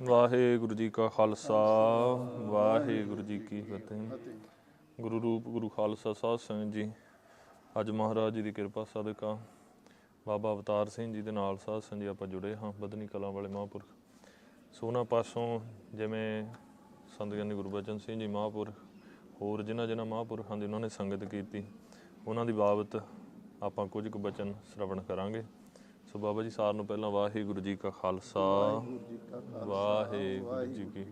ਵਾਹਿਗੁਰੂ ਜੀ ਕਾ ਖਾਲਸਾ, ਵਾਹਿਗੁਰੂ ਜੀ ਕੀ ਫਤਿਹ। ਗੁਰੂ ਰੂਪ, ਗੁਰੂ ਖਾਲਸਾ ਸਾਧ ਸੰਗਤ ਜੀ, ਅੱਜ ਮਹਾਰਾਜ ਜੀ ਦੀ ਕਿਰਪਾ ਸਦਕਾ ਬਾਬਾ ਅਵਤਾਰ ਸਿੰਘ ਜੀ ਦੇ ਨਾਲ ਸਾਧ ਸੰਗਤ ਜੀ ਆਪਾਂ ਜੁੜੇ ਹਾਂ, ਬਦਨੀ ਕਲਾਂ ਵਾਲੇ ਮਹਾਂਪੁਰਖ। ਸੋਨਾ ਪਾਸੋਂ ਜਿਵੇਂ ਸੰਤ ਗਿਆਨੀ ਗੁਰਬਚਨ ਸਿੰਘ ਜੀ ਮਹਾਂਪੁਰਖ, ਹੋਰ ਜਿਨ੍ਹਾਂ ਜਿਨ੍ਹਾਂ ਮਹਾਂਪੁਰਖਾਂ ਦੀ ਉਹਨਾਂ ਨੇ ਸੰਗਤ ਕੀਤੀ, ਉਹਨਾਂ ਦੀ ਬਾਬਤ ਆਪਾਂ ਕੁਝ ਕੁ ਬਚਨ ਸ਼ਰਵਣ ਕਰਾਂਗੇ। ਸੋ ਬਾਬਾ ਜੀ ਸਾਰ ਨੂੰ ਪਹਿਲਾਂ ਵਾਹਿਗੁਰੂ ਜੀ ਕਾ ਖਾਲਸਾ, ਵਾਹਿਗੁਰੂ ਜੀ ਕੀ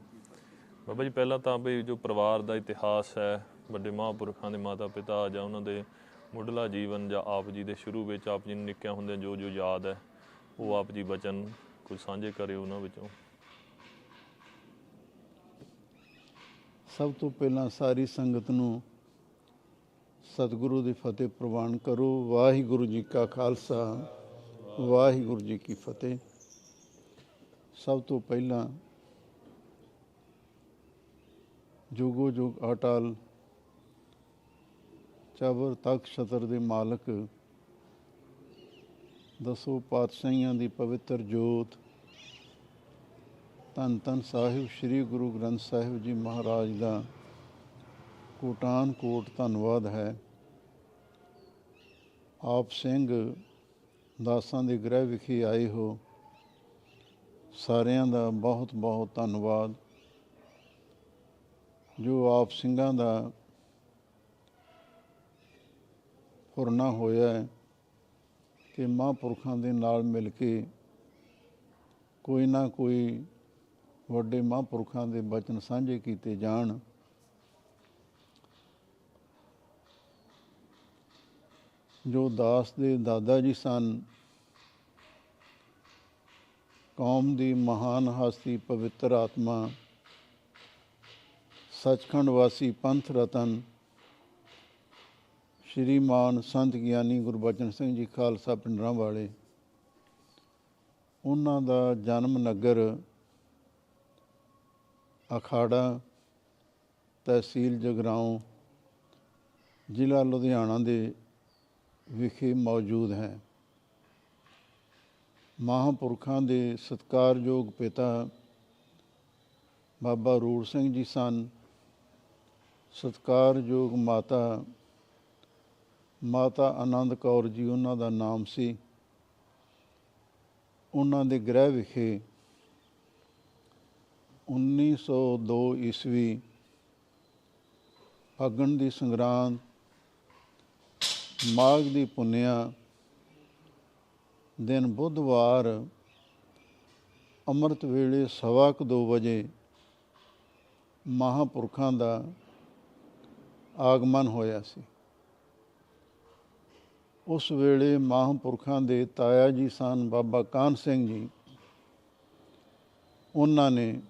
ਬਾਬਾ ਜੀ ਪਹਿਲਾਂ ਤਾਂ ਵੀ ਜੋ ਪਰਿਵਾਰ ਦਾ ਇਤਿਹਾਸ ਹੈ, ਵੱਡੇ ਮਹਾਂਪੁਰਖਾਂ ਦੇ ਮਾਤਾ ਪਿਤਾ ਜਾਂ ਉਹਨਾਂ ਦੇ ਮੁੱਢਲਾ ਜੀਵਨ ਜਾਂ ਆਪ ਜੀ ਦੇ ਸ਼ੁਰੂ ਵਿੱਚ ਆਪ ਜੀ ਨੂੰ ਨਿੱਕਿਆਂ ਹੁੰਦਿਆਂ ਜੋ ਜੋ ਯਾਦ ਹੈ, ਉਹ ਆਪ ਜੀ ਬਚਨ ਕੁਝ ਸਾਂਝੇ ਕਰਿਓ ਉਹਨਾਂ ਵਿੱਚੋਂ। ਸਭ ਤੋਂ ਪਹਿਲਾਂ ਸਾਰੀ ਸੰਗਤ ਨੂੰ ਸਤਿਗੁਰੂ ਦੀ ਫਤਿਹ ਪ੍ਰਵਾਨ ਕਰੋ, ਵਾਹਿਗੁਰੂ ਜੀ ਕਾ ਖਾਲਸਾ। ਵਾਹਿਗੁਰੂ ਜੀ ਕੀ ਫਤਿਹ। ਸਭ ਤੋਂ ਪਹਿਲਾਂ ਜੁਗੋ ਜੁਗ ਅਟਲ ਚਬਰ ਤਖਤ ਛਤਰ ਦੇ ਮਾਲਕ, ਦਸੋ ਪਾਤਸ਼ਾਹੀਆਂ ਦੀ ਪਵਿੱਤਰ ਜੋਤ, ਧੰਨ ਧੰਨ ਸਾਹਿਬ, ਸ੍ਰੀ ਗੁਰੂ ਗ੍ਰੰਥ ਸਾਹਿਬ ਜੀ ਮਹਾਰਾਜ ਦਾ ਕੋਟਾਨ ਕੋਟ ਧੰਨਵਾਦ ਹੈ। ਆਪ ਸਿੰਘ ਦਾਸਾਂ ਦੇ ਗ੍ਰਹਿ ਵਿਖੇ ਆਏ ਹੋ। ਸਾਰਿਆਂ ਦਾ ਬਹੁਤ ਬਹੁਤ ਧੰਨਵਾਦ। ਜੋ ਆਪ ਸਿੰਘਾਂ ਦਾ ਫੁਰਨਾ ਹੋਇਆ ਹੈ ਕਿ ਮਹਾਂਪੁਰਖਾਂ ਦੇ ਨਾਲ ਮਿਲ ਕੇ ਕੋਈ ਨਾ ਕੋਈ ਵੱਡੇ ਮਹਾਂਪੁਰਖਾਂ ਦੇ ਬਚਨ ਸਾਂਝੇ ਕੀਤੇ ਜਾਣ। ਜੋ ਦਾਸ ਦੇ ਦਾਦਾ ਜੀ ਸਨ, ਕੌਮ ਦੀ ਮਹਾਨ ਹਸਤੀ ਪਵਿੱਤਰ ਆਤਮਾ, ਸੱਚਖੰਡ ਵਾਸੀ ਪੰਥ ਰਤਨ, ਸ਼੍ਰੀਮਾਨ ਸੰਤ ਗਿਆਨੀ ਗੁਰਬਚਨ ਸਿੰਘ ਜੀ ਖਾਲਸਾ ਪਿੰਡਰਾਂ ਵਾਲੇ, ਉਹਨਾਂ ਦਾ ਜਨਮ ਨਗਰ ਅਖਾੜਾ, ਤਹਿਸੀਲ ਜਗਰਾਉਂ, ਜ਼ਿਲ੍ਹਾ ਲੁਧਿਆਣਾ ਦੇ ਵਿਖੇ ਮੌਜੂਦ ਹੈ। ਮਹਾਂਪੁਰਖਾਂ ਦੇ ਸਤਕਾਰਯੋਗ ਪਿਤਾ ਬਾਬਾ ਰੂੜ ਸਿੰਘ ਜੀ ਸਨ। ਸਤਕਾਰਯੋਗ ਮਾਤਾ ਮਾਤਾ ਆਨੰਦ ਕੌਰ ਜੀ ਉਹਨਾਂ ਦਾ ਨਾਮ ਸੀ। ਉਹਨਾਂ ਦੇ ਗ੍ਰਹਿ ਵਿਖੇ 1902 ਈਸਵੀ ਫੱਗਣ ਦੀ ਸੰਗਰਾਂਦ ਮਾਘ ਦੀ ਪੁੰਨਿਆ ਦਿਨ ਬੁੱਧਵਾਰ ਅੰਮ੍ਰਿਤ ਵੇਲੇ ਸਵਾ ਕੁ ਦੋ ਵਜੇ ਮਹਾਂਪੁਰਖਾਂ ਦਾ ਆਗਮਨ ਹੋਇਆ ਸੀ। ਉਸ ਵੇਲੇ ਮਹਾਂਪੁਰਖਾਂ ਦੇ ਤਾਇਆ ਜੀ ਸਨ ਬਾਬਾ ਕਾਨ ਸਿੰਘ ਜੀ। ਉਹਨਾਂ ਨੇ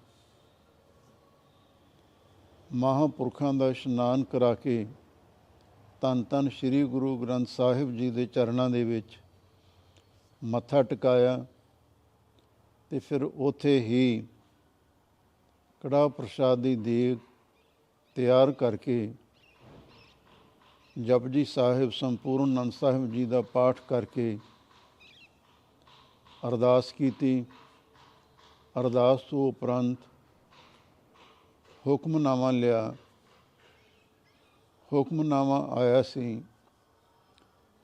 ਮਹਾਂਪੁਰਖਾਂ ਦਾ ਇਸ਼ਨਾਨ ਕਰਾ ਕੇ ਧੰਨ ਧੰਨ ਸ੍ਰੀ ਗੁਰੂ ਗ੍ਰੰਥ ਸਾਹਿਬ ਜੀ ਦੇ ਚਰਨਾਂ ਦੇ ਵਿੱਚ ਮੱਥਾ ਟਿਕਾਇਆ ਤੇ ਫਿਰ ਉਥੇ ਹੀ ਕੜਾ ਪ੍ਰਸ਼ਾਦ ਦੀ ਦੇਗ ਤਿਆਰ ਕਰਕੇ ਜਪਜੀ ਸਾਹਿਬ, ਸੰਪੂਰਨ ਅਨੰਦ ਸਾਹਿਬ ਜੀ ਦਾ ਪਾਠ ਕਰਕੇ ਅਰਦਾਸ ਕੀਤੀ। ਅਰਦਾਸ ਤੋਂ ਉਪਰੰਤ ਹੁਕਮਨਾਮਾ ਲਿਆ। ਹੁਕਮਨਾਮਾ ਆਇਆ ਸੀ।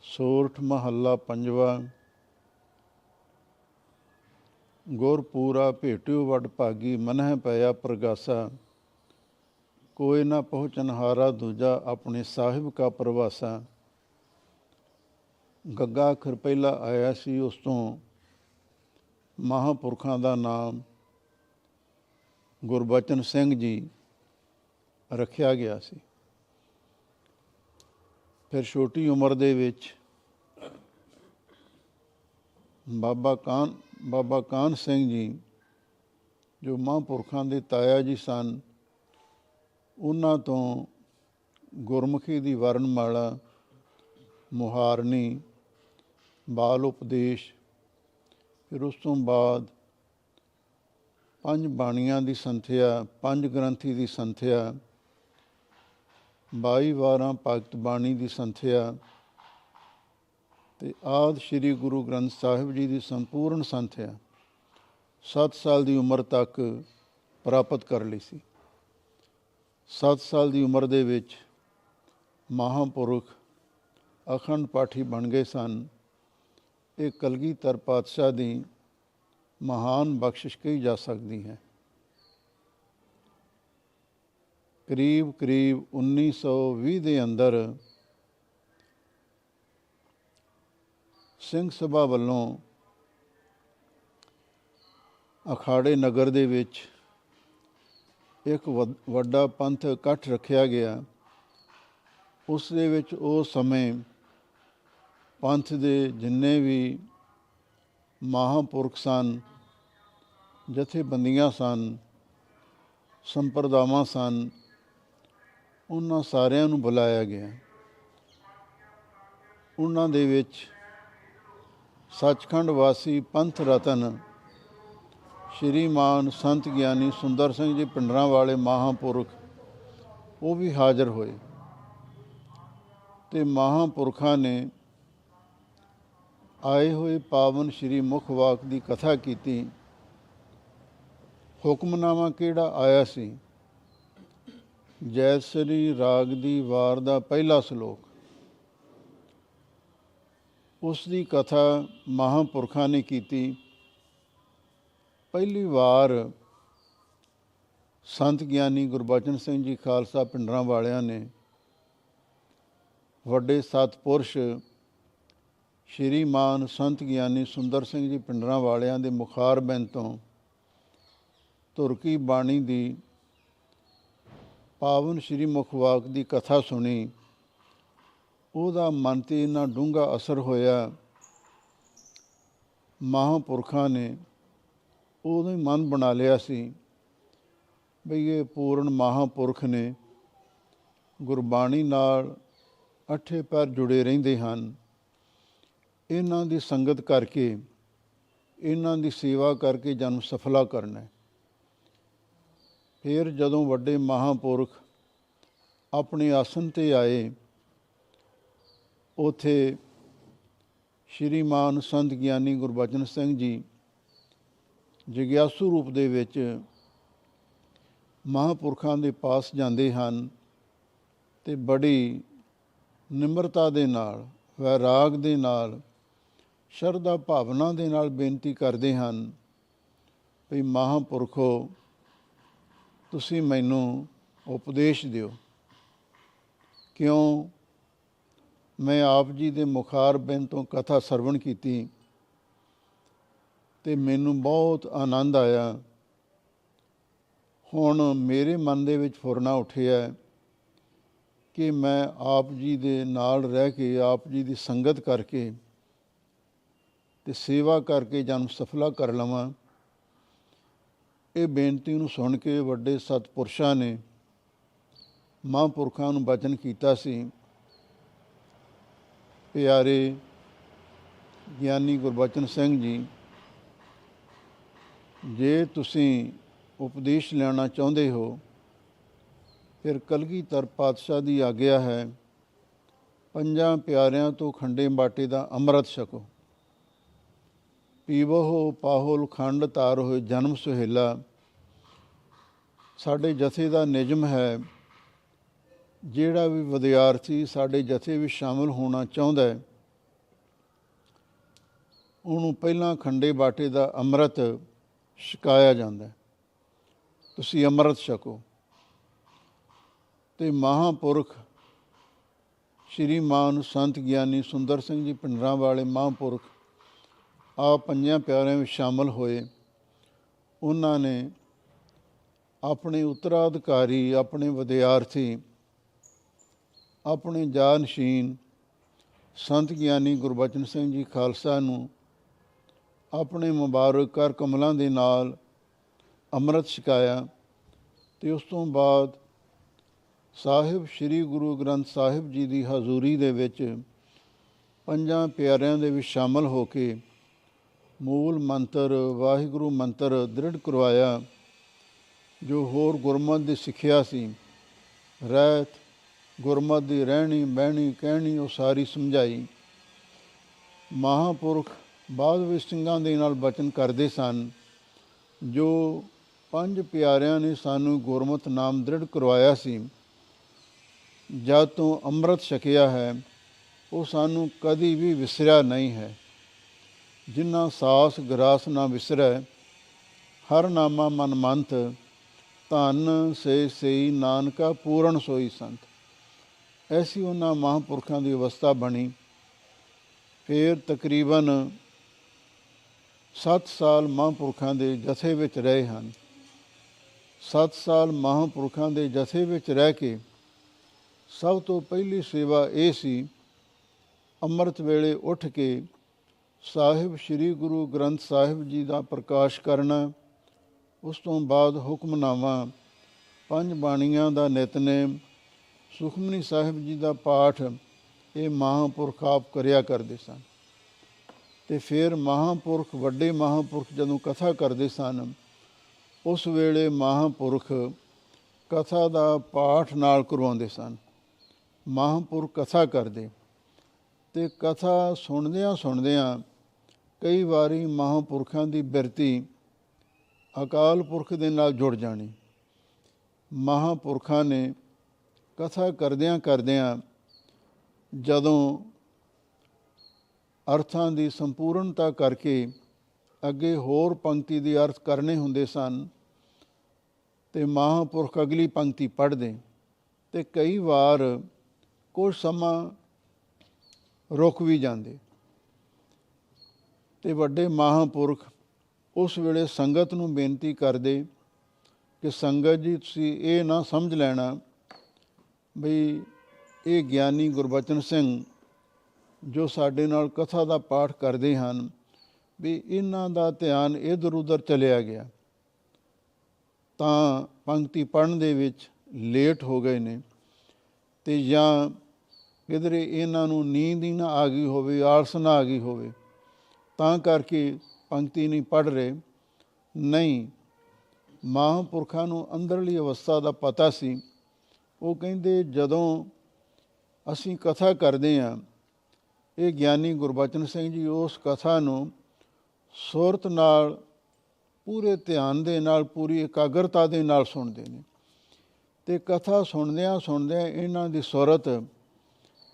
ਸੋਰਠ ਮਹੱਲਾ ਪੰਜਵਾ। ਗੁਰਪੂਰਾ ਭੇਟਿਓ ਵਡ ਭਾਗੀ ਮਨਹਿ ਪਿਆ ਪ੍ਰਗਾਸਾ। ਕੋਈ ਨਾ ਪਹੁੰਚਨ ਹਾਰਾ ਦੂਜਾ ਆਪਣੇ ਸਾਹਿਬ ਕਾ ਪ੍ਰਵਾਸਾ। ਗੱਗਾ ਅਖਰ ਪਹਿਲਾ ਆਇਆ ਸੀ ਉਸ ਤੋਂ। ਮਹਾਂਪੁਰਖਾਂ ਦਾ ਨਾਮ ਗੁਰਬਚਨ ਸਿੰਘ ਜੀ ਰੱਖਿਆ ਗਿਆ ਸੀ। ਫਿਰ ਛੋਟੀ ਉਮਰ ਦੇ ਵਿੱਚ ਬਾਬਾ ਕਾਨ ਬਾਬਾ ਕਾਨ ਸਿੰਘ ਜੀ, ਜੋ ਮਹਾਂਪੁਰਖਾਂ ਦੇ ਤਾਇਆ ਜੀ ਸਨ, ਉਹਨਾਂ ਤੋਂ ਗੁਰਮੁਖੀ ਦੀ ਵਰਣਮਾਲਾ ਮੁਹਾਰਨੀ, ਬਾਲ ਉਪਦੇਸ਼, ਫਿਰ ਉਸ ਤੋਂ ਬਾਅਦ ਪੰਜ ਬਾਣੀਆਂ ਦੀ ਸੰਥਿਆ, ਪੰਜ ਗ੍ਰੰਥੀ ਦੀ ਸੰਥਿਆ 22 ਵਾਰਾਂ ਭਗਤ ਬਾਣੀ ਦੀ ਸੰਥਿਆ ਤੇ ਆਦ ਸ੍ਰੀ ਗੁਰੂ ਗ੍ਰੰਥ ਸਾਹਿਬ ਜੀ ਦੀ ਸੰਪੂਰਨ ਸੰਥਿਆ 7 ਸਾਲ ਦੀ ਉਮਰ ਤੱਕ ਪ੍ਰਾਪਤ ਕਰ ਲਈ ਸੀ। 7 ਸਾਲ ਦੀ ਉਮਰ ਦੇ ਵਿੱਚ ਮਹਾਂਪੁਰਖ ਅਖੰਡ ਪਾਠੀ ਬਣ ਗਏ ਸਨ। ਇਹ ਕਲਗੀਧਰ ਪਾਤਸ਼ਾਹ ਦੀ ਮਹਾਨ ਬਖਸ਼ਿਸ਼ ਕਹੀ ਜਾ ਸਕਦੀ ਹੈ। ਕਰੀਬ ਕਰੀਬ 1920 ਦੇ ਅੰਦਰ ਸਿੰਘ ਸਭਾ ਵੱਲੋਂ ਅਖਾੜੇ ਨਗਰ ਦੇ ਵਿੱਚ ਇੱਕ ਵਡ- ਵੱਡਾ ਪੰਥ ਇਕੱਠ ਰੱਖਿਆ ਗਿਆ। ਉਸ ਦੇ ਵਿੱਚ ਉਹ ਸਮੇਂ ਪੰਥ ਦੇ ਜਿੰਨੇ ਵੀ ਮਹਾਂਪੁਰਖ ਸਨ, ਜਥੇਬੰਦੀਆਂ ਸਨ, ਸੰਪਰਦਾਵਾਂ ਸਨ ਉਹਨਾਂ ਸਾਰਿਆਂ ਨੂੰ ਬੁਲਾਇਆ ਗਿਆ। ਉਹਨਾਂ ਦੇ ਵਿੱਚ ਸੱਚਖੰਡ ਵਾਸੀ ਪੰਥ ਰਤਨ ਸ਼੍ਰੀਮਾਨ ਸੰਤ ਗਿਆਨੀ ਸੁੰਦਰ ਸਿੰਘ ਜੀ ਪਿੰਡਰਾਂ ਵਾਲੇ ਮਹਾਂਪੁਰਖ, ਉਹ ਵੀ ਹਾਜ਼ਰ ਹੋਏ। ਤੇ ਮਹਾਂਪੁਰਖਾਂ ਨੇ ਆਏ ਹੋਏ ਪਾਵਨ ਸ਼੍ਰੀ ਮੁਖ ਵਾਕ ਦੀ ਕਥਾ ਕੀਤੀ। ਹੁਕਮਨਾਮਾ ਕਿਹੜਾ ਆਇਆ ਸੀ? ਜੈਸਰੀ ਰਾਗ ਦੀ ਵਾਰ ਦਾ ਪਹਿਲਾ ਸ਼ਲੋਕ। ਉਸ ਦੀ ਕਥਾ ਮਹਾਂਪੁਰਖਾਂ ਨੇ ਕੀਤੀ। ਪਹਿਲੀ ਵਾਰ ਸੰਤ ਗਿਆਨੀ ਗੁਰਬਚਨ ਸਿੰਘ ਜੀ ਖਾਲਸਾ ਪਿੰਡਰਾਂ ਵਾਲਿਆਂ ਨੇ ਵੱਡੇ ਸਤਪੁਰਸ਼ ਸ਼੍ਰੀਮਾਨ ਸੰਤ ਗਿਆਨੀ ਸੁੰਦਰ ਸਿੰਘ ਜੀ ਪਿੰਡਰਾਂ ਵਾਲਿਆਂ ਦੇ ਮੁਖਾਰ ਬੈਨ ਤੋਂ ਤੁਰਕੀ ਬਾਣੀ ਦੀ ਪਾਵਨ ਸ਼੍ਰੀ ਮੁਖਵਾਕ ਦੀ ਕਥਾ ਸੁਣੀ। ਉਹਦਾ ਮਨ ਤੇ ਇੰਨਾ ਡੂੰਘਾ ਅਸਰ ਹੋਇਆ। ਮਹਾਂਪੁਰਖਾਂ ਨੇ ਉਦੋਂ ਹੀ ਮਨ ਬਣਾ ਲਿਆ ਸੀ ਬਈ ਇਹ ਪੂਰਨ ਮਹਾਂਪੁਰਖ ਨੇ ਗੁਰਬਾਣੀ ਨਾਲ ਅੱਠੇ ਪੈਰ ਜੁੜੇ ਰਹਿੰਦੇ ਹਨ। ਇਹਨਾਂ ਦੀ ਸੰਗਤ ਕਰਕੇ, ਇਹਨਾਂ ਦੀ ਸੇਵਾ ਕਰਕੇ ਜਨਮ ਸਫਲਾ ਕਰਨਾ ਹੈ। ਫਿਰ ਜਦੋਂ ਵੱਡੇ ਮਹਾਂਪੁਰਖ ਆਪਣੇ ਆਸਨ ਤੇ ਆਏ, ਉਥੇ ਸ਼੍ਰੀਮਾਨ ਸੰਤ ਗਿਆਨੀ ਗੁਰਬਚਨ ਸਿੰਘ ਜੀ ਜਿਗਿਆਸੂ ਰੂਪ ਦੇ ਵਿੱਚ ਮਹਾਂਪੁਰਖਾਂ ਦੇ ਪਾਸ ਜਾਂਦੇ ਹਨ ਤੇ ਬੜੀ ਨਿਮਰਤਾ ਦੇ ਨਾਲ, ਵੈਰਾਗ ਦੇ ਨਾਲ, ਸ਼ਰਧਾ ਭਾਵਨਾ ਦੇ ਨਾਲ ਬੇਨਤੀ ਕਰਦੇ ਹਨ ਵੀ ਮਹਾਂਪੁਰਖੋ ਤੁਸੀਂ ਮੈਨੂੰ ਉਪਦੇਸ਼ ਦਿਓ। ਕਿਉਂ? ਮੈਂ ਆਪ ਜੀ ਦੇ ਮੁਖਾਰ ਬਿਨ ਤੋਂ ਕਥਾ ਸਰਵਣ ਕੀਤੀ ਤੇ ਮੈਨੂੰ ਬਹੁਤ ਆਨੰਦ ਆਇਆ। ਹੁਣ ਮੇਰੇ ਮਨ ਦੇ ਵਿੱਚ ਫੁਰਨਾ ਉੱਠਿਆ ਕਿ ਮੈਂ ਆਪ ਜੀ ਦੇ ਨਾਲ ਰਹਿ ਕੇ, ਆਪ ਜੀ ਦੀ ਸੰਗਤ ਕਰਕੇ ਤੇ ਸੇਵਾ ਕਰਕੇ ਜਨਮ ਸਫਲਾ ਕਰ ਲਵਾਂ। ਇਹ ਬੇਨਤੀ ਨੂੰ ਸੁਣ ਕੇ ਵੱਡੇ ਸਤਪੁਰਸ਼ਾਂ ਨੇ ਮਹਾਂਪੁਰਖਾਂ ਨੂੰ ਬਚਨ ਕੀਤਾ ਸੀ। ਪਿਆਰੇ ਗਿਆਨੀ ਗੁਰਬਚਨ ਸਿੰਘ ਜੀ, ਜੇ ਤੁਸੀਂ ਉਪਦੇਸ਼ ਲੈਣਾ ਚਾਹੁੰਦੇ ਹੋ, ਫਿਰ ਕਲਗੀਧਰ ਪਾਤਸ਼ਾਹ ਦੀ ਆਗਿਆ ਹੈ, ਪੰਜਾਂ ਪਿਆਰਿਆਂ ਤੋਂ ਖੰਡੇ ਬਾਟੇ ਦਾ ਅੰਮ੍ਰਿਤ ਛਕੋ। ਪੀਵੋ ਪਾਹੁਲ ਖੰਡ ਤਾਰ ਹੋਏ ਜਨਮ ਸੁਹੇਲਾ। ਸਾਡੇ ਜਥੇ ਦਾ ਨਿਯਮ ਹੈ, ਜਿਹੜਾ ਵੀ ਵਿਦਿਆਰਥੀ ਸਾਡੇ ਜਥੇ ਵਿੱਚ ਸ਼ਾਮਲ ਹੋਣਾ ਚਾਹੁੰਦਾ ਹੈ, ਉਹਨੂੰ ਪਹਿਲਾਂ ਖੰਡੇ ਬਾਟੇ ਦਾ ਅੰਮ੍ਰਿਤ ਛਕਾਇਆ ਜਾਂਦਾ ਹੈ। ਤੁਸੀਂ ਅੰਮ੍ਰਿਤ ਛਕੋ। ਤੇ ਮਹਾਂਪੁਰਖ ਸ਼੍ਰੀਮਾਨ ਸੰਤ ਗਿਆਨੀ ਸੁੰਦਰ ਸਿੰਘ ਜੀ ਪਿੰਡਰਾਂ ਵਾਲੇ ਮਹਾਂਪੁਰਖ ਆ ਪੰਜਾਂ ਪਿਆਰਿਆਂ ਵਿੱਚ ਸ਼ਾਮਲ ਹੋਏ। ਉਹਨਾਂ ਨੇ ਆਪਣੇ ਉੱਤਰਾਧਿਕਾਰੀ, ਆਪਣੇ ਵਿਦਿਆਰਥੀ, ਆਪਣੇ ਜਾਨਸ਼ੀਨ ਸੰਤ ਗਿਆਨੀ ਗੁਰਬਚਨ ਸਿੰਘ ਜੀ ਖਾਲਸਾ ਨੂੰ ਆਪਣੇ ਮੁਬਾਰਕ ਕਰ ਕਮਲਾਂ ਦੇ ਨਾਲ ਅੰਮ੍ਰਿਤ ਛਕਾਇਆ ਤੇ ਉਸ ਤੋਂ ਬਾਅਦ ਸਾਹਿਬ, ਸ੍ਰੀ ਗੁਰੂ ਗ੍ਰੰਥ ਸਾਹਿਬ ਜੀ ਦੀ ਹਜ਼ੂਰੀ ਦੇ ਵਿੱਚ ਪੰਜਾਂ ਪਿਆਰਿਆਂ ਦੇ ਵਿੱਚ ਸ਼ਾਮਲ ਹੋ ਕੇ ਮੂਲ ਮੰਤਰ, ਵਾਹਿਗੁਰੂ ਮੰਤਰ ਦ੍ਰਿੜ ਕਰਵਾਇਆ, ਜੋ ਹੋਰ ਗੁਰਮਤ ਦੀ ਸਿੱਖਿਆ ਸੀ। ਰਹਿਤ, ਗੁਰਮਤ ਦੀ ਰਹਿਣੀ, ਬਹਿਣੀ, ਕਹਿਣੀ, ਉਹ ਸਾਰੀ ਸਮਝਾਈ। ਮਹਾਂਪੁਰਖ ਬਾਅਦ ਵਿੱਚ ਸਿੰਘਾਂ ਦੇ ਨਾਲ ਬਚਨ ਕਰਦੇ ਸਨ, ਜੋ ਪੰਜ ਪਿਆਰਿਆਂ ਨੇ ਸਾਨੂੰ ਗੁਰਮਤਿ ਨਾਮ ਦ੍ਰਿੜ ਕਰਵਾਇਆ ਸੀ। ਜਦ ਤੋਂ ਅੰਮ੍ਰਿਤ ਛਕਿਆ ਹੈ, ਉਹ ਸਾਨੂੰ ਕਦੀ ਵੀ ਵਿਸਰਿਆ ਨਹੀਂ ਹੈ। ਜਿਨ੍ਹਾਂ ਸਾਸ ਗਰਾਸ ਨਾ ਵਿਸਰੈ, ਹਰ ਨਾਮਾ ਮਨ ਮੰਤ ਧੰਨ ਸੇ ਸਈ ਨਾਨਕਾ ਪੂਰਨ ਸੋਈ ਸੰਤ। ਐਸੀ ਉਹਨਾਂ ਮਹਾਂਪੁਰਖਾਂ ਦੀ ਅਵਸਥਾ ਬਣੀ। ਫਿਰ ਤਕਰੀਬਨ 7 ਸਾਲ ਮਹਾਂਪੁਰਖਾਂ ਦੇ ਜਥੇ ਵਿੱਚ ਰਹੇ ਹਨ। 7 ਸਾਲ ਮਹਾਂਪੁਰਖਾਂ ਦੇ ਜਥੇ ਵਿੱਚ ਰਹਿ ਕੇ ਸਭ ਤੋਂ ਪਹਿਲੀ ਸੇਵਾ ਇਹ ਸੀ, ਅੰਮ੍ਰਿਤ ਵੇਲੇ ਉੱਠ ਕੇ ਸਾਹਿਬ ਸ੍ਰੀ ਗੁਰੂ ਗ੍ਰੰਥ ਸਾਹਿਬ ਜੀ ਦਾ ਪ੍ਰਕਾਸ਼ ਕਰਨਾ, ਉਸ ਤੋਂ ਬਾਅਦ ਹੁਕਮਨਾਮਾ, ਪੰਜ ਬਾਣੀਆਂ ਦਾ ਨਿਤਨੇਮ, ਸੁਖਮਨੀ ਸਾਹਿਬ ਜੀ ਦਾ ਪਾਠ, ਇਹ ਮਹਾਂਪੁਰਖ ਆਪ ਕਰਿਆ ਕਰਦੇ ਸਨ। ਤੇ ਫਿਰ ਮਹਾਂਪੁਰਖ, ਵੱਡੇ ਮਹਾਂਪੁਰਖ ਜਦੋਂ ਕਥਾ ਕਰਦੇ ਸਨ, ਉਸ ਵੇਲੇ ਮਹਾਂਪੁਰਖ ਕਥਾ ਦਾ ਪਾਠ ਨਾਲ ਕਰਵਾਉਂਦੇ ਸਨ। ਮਹਾਂਪੁਰਖ ਕਥਾ ਕਰਦੇ ਤੇ ਕਥਾ ਸੁਣਦਿਆਂ ਸੁਣਦਿਆਂ ਕਈ ਵਾਰੀ ਮਹਾਂਪੁਰਖਾਂ ਦੀ ਬਿਰਤੀ ਅਕਾਲ ਪੁਰਖ ਦੇ ਨਾਲ ਜੁੜ ਜਾਣੀ। ਮਹਾਂਪੁਰਖਾਂ ਨੇ ਕਥਾ ਕਰਦਿਆਂ ਕਰਦਿਆਂ ਜਦੋਂ ਅਰਥਾਂ ਦੀ ਸੰਪੂਰਨਤਾ ਕਰਕੇ ਅੱਗੇ ਹੋਰ ਪੰਕਤੀ ਦੀ ਅਰਥ ਕਰਨੇ ਹੁੰਦੇ ਸਨ ਤੇ ਮਹਾਂਪੁਰਖ ਅਗਲੀ ਪੰਕਤੀ ਪੜ੍ਹਦੇ ਤੇ ਕਈ ਵਾਰ ਕੁਝ ਸਮਾਂ ਰੁਕ ਵੀ ਜਾਂਦੇ। ਤੇ ਵੱਡੇ ਮਹਾਂਪੁਰਖ ਉਸ ਵੇਲੇ ਸੰਗਤ ਨੂੰ ਬੇਨਤੀ ਕਰਦੇ ਕਿ ਸੰਗਤ ਜੀ, ਤੁਸੀਂ ਇਹ ਨਾ ਸਮਝ ਲੈਣਾ ਬਈ ਇਹ ਗਿਆਨੀ ਗੁਰਬਚਨ ਸਿੰਘ ਜੋ ਸਾਡੇ ਨਾਲ ਕਥਾ ਦਾ ਪਾਠ ਕਰਦੇ ਹਨ ਵੀ ਇਹਨਾਂ ਦਾ ਧਿਆਨ ਇਧਰ ਉਧਰ ਚਲਿਆ ਗਿਆ। ਤਾਂ ਪੰਕਤੀ ਪੜਨ ਦੇ ਵਿੱਚ ਲੇਟ ਹੋ ਗਏ ਨੇ ਤੇ ਜਾਂ ਕਿਧਰੇ ਇਹਨਾਂ ਨੂੰ ਨੀਂਦ ਹੀ ਨਾ ਆ ਗਈ ਹੋਵੇ, ਆਲਸ ਨਾ ਆ ਗਈ ਹੋਵੇ ਤਾਂ ਕਰਕੇ ਪੰਕਤੀ ਨਹੀਂ ਪੜ ਰਹੇ। ਨਹੀਂ, ਮਹਾਂਪੁਰਖਾਂ ਨੂੰ ਅੰਦਰਲੀ ਅਵਸਥਾ ਦਾ ਪਤਾ ਸੀ। ਉਹ ਕਹਿੰਦੇ, ਜਦੋਂ ਅਸੀਂ ਕਥਾ ਕਰਦੇ ਹਾਂ, ਇਹ ਗਿਆਨੀ ਗੁਰਬਚਨ ਸਿੰਘ ਜੀ ਉਸ ਕਥਾ ਨੂੰ ਸੁਰਤ ਨਾਲ, ਪੂਰੇ ਧਿਆਨ ਦੇ ਨਾਲ, ਪੂਰੀ ਇਕਾਗਰਤਾ ਦੇ ਨਾਲ ਸੁਣਦੇ ਨੇ। ਤੇ ਕਥਾ ਸੁਣਦਿਆਂ ਸੁਣਦਿਆਂ ਇਹਨਾਂ ਦੀ ਸੁਰਤ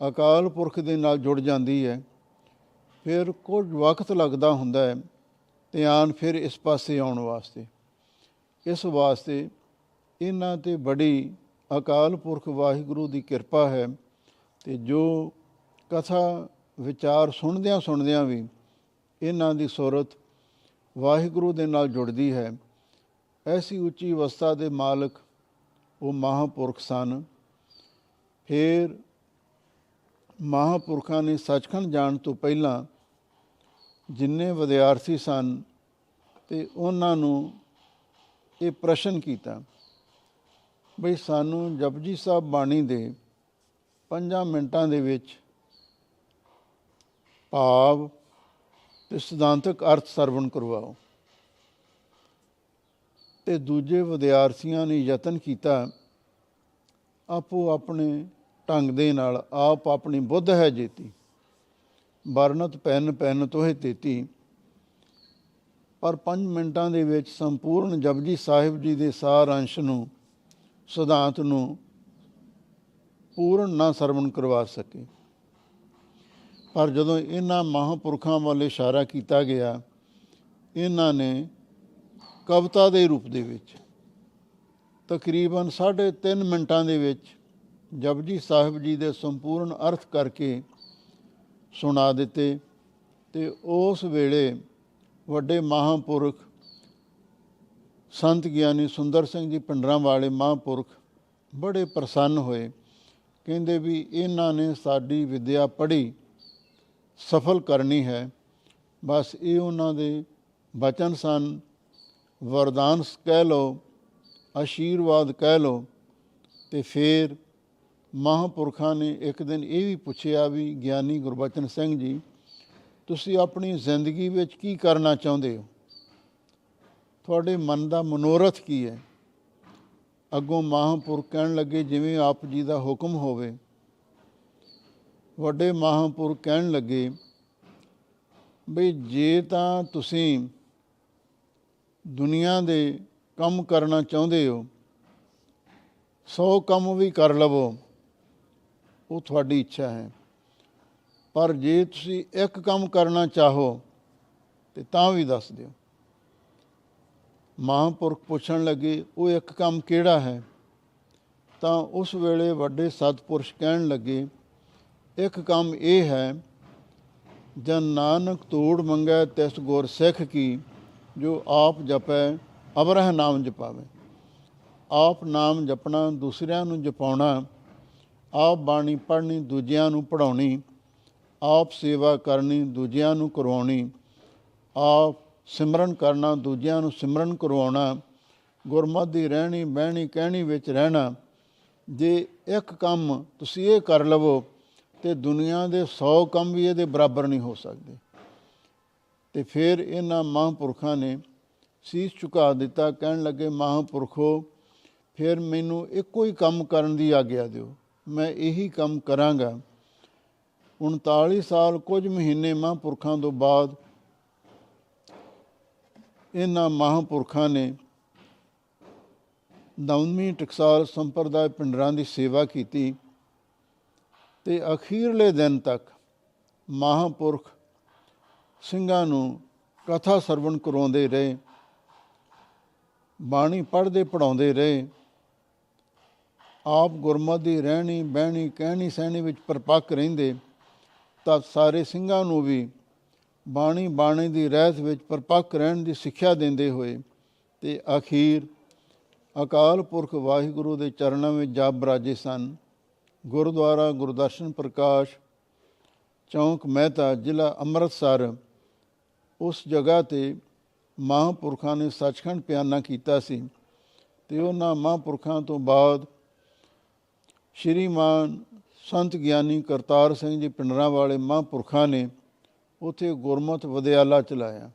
ਅਕਾਲ ਪੁਰਖ ਦੇ ਨਾਲ ਜੁੜ ਜਾਂਦੀ ਹੈ। ਫਿਰ ਕੁਝ ਵਕਤ ਲੱਗਦਾ ਹੁੰਦਾ ਹੈ ਧਿਆਨ ਫਿਰ ਇਸ ਪਾਸੇ ਆਉਣ ਵਾਸਤੇ। ਇਸ ਵਾਸਤੇ ਇਹਨਾਂ ਤੇ ਬੜੀ ਅਕਾਲ ਪੁਰਖ ਵਾਹਿਗੁਰੂ ਦੀ ਕਿਰਪਾ ਹੈ ਤੇ ਜੋ ਕਥਾ ਵਿਚਾਰ ਸੁਣਦਿਆਂ ਸੁਣਦਿਆਂ ਵੀ ਇਹਨਾਂ ਦੀ ਸੁਰਤ ਵਾਹਿਗੁਰੂ ਦੇ ਨਾਲ ਜੁੜਦੀ ਹੈ, ਐਸੀ ਉੱਚੀ ਅਵਸਥਾ ਦੇ ਮਾਲਕ ਉਹ ਮਹਾਂਪੁਰਖ ਸਨ। ਫਿਰ ਮਹਾਂਪੁਰਖਾਂ ਨੇ ਸੱਚਖੰਡ ਜਾਣ ਤੋਂ ਪਹਿਲਾਂ ਜਿੰਨੇ ਵਿਦਿਆਰਥੀ ਸਨ ਤੇ ਉਹਨਾਂ ਨੂੰ ਇਹ ਪ੍ਰਸ਼ਨ ਕੀਤਾ, ਬਈ ਸਾਨੂੰ ਜਪਜੀ ਸਾਹਿਬ ਬਾਣੀ ਦੇ 5 ਮਿੰਟਾਂ ਦੇ ਵਿੱਚ ਭਾਵ ਤੇ ਸਿਧਾਂਤਕ ਅਰਥ ਸਰਵਣ ਕਰਵਾਓ। ਤੇ ਦੂਜੇ ਵਿਦਿਆਰਥੀਆਂ ਨੇ ਯਤਨ ਕੀਤਾ ਆਪੋ ਆਪਣੇ ਢੰਗ ਦੇ ਨਾਲ ਆਪ ਆਪਣੀ ਬੁੱਧ ਹੈ ਜੀਤੀ। ਵਰਨਤ ਪੈਨ ਪੈਨ ਤੋਹੇ ਤੇਤੀ। ਪਰ 5 ਮਿੰਟਾਂ ਦੇ ਵਿੱਚ ਸੰਪੂਰਨ ਜਪਜੀ ਸਾਹਿਬ ਜੀ ਦੇ ਸਾਰ ਅੰਸ਼ ਨੂੰ, ਸਿਧਾਂਤ ਨੂੰ ਪੂਰਨ ਨਾ ਸਰਵਣ ਕਰਵਾ ਸਕੇ। ਪਰ ਜਦੋਂ ਇਹਨਾਂ ਮਹਾਂਪੁਰਖਾਂ ਵੱਲ ਇਸ਼ਾਰਾ ਕੀਤਾ ਗਿਆ, ਇਹਨਾਂ ਨੇ ਕਵਿਤਾ ਦੇ ਰੂਪ ਦੇ ਵਿੱਚ ਤਕਰੀਬਨ 3.5 ਮਿੰਟਾਂ ਦੇ ਵਿੱਚ ਜਪਜੀ ਸਾਹਿਬ ਜੀ ਦੇ ਸੰਪੂਰਨ ਅਰਥ ਕਰਕੇ ਸੁਣਾ ਦਿੱਤੇ ਤੇ ਉਸ ਵੇਲੇ ਵੱਡੇ ਮਹਾਂਪੁਰਖ ਸੰਤ ਗਿਆਨੀ ਸੁੰਦਰ ਸਿੰਘ ਜੀ ਪਿੰਡਰਾਂ ਵਾਲੇ ਮਹਾਂਪੁਰਖ ਬੜੇ ਪ੍ਰਸੰਨ ਹੋਏ। ਕਹਿੰਦੇ ਵੀ ਇਹਨਾਂ ਨੇ ਸਾਡੀ ਵਿਦਿਆ ਪੜ੍ਹੀ, ਸਫਲ ਕਰਨੀ ਹੈ। ਬਸ ਇਹ ਉਹਨਾਂ ਦੇ ਬਚਨ ਸਨ। ਵਰਦਾਨ ਕਹਿ ਲਓ, ਆਸ਼ੀਰਵਾਦ ਕਹਿ ਲਓ ਤੇ ਫਿਰ ਮਹਾਂਪੁਰਖਾਂ ਨੇ ਇੱਕ ਦਿਨ ਇਹ ਵੀ ਪੁੱਛਿਆ ਵੀ ਗਿਆਨੀ ਗੁਰਬਚਨ ਸਿੰਘ ਜੀ, ਤੁਸੀਂ ਆਪਣੀ ਜ਼ਿੰਦਗੀ ਵਿੱਚ ਕੀ ਕਰਨਾ ਚਾਹੁੰਦੇ ਹੋ? ਤੁਹਾਡੇ ਮਨ ਦਾ ਮਨੋਰਥ ਕੀ ਹੈ? ਅੱਗੋਂ ਮਹਾਂਪੁਰਖ ਕਹਿਣ ਲੱਗੇ, ਜਿਵੇਂ ਆਪ ਜੀ ਦਾ ਹੁਕਮ ਹੋਵੇ। ਵੱਡੇ ਮਹਾਂਪੁਰਖ ਕਹਿਣ ਲੱਗੇ, ਬਈ ਜੇ ਤਾਂ ਤੁਸੀਂ ਦੁਨੀਆ ਦੇ ਕੰਮ ਕਰਨਾ ਚਾਹੁੰਦੇ ਹੋ 100 ਕੰਮ ਵੀ ਕਰ ਲਵੋ। ਉਹ ਤੁਹਾਡੀ ਇੱਛਾ ਹੈ। ਪਰ ਜੇ ਤੁਸੀਂ ਇੱਕ ਕੰਮ ਕਰਨਾ ਚਾਹੋ, ਤੇ ਤਾਂ ਵੀ ਦੱਸ ਦਿਓ। ਮਹਾਂਪੁਰਖ ਪੁੱਛਣ ਲੱਗੇ, ਉਹ ਇੱਕ ਕੰਮ ਕਿਹੜਾ ਹੈ? ਤਾਂ ਉਸ ਵੇਲੇ ਵੱਡੇ ਸਤਪੁਰਸ਼ ਕਹਿਣ ਲੱਗੇ, ਇੱਕ ਕੰਮ ਇਹ ਹੈ, ਜਨ ਨਾਨਕ ਤੋੜ ਮੰਗੈ ਤਿਸ ਗੁਰ ਸਿੱਖ ਕੀ, ਜੋ ਆਪ ਜਪੈ, ਅਬਰਹ ਨਾਮ ਜਪਾਵੇ। ਆਪ ਨਾਮ ਜਪਣਾ, ਦੂਸਰਿਆਂ ਨੂੰ ਜਪਾਉਣਾ ਆਪ ਬਾਣੀ ਪੜ੍ਹਨੀ, ਦੂਜਿਆਂ ਨੂੰ ਪੜਾਉਣੀ ਆਪ ਸੇਵਾ ਕਰਨੀ, ਦੂਜਿਆਂ ਨੂੰ ਕਰਵਾਉਣੀ, ਆਪ ਸਿਮਰਨ ਕਰਨਾ, ਦੂਜਿਆਂ ਨੂੰ ਸਿਮਰਨ ਕਰਵਾਉਣਾ, ਗੁਰਮਤਿ ਦੀ ਰਹਿਣੀ, ਬਹਿਣੀ, ਕਹਿਣੀ ਵਿੱਚ ਰਹਿਣਾ, ਜੇ ਇੱਕ ਕੰਮ ਤੁਸੀਂ ਇਹ ਕਰ ਲਵੋ, ਤੇ ਦੁਨੀਆ ਦੇ 100 ਕੰਮ ਵੀ ਇਹਦੇ ਬਰਾਬਰ ਨਹੀਂ ਹੋ ਸਕਦੇ। ਤੇ ਫਿਰ ਇਹਨਾਂ ਮਹਾਂਪੁਰਖਾਂ ਨੇ ਸੀਸ ਝੁਕਾ ਦਿੱਤਾ, ਕਹਿਣ ਲੱਗੇ, ਮਹਾਂਪੁਰਖੋ, ਫਿਰ ਮੈਨੂੰ ਇੱਕੋ ਹੀ ਕੰਮ ਕਰਨ ਦੀ ਆਗਿਆ ਦਿਓ। ਮੈਂ ਇਹੀ ਕੰਮ ਕਰਾਂਗਾ। 39 ਸਾਲ ਕੁਝ ਮਹੀਨੇ ਮਹਾਂਪੁਰਖਾਂ ਤੋਂ ਬਾਅਦ ਇਹਨਾਂ ਮਹਾਂਪੁਰਖਾਂ ਨੇ ਨਵਮੀ ਟਕਸਾਲ ਸੰਪਰਦਾਇ ਪਿੰਡਰਾਂ ਦੀ ਸੇਵਾ ਕੀਤੀ ਤੇ ਅਖੀਰਲੇ ਦਿਨ ਤੱਕ ਮਹਾਂਪੁਰਖ ਸਿੰਘਾਂ ਨੂੰ ਕਥਾ ਸਰਵਣ ਕਰਾਉਂਦੇ ਰਹੇ, ਬਾਣੀ ਪੜ੍ਹਦੇ ਪੜਾਉਂਦੇ ਰਹੇ। ਆਪ ਗੁਰਮਤਿ ਦੀ ਰਹਿਣੀ, ਬਹਿਣੀ, ਕਹਿਣੀ, ਸਹਿਣੀ ਵਿੱਚ ਪਰਪੱਕ ਰਹਿੰਦੇ, ਤਾਂ ਸਾਰੇ ਸਿੰਘਾਂ ਨੂੰ ਵੀ ਬਾਣੀ ਬਾਣੀ ਦੀ ਰਹਿਤ ਵਿੱਚ ਪਰਪੱਕ ਰਹਿਣ ਦੀ ਸਿੱਖਿਆ ਦਿੰਦੇ ਹੋਏ ਤੇ ਅਖੀਰ ਅਕਾਲ ਪੁਰਖ ਵਾਹਿਗੁਰੂ ਦੇ ਚਰਨਾਂ ਵਿੱਚ ਜਾ ਬਰਾਜੇ ਸਨ। ਗੁਰਦੁਆਰਾ ਗੁਰਦਰਸ਼ਨ ਪ੍ਰਕਾਸ਼, ਚੌਂਕ ਮਹਿਤਾ, ਜ਼ਿਲ੍ਹਾ ਅੰਮ੍ਰਿਤਸਰ, ਉਸ ਜਗ੍ਹਾ ਤੇ ਮਹਾਂਪੁਰਖਾਂ ਨੇ ਸੱਚਖੰਡ ਪਿਆਨਾ ਕੀਤਾ ਸੀ ਤੇ ਉਹਨਾਂ ਮਹਾਂਪੁਰਖਾਂ ਤੋਂ ਬਾਅਦ ਸ਼੍ਰੀਮਾਨ ਸੰਤ ਗਿਆਨੀ ਕਰਤਾਰ ਸਿੰਘ ਜੀ ਪਿੰਡਰਾਂ ਵਾਲੇ ਮਹਾਂਪੁਰਖਾਂ ਨੇ ਉਥੇ ਗੁਰਮਤਿ ਵਿਦਿਆਲਾ ਚਲਾਇਆ।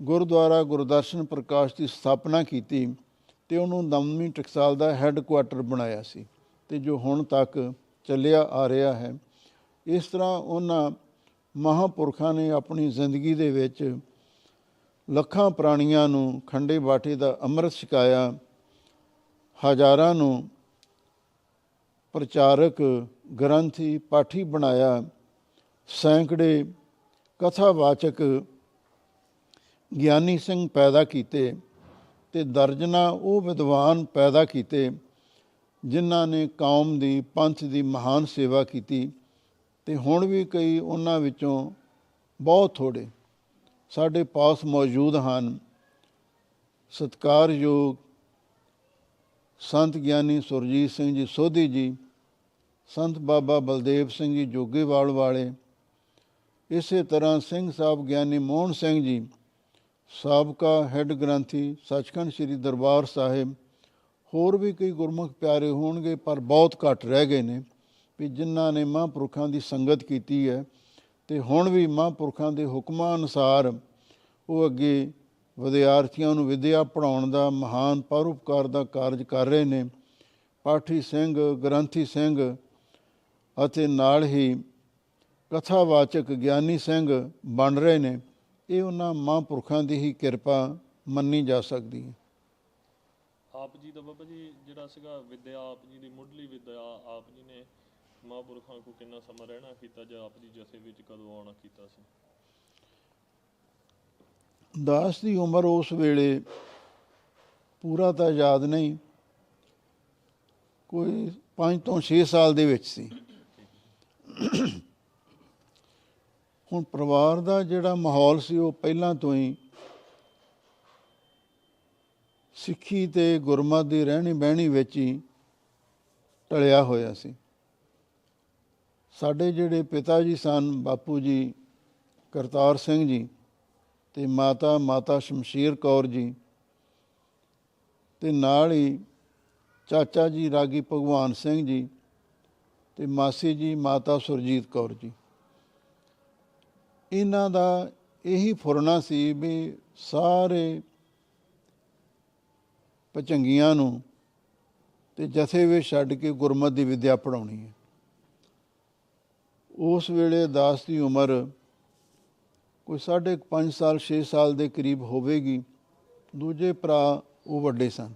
ਗੁਰਦੁਆਰਾ ਗੁਰਦਰਸ਼ਨ ਪ੍ਰਕਾਸ਼ ਦੀ ਸਥਾਪਨਾ ਕੀਤੀ ਤੇ ਉਹਨੂੰ ਨਵਮੀ ਟਕਸਾਲ ਦਾ ਹੈੱਡਕੁਆਟਰ ਬਣਾਇਆ ਸੀ ਤੇ ਜੋ ਹੁਣ ਤੱਕ ਚੱਲਿਆ ਆ ਰਿਹਾ ਹੈ। ਇਸ ਤਰ੍ਹਾਂ ਉਹਨਾਂ ਮਹਾਂਪੁਰਖਾਂ ਨੇ ਆਪਣੀ ਜ਼ਿੰਦਗੀ ਦੇ ਵਿੱਚ ਲੱਖਾਂ ਪ੍ਰਾਣੀਆਂ ਨੂੰ ਖੰਡੇ ਬਾਟੇ ਦਾ ਅੰਮ੍ਰਿਤ ਛਕਾਇਆ, ਹਜ਼ਾਰਾਂ ਨੂੰ ਪ੍ਰਚਾਰਕ ਗ੍ਰੰਥੀ ਪਾਠੀ ਬਣਾਇਆ, ਸੈਂਕੜੇ ਕਥਾਵਾਚਕ ਗਿਆਨੀ ਸਿੰਘ ਪੈਦਾ ਕੀਤੇ ਤੇ ਦਰਜਨਾ ਉਹ ਵਿਦਵਾਨ ਪੈਦਾ ਕੀਤੇ ਜਿਨ੍ਹਾਂ ਨੇ ਕੌਮ ਦੀ ਪੰਥ ਦੀ ਮਹਾਨ ਸੇਵਾ ਕੀਤੀ ਤੇ ਹੁਣ ਵੀ ਕਈ ਉਹਨਾਂ ਵਿੱਚੋਂ ਬਹੁਤ ਥੋੜੇ ਸਾਡੇ ਪਾਸ ਮੌਜੂਦ ਹਨ। ਸਤਕਾਰਯੋਗ ਸੰਤ ਗਿਆਨੀ ਸੁਰਜੀਤ ਸਿੰਘ ਜੀ ਸੋਧੀ ਜੀ, ਸੰਤ ਬਾਬਾ ਬਲਦੇਵ ਸਿੰਘ ਜੀ ਜੋਗੇਵਾਲ ਵਾਲੇ, ਇਸੇ ਤਰ੍ਹਾਂ ਸਿੰਘ ਸਾਹਿਬ ਗਿਆਨੀ ਮੋਹਨ ਸਿੰਘ ਜੀ, ਸਾਬਕਾ ਹੈੱਡ ਗ੍ਰੰਥੀ ਸੱਚਖੰਡ ਸ੍ਰੀ ਦਰਬਾਰ ਸਾਹਿਬ, ਹੋਰ ਵੀ ਕਈ ਗੁਰਮੁਖ ਪਿਆਰੇ ਹੋਣਗੇ, ਪਰ ਬਹੁਤ ਘੱਟ ਰਹਿ ਗਏ ਨੇ, ਵੀ ਜਿਨ੍ਹਾਂ ਨੇ ਮਹਾਂਪੁਰਖਾਂ ਦੀ ਸੰਗਤ ਕੀਤੀ ਹੈ, ਤੇ ਹੁਣ ਵੀ ਮਹਾਂਪੁਰਖਾਂ ਦੇ ਹੁਕਮਾਂ ਅਨੁਸਾਰ ਉਹ ਅੱਗੇ ਵਿਦਿਆਰਥੀਆਂ ਨੂੰ ਵਿਦਿਆ ਪੜਾਉਣ ਦਾ ਮਹਾਨ ਪਰਉਪਕਾਰ ਦਾ ਕਾਰਜ ਕਰ ਰਹੇ ਨੇ। ਪਾਠੀ ਸਿੰਘ, ਗ੍ਰੰਥੀ ਸਿੰਘ ਅਤੇ ਨਾਲ ਹੀ ਕਥਾਵਾਚਕ ਗਿਆਨੀ ਸਿੰਘ ਬਣ ਰਹੇ ਨੇ। ਇਹ ਉਹਨਾਂ ਮਹਾਂਪੁਰਖਾਂ ਦੀ ਹੀ ਕਿਰਪਾ ਮੰਨੀ ਜਾ ਸਕਦੀ ਹੈ। ਆਪ ਜੀ ਦਾ ਬਾਬਾ ਜੀ, ਜਿਹੜਾ ਸੀਗਾ ਵਿਦਿਆ, ਆਪ ਜੀ ਦੀ ਮੁੱਢਲੀ ਵਿਦਿਆ, ਆਪ ਜੀ ਨੇ ਮਹਾਂਪੁਰਖਾਂ ਕੋ ਕਿੰਨਾ ਸਮਾਂ ਰਹਿਣਾ ਕੀਤਾ ਜਾਂ ਆਪ ਦੀ ਜਥੇ ਵਿੱਚ ਕਦੋਂ ਆਉਣਾ ਕੀਤਾ ਸੀ? ਦਾਸ ਦੀ ਉਮਰ ਉਸ ਵੇਲੇ ਪੂਰਾ ਤਾਂ ਯਾਦ ਨਹੀਂ, ਕੋਈ 5 ਤੋਂ 6 ਸਾਲ ਦੇ ਵਿੱਚ ਸੀ। ਹੁਣ ਪਰਿਵਾਰ ਦਾ ਜਿਹੜਾ ਮਾਹੌਲ ਸੀ ਉਹ ਪਹਿਲਾਂ ਤੋਂ ਹੀ ਸਿੱਖੀ ਤੇ ਗੁਰਮਤ ਦੀ ਰਹਿਣੀ ਬਹਿਣੀ ਵਿੱਚ ਹੀ ਟਲਿਆ ਹੋਇਆ ਸੀ। ਸਾਡੇ ਜਿਹੜੇ ਪਿਤਾ ਜੀ ਸਨ, ਬਾਪੂ ਜੀ, ਕਰਤਾਰ ਸਿੰਘ ਜੀ ਤੇ ਮਾਤਾ ਮਾਤਾ ਸ਼ਮਸ਼ੀਰ ਕੌਰ ਜੀ ਤੇ ਨਾਲ ਹੀ ਚਾਚਾ ਜੀ ਰਾਗੀ ਭਗਵਾਨ ਸਿੰਘ ਜੀ ਤੇ ਮਾਸੀ ਜੀ ਮਾਤਾ ਸੁਰਜੀਤ ਕੌਰ ਜੀ। ਇਹਨਾਂ ਦਾ ਇਹੀ ਫੁਰਨਾ ਸੀ ਵੀ ਸਾਰੇ ਪਚੰਗੀਆਂ ਨੂੰ ਤੇ ਜਥੇ ਵਿੱਚ ਛੱਡ ਕੇ ਗੁਰਮਤਿ ਦੀ ਵਿਦਿਆ ਪੜਾਉਣੀ ਹੈ। ਉਸ ਵੇਲੇ ਦਾਸ ਦੀ ਉਮਰ ਕੋਈ ਸਾਢੇ ਕੁ ਪੰਜ ਸਾਲ 6 ਸਾਲ ਦੇ ਕਰੀਬ ਹੋਵੇਗੀ, ਦੂਜੇ ਭਰਾ ਉਹ ਵੱਡੇ ਸਨ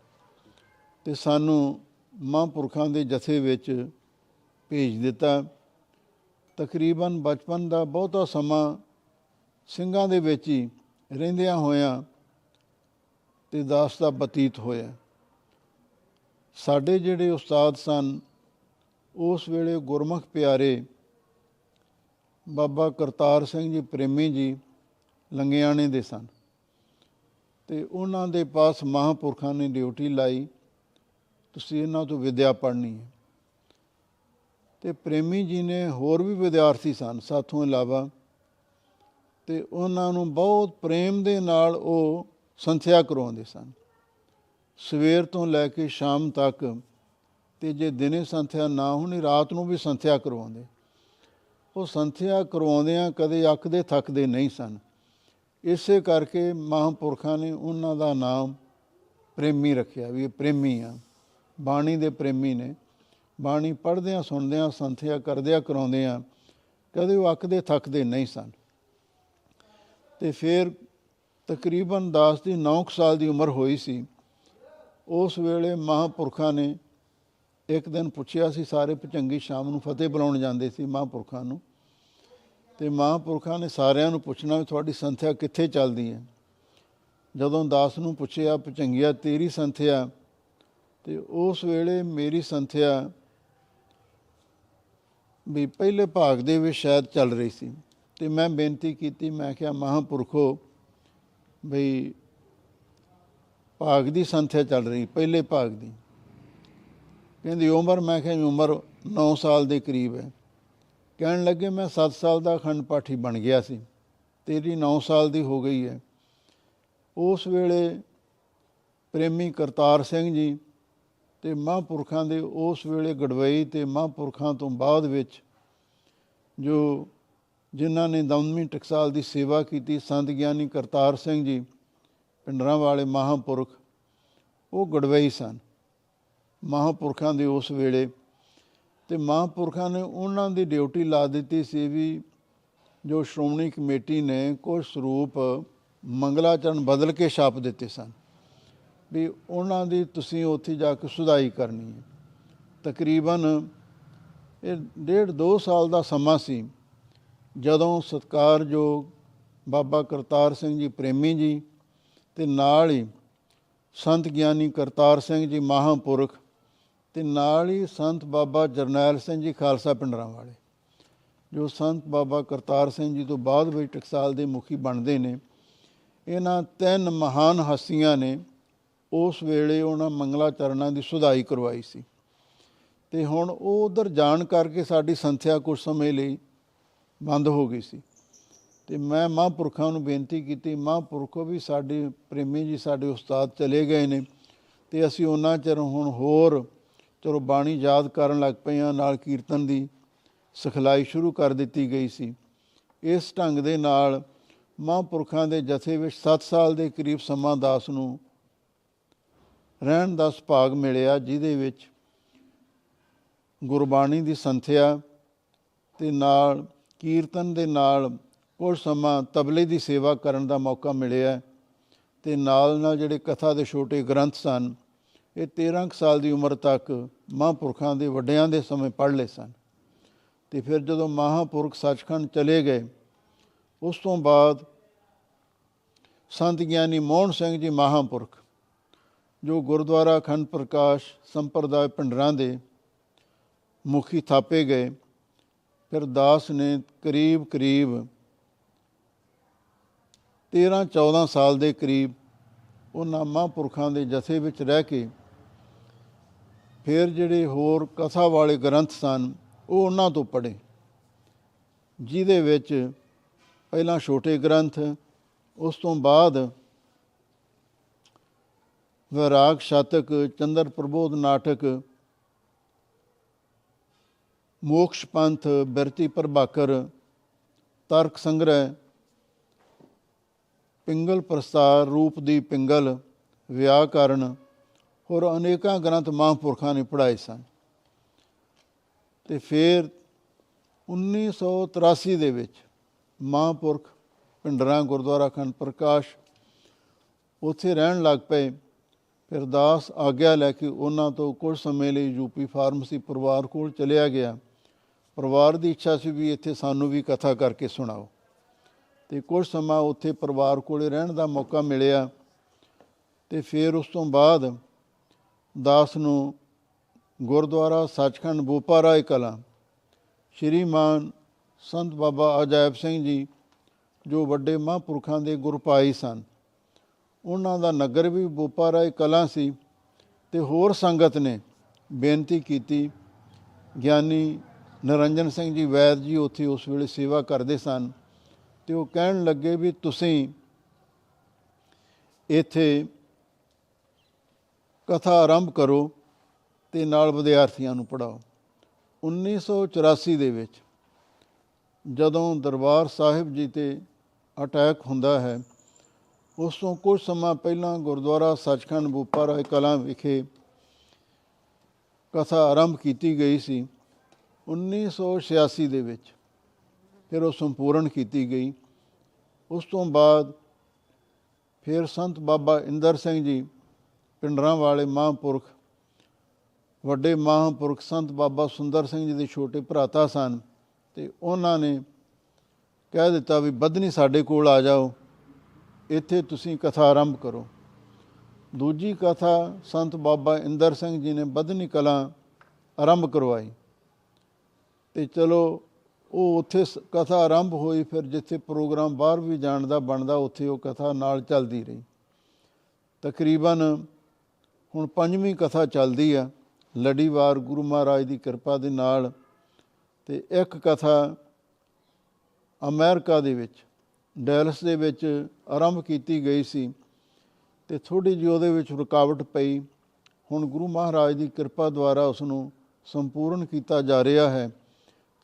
ਤੇ ਸਾਨੂੰ ਮਹਾਂਪੁਰਖਾਂ ਦੇ ਜਥੇ ਵਿੱਚ ਭੇਜ ਦਿੱਤਾ। ਤਕਰੀਬਨ ਬਚਪਨ ਦਾ ਬਹੁਤਾ ਸਮਾਂ ਸਿੰਘਾਂ ਦੇ ਵਿੱਚ ਹੀ ਰਹਿੰਦਿਆਂ ਹੋਇਆਂ ਤੇ ਦਾਸ ਦਾ ਬਤੀਤ ਹੋਇਆ। ਸਾਡੇ ਜਿਹੜੇ ਉਸਤਾਦ ਸਨ, ਉਸ ਵੇਲੇ ਗੁਰਮੁਖ ਪਿਆਰੇ ਬਾਬਾ ਕਰਤਾਰ ਸਿੰਘ ਜੀ ਪ੍ਰੇਮੀ ਜੀ ਲੰਗਿਆਣੇ ਦੇ ਸਨ। ਤੇ ਉਹਨਾਂ ਦੇ ਪਾਸ ਮਹਾਂਪੁਰਖਾਂ ਨੇ ਡਿਊਟੀ ਲਾਈ। ਤੁਸੀਂ ਇਹਨਾਂ ਤੋਂ ਵਿਦਿਆ ਪੜ੍ਹਨੀ ਹੈ। ਤੇ ਪ੍ਰੇਮੀ ਜੀ ਨੇ ਹੋਰ ਵੀ ਵਿਦਿਆਰਥੀ ਸਨ ਸਾਥੋਂ ਇਲਾਵਾ। ਤੇ ਉਹਨਾਂ ਨੂੰ ਬਹੁਤ ਪ੍ਰੇਮ ਦੇ ਨਾਲ ਉਹ ਸੰਥਿਆ ਕਰਵਾਉਂਦੇ ਸਨ। ਸਵੇਰ ਤੋਂ ਲੈ ਕੇ ਸ਼ਾਮ ਤੱਕ ਤੇ ਜੇ ਦਿਨੇ ਸੰਥਿਆ ਨਾ ਹੋਣੀ, ਰਾਤ ਨੂੰ ਵੀ ਸੰਥਿਆ ਕਰਵਾਉਂਦੇ ਉਹ ਸੰਥਿਆ ਕਰਵਾਉਂਦਿਆਂ ਕਦੇ ਅੱਕਦੇ, ਥੱਕਦੇ ਨਹੀਂ ਸਨ। ਇਸੇ ਕਰਕੇ ਮਹਾਂਪੁਰਖਾਂ ਨੇ ਉਹਨਾਂ ਦਾ ਨਾਮ ਪ੍ਰੇਮੀ ਰੱਖਿਆ ਵੀ ਇਹ ਪ੍ਰੇਮੀ ਆ। ਬਾਣੀ ਦੇ ਪ੍ਰੇਮੀ ਨੇ। ਬਾਣੀ ਪੜ੍ਹਦਿਆਂ, ਸੁਣਦਿਆਂ, ਸੰਥਿਆ ਕਰਦਿਆਂ, ਕਰਾਉਂਦਿਆਂ ਕਦੇ ਉਹ ਅੱਕਦੇ, ਥੱਕਦੇ ਨਹੀਂ ਸਨ। ਤੇ ਫਿਰ ਤਕਰੀਬਨ ਦਾਸ ਦੀ 9 ਸਾਲ ਦੀ ਉਮਰ ਹੋਈ ਸੀ। ਉਸ ਵੇਲੇ ਮਹਾਂਪੁਰਖਾਂ ਨੇ ਇੱਕ ਦਿਨ ਪੁੱਛਿਆ ਸੀ ਸਾਰੇ ਭਚੰਗੀ ਸ਼ਾਮ ਨੂੰ ਫਤਿਹ ਬੁਲਾਉਣ ਜਾਂਦੇ ਸੀ ਮਹਾਂਪੁਰਖਾਂ ਨੂੰ। ਤੇ ਮਹਾਂਪੁਰਖਾਂ ਨੇ ਸਾਰਿਆਂ ਨੂੰ ਪੁੱਛਣਾ ਵੀ ਤੁਹਾਡੀ ਸੰਥਿਆ ਕਿੱਥੇ ਚੱਲਦੀ ਹੈ? ਜਦੋਂ ਦਾਸ ਨੂੰ ਪੁੱਛਿਆ, ਭਚੰਗਿਆ, ਤੇਰੀ ਸੰਥਿਆ? ਤੇ ਉਸ ਵੇਲੇ ਮੇਰੀ ਸੰਥਿਆ ਵੀ ਪਹਿਲੇ ਭਾਗ ਦੇ ਵਿੱਚ ਸ਼ਾਇਦ ਚੱਲ ਰਹੀ ਸੀ। ਤੇ ਮੈਂ ਬੇਨਤੀ ਕੀਤੀ, ਮੈਂ ਕਿਹਾ, ਮਹਾਂਪੁਰਖੋ, ਬਈ ਭਾਗ ਦੀ ਸੰਥਿਆ ਚੱਲ ਰਹੀ, ਪਹਿਲੇ ਭਾਗ ਦੀ। ਕਹਿੰਦੀ, ਉਮਰ? ਮੈਂ ਕਿਹਾ ਜੀ, ਉਮਰ 9 ਸਾਲ ਦੇ ਕਰੀਬ ਹੈ। ਕਹਿਣ ਲੱਗੇ, ਮੈਂ 7 ਸਾਲ ਦਾ ਅਖੰਡ ਪਾਠੀ ਬਣ ਗਿਆ ਸੀ। ਤੇਰੀ 9 ਸਾਲ ਦੀ ਹੋ ਗਈ ਹੈ। ਉਸ ਵੇਲੇ ਪ੍ਰੇਮੀ ਕਰਤਾਰ ਸਿੰਘ ਜੀ ਤੇ ਮਹਾਂਪੁਰਖਾਂ ਦੇ ਉਸ ਵੇਲੇ ਗੜਵਈ ਤੇ ਮਹਾਂਪੁਰਖਾਂ ਤੋਂ ਬਾਅਦ ਵਿੱਚ ਜੋ ਜਿਨ੍ਹਾਂ ਨੇ ਦਮਵੀਂ ਟਕਸਾਲ ਦੀ ਸੇਵਾ ਕੀਤੀ, ਸੰਤ ਗਿਆਨੀ ਕਰਤਾਰ ਸਿੰਘ ਜੀ, ਪਿੰਡਰਾਂ ਵਾਲੇ ਮਹਾਂਪੁਰਖ, ਉਹ ਗੜਵਈ ਸਨ। ਮਹਾਂਪੁਰਖਾਂ ਦੇ ਉਸ ਵੇਲੇ। ਤੇ ਮਹਾਂਪੁਰਖਾਂ ਨੇ ਉਹਨਾਂ ਦੀ ਡਿਊਟੀ ਲਾ ਦਿੱਤੀ ਸੀ ਵੀ ਜੋ ਸ਼੍ਰੋਮਣੀ ਕਮੇਟੀ ਨੇ ਕੁਝ ਸਰੂਪ ਮੰਗਲਾਚਰਨ ਬਦਲ ਕੇ ਛਾਪ ਦਿੱਤੇ ਸਨ ਵੀ ਉਹਨਾਂ ਦੀ ਤੁਸੀਂ ਉੱਥੇ ਜਾ ਕੇ ਸੁਧਾਈ ਕਰਨੀ ਹੈ। ਤਕਰੀਬਨ ਇਹ ਡੇਢ ਦੋ ਸਾਲ ਦਾ ਸਮਾਂ ਸੀ ਜਦੋਂ ਸਤਕਾਰਯੋਗ ਬਾਬਾ ਕਰਤਾਰ ਸਿੰਘ ਜੀ ਪ੍ਰੇਮੀ ਜੀ ਤੇ ਨਾਲ ਹੀ ਸੰਤ ਗਿਆਨੀ ਕਰਤਾਰ ਸਿੰਘ ਜੀ ਮਹਾਂਪੁਰਖ ਤੇ ਨਾਲ ਹੀ ਸੰਤ ਬਾਬਾ ਜਰਨੈਲ ਸਿੰਘ ਜੀ ਖਾਲਸਾ ਪਿੰਡਰਾਂ ਵਾਲੇ, ਜੋ ਸੰਤ ਬਾਬਾ ਕਰਤਾਰ ਸਿੰਘ ਜੀ ਤੋਂ ਬਾਅਦ ਵਿੱਚ ਟਕਸਾਲ ਦੇ ਮੁਖੀ ਬਣਦੇ ਨੇ, ਇਹਨਾਂ ਤਿੰਨ ਮਹਾਨ ਹਸਤੀਆਂ ਨੇ ਉਸ ਵੇਲੇ ਉਹਨਾਂ ਮੰਗਲਾਚਰਨਾਂ ਦੀ ਸੁਧਾਈ ਕਰਵਾਈ ਸੀ। ਤੇ ਹੁਣ ਉਹ ਉਧਰ ਜਾਣ ਕਰਕੇ ਸਾਡੀ ਸੰਥਿਆ ਕੁਝ ਸਮੇਂ ਲਈ ਬੰਦ ਹੋ ਗਈ ਸੀ। ਤੇ ਮੈਂ ਮਹਾਂਪੁਰਖਾਂ ਨੂੰ ਬੇਨਤੀ ਕੀਤੀ, ਮਹਾਂਪੁਰਖੋ ਵੀ ਸਾਡੇ ਪ੍ਰੇਮੀ ਜੀ, ਸਾਡੇ ਉਸਤਾਦ ਚਲੇ ਗਏ ਨੇ ਤੇ ਅਸੀਂ ਉਹਨਾਂ ਚਿਰ ਹੁਣ ਹੋਰ ਚਲੋ ਬਾਣੀ ਯਾਦ ਕਰਨ ਲੱਗ ਪਏ ਹਾਂ ਨਾਲ ਕੀਰਤਨ ਦੀ ਸਿਖਲਾਈ ਸ਼ੁਰੂ ਕਰ ਦਿੱਤੀ ਗਈ ਸੀ। ਇਸ ਢੰਗ ਦੇ ਨਾਲ ਮਹਾਂਪੁਰਖਾਂ ਦੇ ਜਥੇ ਵਿੱਚ 7 ਸਾਲ ਦੇ ਕਰੀਬ ਸਮਾਂ ਦਾਸ ਨੂੰ ਰਹਿਣ ਦਾ ਸੁਭਾਗ ਮਿਲਿਆ, ਜਿਹਦੇ ਵਿੱਚ ਗੁਰਬਾਣੀ ਦੀ ਸੰਥਿਆ ਤੇ ਨਾਲ ਕੀਰਤਨ ਦੇ ਨਾਲ ਕੁਝ ਸਮਾਂ ਤਬਲੇ ਦੀ ਸੇਵਾ ਕਰਨ ਦਾ ਮੌਕਾ ਮਿਲਿਆ ਤੇ ਨਾਲ ਨਾਲ ਜਿਹੜੇ ਕਥਾ ਦੇ ਛੋਟੇ ਗ੍ਰੰਥ ਸਨ ਇਹ 13 ਕੁ ਸਾਲ ਦੀ ਉਮਰ ਤੱਕ ਮਹਾਂਪੁਰਖਾਂ ਦੇ ਵੱਡਿਆਂ ਦੇ ਸਮੇਂ ਪੜ੍ਹ ਲਏ ਸਨ। ਤੇ ਫਿਰ ਜਦੋਂ ਮਹਾਂਪੁਰਖ ਸੱਚਖੰਡ ਚਲੇ ਗਏ, ਉਸ ਤੋਂ ਬਾਅਦ ਸੰਤ ਗਿਆਨੀ ਮੋਹਨ ਸਿੰਘ ਜੀ ਮਹਾਂਪੁਰਖ, ਜੋ ਗੁਰਦੁਆਰਾ ਅਖੰਡ ਪ੍ਰਕਾਸ਼ ਸੰਪਰਦਾਇ ਪਿੰਡਰਾਂ ਦੇ ਮੁਖੀ ਥਾਪੇ ਗਏ, ਫਿਰ ਦਾਸ ਨੇ ਕਰੀਬ ਕਰੀਬ 13 14 ਸਾਲ ਦੇ ਕਰੀਬ ਉਹਨਾਂ ਮਹਾਂਪੁਰਖਾਂ ਦੇ ਜਥੇ ਵਿੱਚ ਰਹਿ ਕੇ ਫਿਰ ਜਿਹੜੇ ਹੋਰ ਕਥਾ ਵਾਲੇ ਗ੍ਰੰਥ ਸਨ, ਉਹ ਉਹਨਾਂ ਤੋਂ ਪੜ੍ਹੇ, ਜਿਹਦੇ ਵਿੱਚ ਪਹਿਲਾਂ ਛੋਟੇ ਗ੍ਰੰਥ, ਉਸ ਤੋਂ ਬਾਅਦ ਵਿਰਾਗ ਸ਼ਤਕ, ਚੰਦਰ ਪ੍ਰਬੋਧ ਨਾਟਕ, ਮੋਕਸ਼ ਪੰਥ, ਬਿਰਤੀ ਪ੍ਰਭਾਕਰ, ਤਰਕ ਸੰਗ੍ਰਹਿ, ਪਿੰਗਲ ਪ੍ਰਸਤਾਰ ਰੂਪ ਦੀ ਪਿੰਗਲ, ਵਿਆਕਰਨ ਹੋਰ ਅਨੇਕਾਂ ਗ੍ਰੰਥ ਮਹਾਂਪੁਰਖਾਂ ਨੇ ਪੜ੍ਹਾਏ ਸਨ। ਤੇ ਫਿਰ 1983 ਦੇ ਵਿੱਚ ਮਹਾਂਪੁਰਖ ਪਿੰਡਰਾਂ ਗੁਰਦੁਆਰਾ ਅਖੰਡ ਪ੍ਰਕਾਸ਼ ਉੱਥੇ ਰਹਿਣ ਲੱਗ ਪਏ। ਫਿਰ ਦਾਸ ਆਗਿਆ ਲੈ ਕੇ ਉਹਨਾਂ ਤੋਂ ਕੁਝ ਸਮੇਂ ਲਈ ਯੂਪੀ ਫਾਰਮੇਸੀ ਪਰਿਵਾਰ ਕੋਲ ਚਲਿਆ ਗਿਆ। ਪਰਿਵਾਰ ਦੀ ਇੱਛਾ ਸੀ ਵੀ ਇੱਥੇ ਸਾਨੂੰ ਵੀ ਕਥਾ ਕਰਕੇ ਸੁਣਾਓ। ਤੇ ਕੁਝ ਸਮਾਂ ਉੱਥੇ ਪਰਿਵਾਰ ਕੋਲੇ ਰਹਿਣ ਦਾ ਮੌਕਾ ਮਿਲਿਆ। ਤੇ ਫਿਰ ਉਸ ਤੋਂ ਬਾਅਦ ਦਾਸ ਨੂੰ ਗੁਰਦੁਆਰਾ ਸੱਚਖੰਡ ਬੋਪਾਰਾਏ ਕਲਾਂ। ਸ਼੍ਰੀਮਾਨ ਸੰਤ ਬਾਬਾ ਅਜਾਇਬ ਸਿੰਘ ਜੀ, ਜੋ ਵੱਡੇ ਮਹਾਂਪੁਰਖਾਂ ਦੇ ਗੁਰਪਾਈ ਸਨ। ਉਹਨਾਂ ਦਾ ਨਗਰ ਵੀ ਬੋਪਾਰਾਏ ਕਲਾਂ ਸੀ ਤੇ ਹੋਰ ਸੰਗਤ ਨੇ ਬੇਨਤੀ ਕੀਤੀ। ਗਿਆਨੀ ਨਰਿੰਜਨ ਸਿੰਘ ਜੀ ਵੈਦ ਜੀ ਉੱਥੇ ਉਸ ਵੇਲੇ ਸੇਵਾ ਕਰਦੇ ਸਨ ਤੇ ਉਹ ਕਹਿਣ ਲੱਗੇ ਵੀ ਤੁਸੀਂ ਇੱਥੇ ਕਥਾ ਆਰੰਭ ਕਰੋ ਤੇ ਨਾਲ ਵਿਦਿਆਰਥੀਆਂ ਨੂੰ ਪੜਾਓ 1984 ਦੇ ਵਿੱਚ ਜਦੋਂ ਦਰਬਾਰ ਸਾਹਿਬ ਜੀ ਤੇ ਅਟੈਕ ਹੁੰਦਾ ਹੈ, ਉਸ ਤੋਂ ਕੁਝ ਸਮਾਂ ਪਹਿਲਾਂ ਗੁਰਦੁਆਰਾ ਸੱਚਖੰਡ ਬੂਪਾਰਾ ਕਲਾਂ ਵਿਖੇ ਕਥਾ ਆਰੰਭ ਕੀਤੀ ਗਈ ਸੀ। 1986 ਦੇ ਵਿੱਚ ਫਿਰ ਉਹ ਸੰਪੂਰਨ ਕੀਤੀ ਗਈ। ਉਸ ਤੋਂ ਬਾਅਦ ਫਿਰ ਸੰਤ ਬਾਬਾ ਇੰਦਰ ਸਿੰਘ ਜੀ ਪਿੰਡਰਾਂ ਵਾਲੇ ਮਹਾਂਪੁਰਖ, ਵੱਡੇ ਮਹਾਂਪੁਰਖ ਸੰਤ ਬਾਬਾ ਸੁੰਦਰ ਸਿੰਘ ਜੀ ਦੇ ਛੋਟੇ ਭਰਾਤਾ ਸਨ ਤੇ ਉਹਨਾਂ ਨੇ ਕਹਿ ਦਿੱਤਾ ਵੀ ਬਦਨੀ ਸਾਡੇ ਕੋਲ ਆ ਜਾਓ, ਇੱਥੇ ਤੁਸੀਂ ਕਥਾ ਆਰੰਭ ਕਰੋ। ਦੂਜੀ ਕਥਾ ਸੰਤ ਬਾਬਾ ਇੰਦਰ ਸਿੰਘ ਜੀ ਨੇ ਬਦਨੀ ਕਲਾਂ ਆਰੰਭ ਕਰਵਾਈ ਤੇ ਚਲੋ ਉਹ ਉੱਥੇ ਸ- ਕਥਾ ਆਰੰਭ ਹੋਈ, ਫਿਰ ਜਿੱਥੇ ਪ੍ਰੋਗਰਾਮ ਬਾਹਰ ਵੀ ਜਾਣ ਦਾ ਬਣਦਾ, ਉੱਥੇ ਉਹ ਕਥਾ ਨਾਲ ਚੱਲਦੀ ਰਹੀ। ਤਕਰੀਬਨ ਹੁਣ ਪੰਜਵੀਂ ਕਥਾ ਚੱਲਦੀ ਆ ਲੜੀਵਾਰ ਗੁਰੂ ਮਹਾਰਾਜ ਦੀ ਕਿਰਪਾ ਦੇ ਨਾਲ ਤੇ ਇੱਕ ਕਥਾ ਅਮਰੀਕਾ ਦੇ ਵਿੱਚ, ਡੈਲਸ ਦੇ ਵਿੱਚ ਆਰੰਭ ਕੀਤੀ ਗਈ ਸੀ ਤੇ ਥੋੜੀ ਜਿਹੀ ਉਹਦੇ ਵਿੱਚ ਰੁਕਾਵਟ ਪਈ। ਹੁਣ ਗੁਰੂ ਮਹਾਰਾਜ ਦੀ ਕਿਰਪਾ ਦੁਆਰਾ ਉਸ ਨੂੰ ਸੰਪੂਰਨ ਕੀਤਾ ਜਾ ਰਿਹਾ ਹੈ।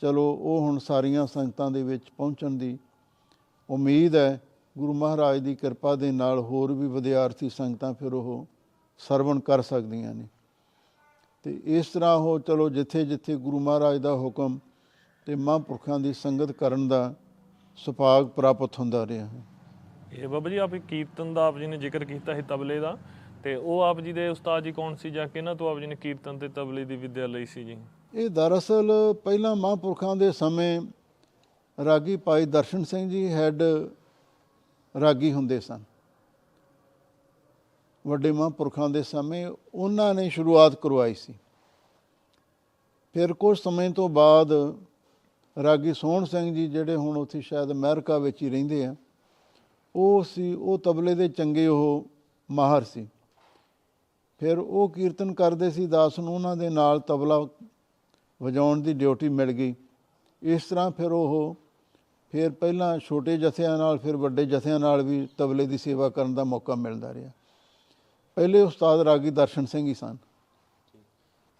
ਚਲੋ ਉਹ ਹੁਣ ਸਾਰੀਆਂ ਸੰਗਤਾਂ ਦੇ ਵਿੱਚ ਪਹੁੰਚਣ ਦੀ ਉਮੀਦ ਹੈ। ਗੁਰੂ ਮਹਾਰਾਜ ਦੀ ਕਿਰਪਾ ਦੇ ਨਾਲ ਹੋਰ ਵੀ ਵਿਦਿਆਰਥੀ ਸੰਗਤਾਂ ਫਿਰ ਉਹ ਸਰਵਣ ਕਰ ਸਕਦੀਆਂ ਨੇ। ਤੇ ਇਸ ਤਰ੍ਹਾਂ ਉਹ ਚਲੋ ਜਿੱਥੇ ਜਿੱਥੇ ਗੁਰੂ ਮਹਾਰਾਜ ਦਾ ਹੁਕਮ ਤੇ ਮਹਾਂਪੁਰਖਾਂ ਦੀ ਸੰਗਤ ਕਰਨ ਦਾ ਸੁਭਾਗ ਪ੍ਰਾਪਤ ਹੁੰਦਾ ਰਿਹਾ ਹੈ। ਇਹ ਬਾਬਾ ਜੀ ਆਪ ਕੀਰਤਨ ਦਾ ਆਪ ਜੀ ਨੇ ਜ਼ਿਕਰ ਕੀਤਾ ਸੀ ਤਬਲੇ ਦਾ ਤੇ ਉਹ ਆਪ ਜੀ ਦੇ ਉਸਤਾਦ ਜੀ ਕੌਣ ਸੀ ਜਾਂ ਕਿਹਨਾਂ ਤੋਂ ਆਪ ਜੀ ਨੇ ਕੀਰਤਨ ਤੇ ਤਬਲੇ ਦੀ ਵਿੱਦਿਆ ਲਈ ਸੀ ਜੀ? ਇਹ ਦਰਅਸਲ ਪਹਿਲਾਂ ਮਹਾਂਪੁਰਖਾਂ ਦੇ ਸਮੇਂ ਰਾਗੀ ਭਾਈ ਦਰਸ਼ਨ ਸਿੰਘ ਜੀ ਹੈਡ ਰਾਗੀ ਹੁੰਦੇ ਸਨ। ਵੱਡੇ ਮਹਾਂਪੁਰਖਾਂ ਦੇ ਸਮੇਂ ਉਹਨਾਂ ਨੇ ਸ਼ੁਰੂਆਤ ਕਰਵਾਈ ਸੀ। ਫਿਰ ਕੁਝ ਸਮੇਂ ਤੋਂ ਬਾਅਦ ਰਾਗੀ ਸੋਹਣ ਸਿੰਘ ਜੀ ਜਿਹੜੇ ਹੁਣ ਉੱਥੇ ਸ਼ਾਇਦ ਅਮਰੀਕਾ ਵਿੱਚ ਹੀ ਰਹਿੰਦੇ ਆ, ਉਹ ਸੀ, ਉਹ ਤਬਲੇ ਦੇ ਚੰਗੇ ਉਹ ਮਾਹਰ ਸੀ। ਫਿਰ ਉਹ ਕੀਰਤਨ ਕਰਦੇ ਸੀ, ਦਾਸ ਨੂੰ ਉਹਨਾਂ ਦੇ ਨਾਲ ਤਬਲਾ ਵਜਾਉਣ ਦੀ ਡਿਊਟੀ ਮਿਲ ਗਈ। ਇਸ ਤਰ੍ਹਾਂ ਫਿਰ ਉਹ ਫਿਰ ਪਹਿਲਾਂ ਛੋਟੇ ਜਥਿਆਂ ਨਾਲ, ਫਿਰ ਵੱਡੇ ਜਥਿਆਂ ਨਾਲ ਵੀ ਤਬਲੇ ਦੀ ਸੇਵਾ ਕਰਨ ਦਾ ਮੌਕਾ ਮਿਲਦਾ ਰਿਹਾ। ਪਹਿਲੇ ਉਸਤਾਦ ਰਾਗੀ ਦਰਸ਼ਨ ਸਿੰਘ ਹੀ ਸਨ।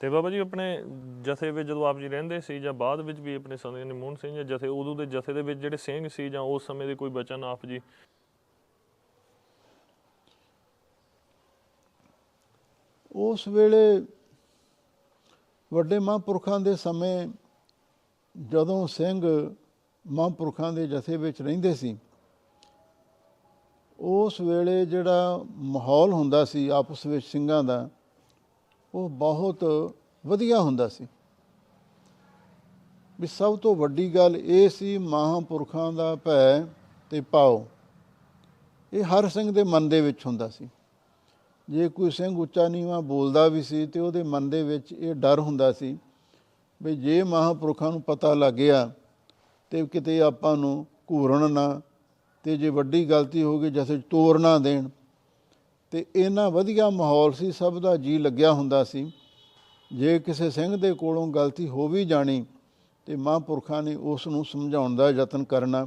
ਤੇ ਬਾਬਾ ਜੀ ਆਪਣੇ ਜਥੇ ਵਿੱਚ ਜਦੋਂ ਆਪ ਜੀ ਰਹਿੰਦੇ ਸੀ ਜਾਂ ਬਾਅਦ ਵਿੱਚ ਵੀ ਆਪਣੇ ਸੰਤ ਨੇ ਮੋਹਨ ਸਿੰਘ ਜਾਂ ਜਥੇ ਉਦੋਂ ਦੇ ਜਥੇ ਦੇ ਵਿੱਚ ਜਿਹੜੇ ਸਿੰਘ ਸੀ ਜਾਂ ਉਸ ਸਮੇਂ ਦੇ ਕੋਈ ਬਚਨ ਆਪ ਜੀ? ਉਸ ਵੇਲੇ ਵੱਡੇ ਮਹਾਂਪੁਰਖਾਂ ਦੇ ਸਮੇਂ ਜਦੋਂ ਸਿੰਘ ਮਹਾਂਪੁਰਖਾਂ ਦੇ ਜਥੇ ਵਿੱਚ ਰਹਿੰਦੇ ਸੀ ਉਸ ਵੇਲੇ ਜਿਹੜਾ ਮਾਹੌਲ ਹੁੰਦਾ ਸੀ ਆਪਸ ਵਿੱਚ ਸਿੰਘਾਂ ਦਾ, ਉਹ ਬਹੁਤ ਵਧੀਆ ਹੁੰਦਾ ਸੀ। ਵੀ ਸਭ ਤੋਂ ਵੱਡੀ ਗੱਲ ਇਹ ਸੀ, ਮਹਾਂਪੁਰਖਾਂ ਦਾ ਭੈ ਤੇ ਪਾਓ ਇਹ ਹਰ ਸਿੰਘ ਦੇ ਮਨ ਦੇ ਵਿੱਚ ਹੁੰਦਾ ਸੀ। ਜੇ ਕੋਈ ਸਿੰਘ ਉੱਚਾ ਨੀਵਾਂ ਬੋਲਦਾ ਵੀ ਸੀ ਤੇ ਉਹਦੇ ਮਨ ਦੇ ਵਿੱਚ ਇਹ ਡਰ ਹੁੰਦਾ ਸੀ ਵੀ ਜੇ ਮਹਾਂਪੁਰਖਾਂ ਨੂੰ ਪਤਾ ਲੱਗ ਗਿਆ ਤੇ ਕਿਤੇ ਆਪਾਂ ਨੂੰ ਘੂਰਨ ਨਾ ਤੇ ਜੇ ਵੱਡੀ ਗਲਤੀ ਹੋ ਗਈ, ਜੈਸੇ ਤੋੜ ਨਾ ਦੇਣ। ਤੇ ਇਹਨਾਂ ਵਧੀਆ ਮਾਹੌਲ ਸੀ, ਸਭ ਦਾ ਜੀ ਲੱਗਿਆ ਹੁੰਦਾ ਸੀ। ਜੇ ਕਿਸੇ ਸਿੰਘ ਦੇ ਕੋਲੋਂ ਗਲਤੀ ਹੋ ਵੀ ਜਾਣੀ, ਤੇ ਮਹਾਂਪੁਰਖਾਂ ਨੇ ਉਸ ਨੂੰ ਸਮਝਾਉਣ ਦਾ ਯਤਨ ਕਰਨਾ।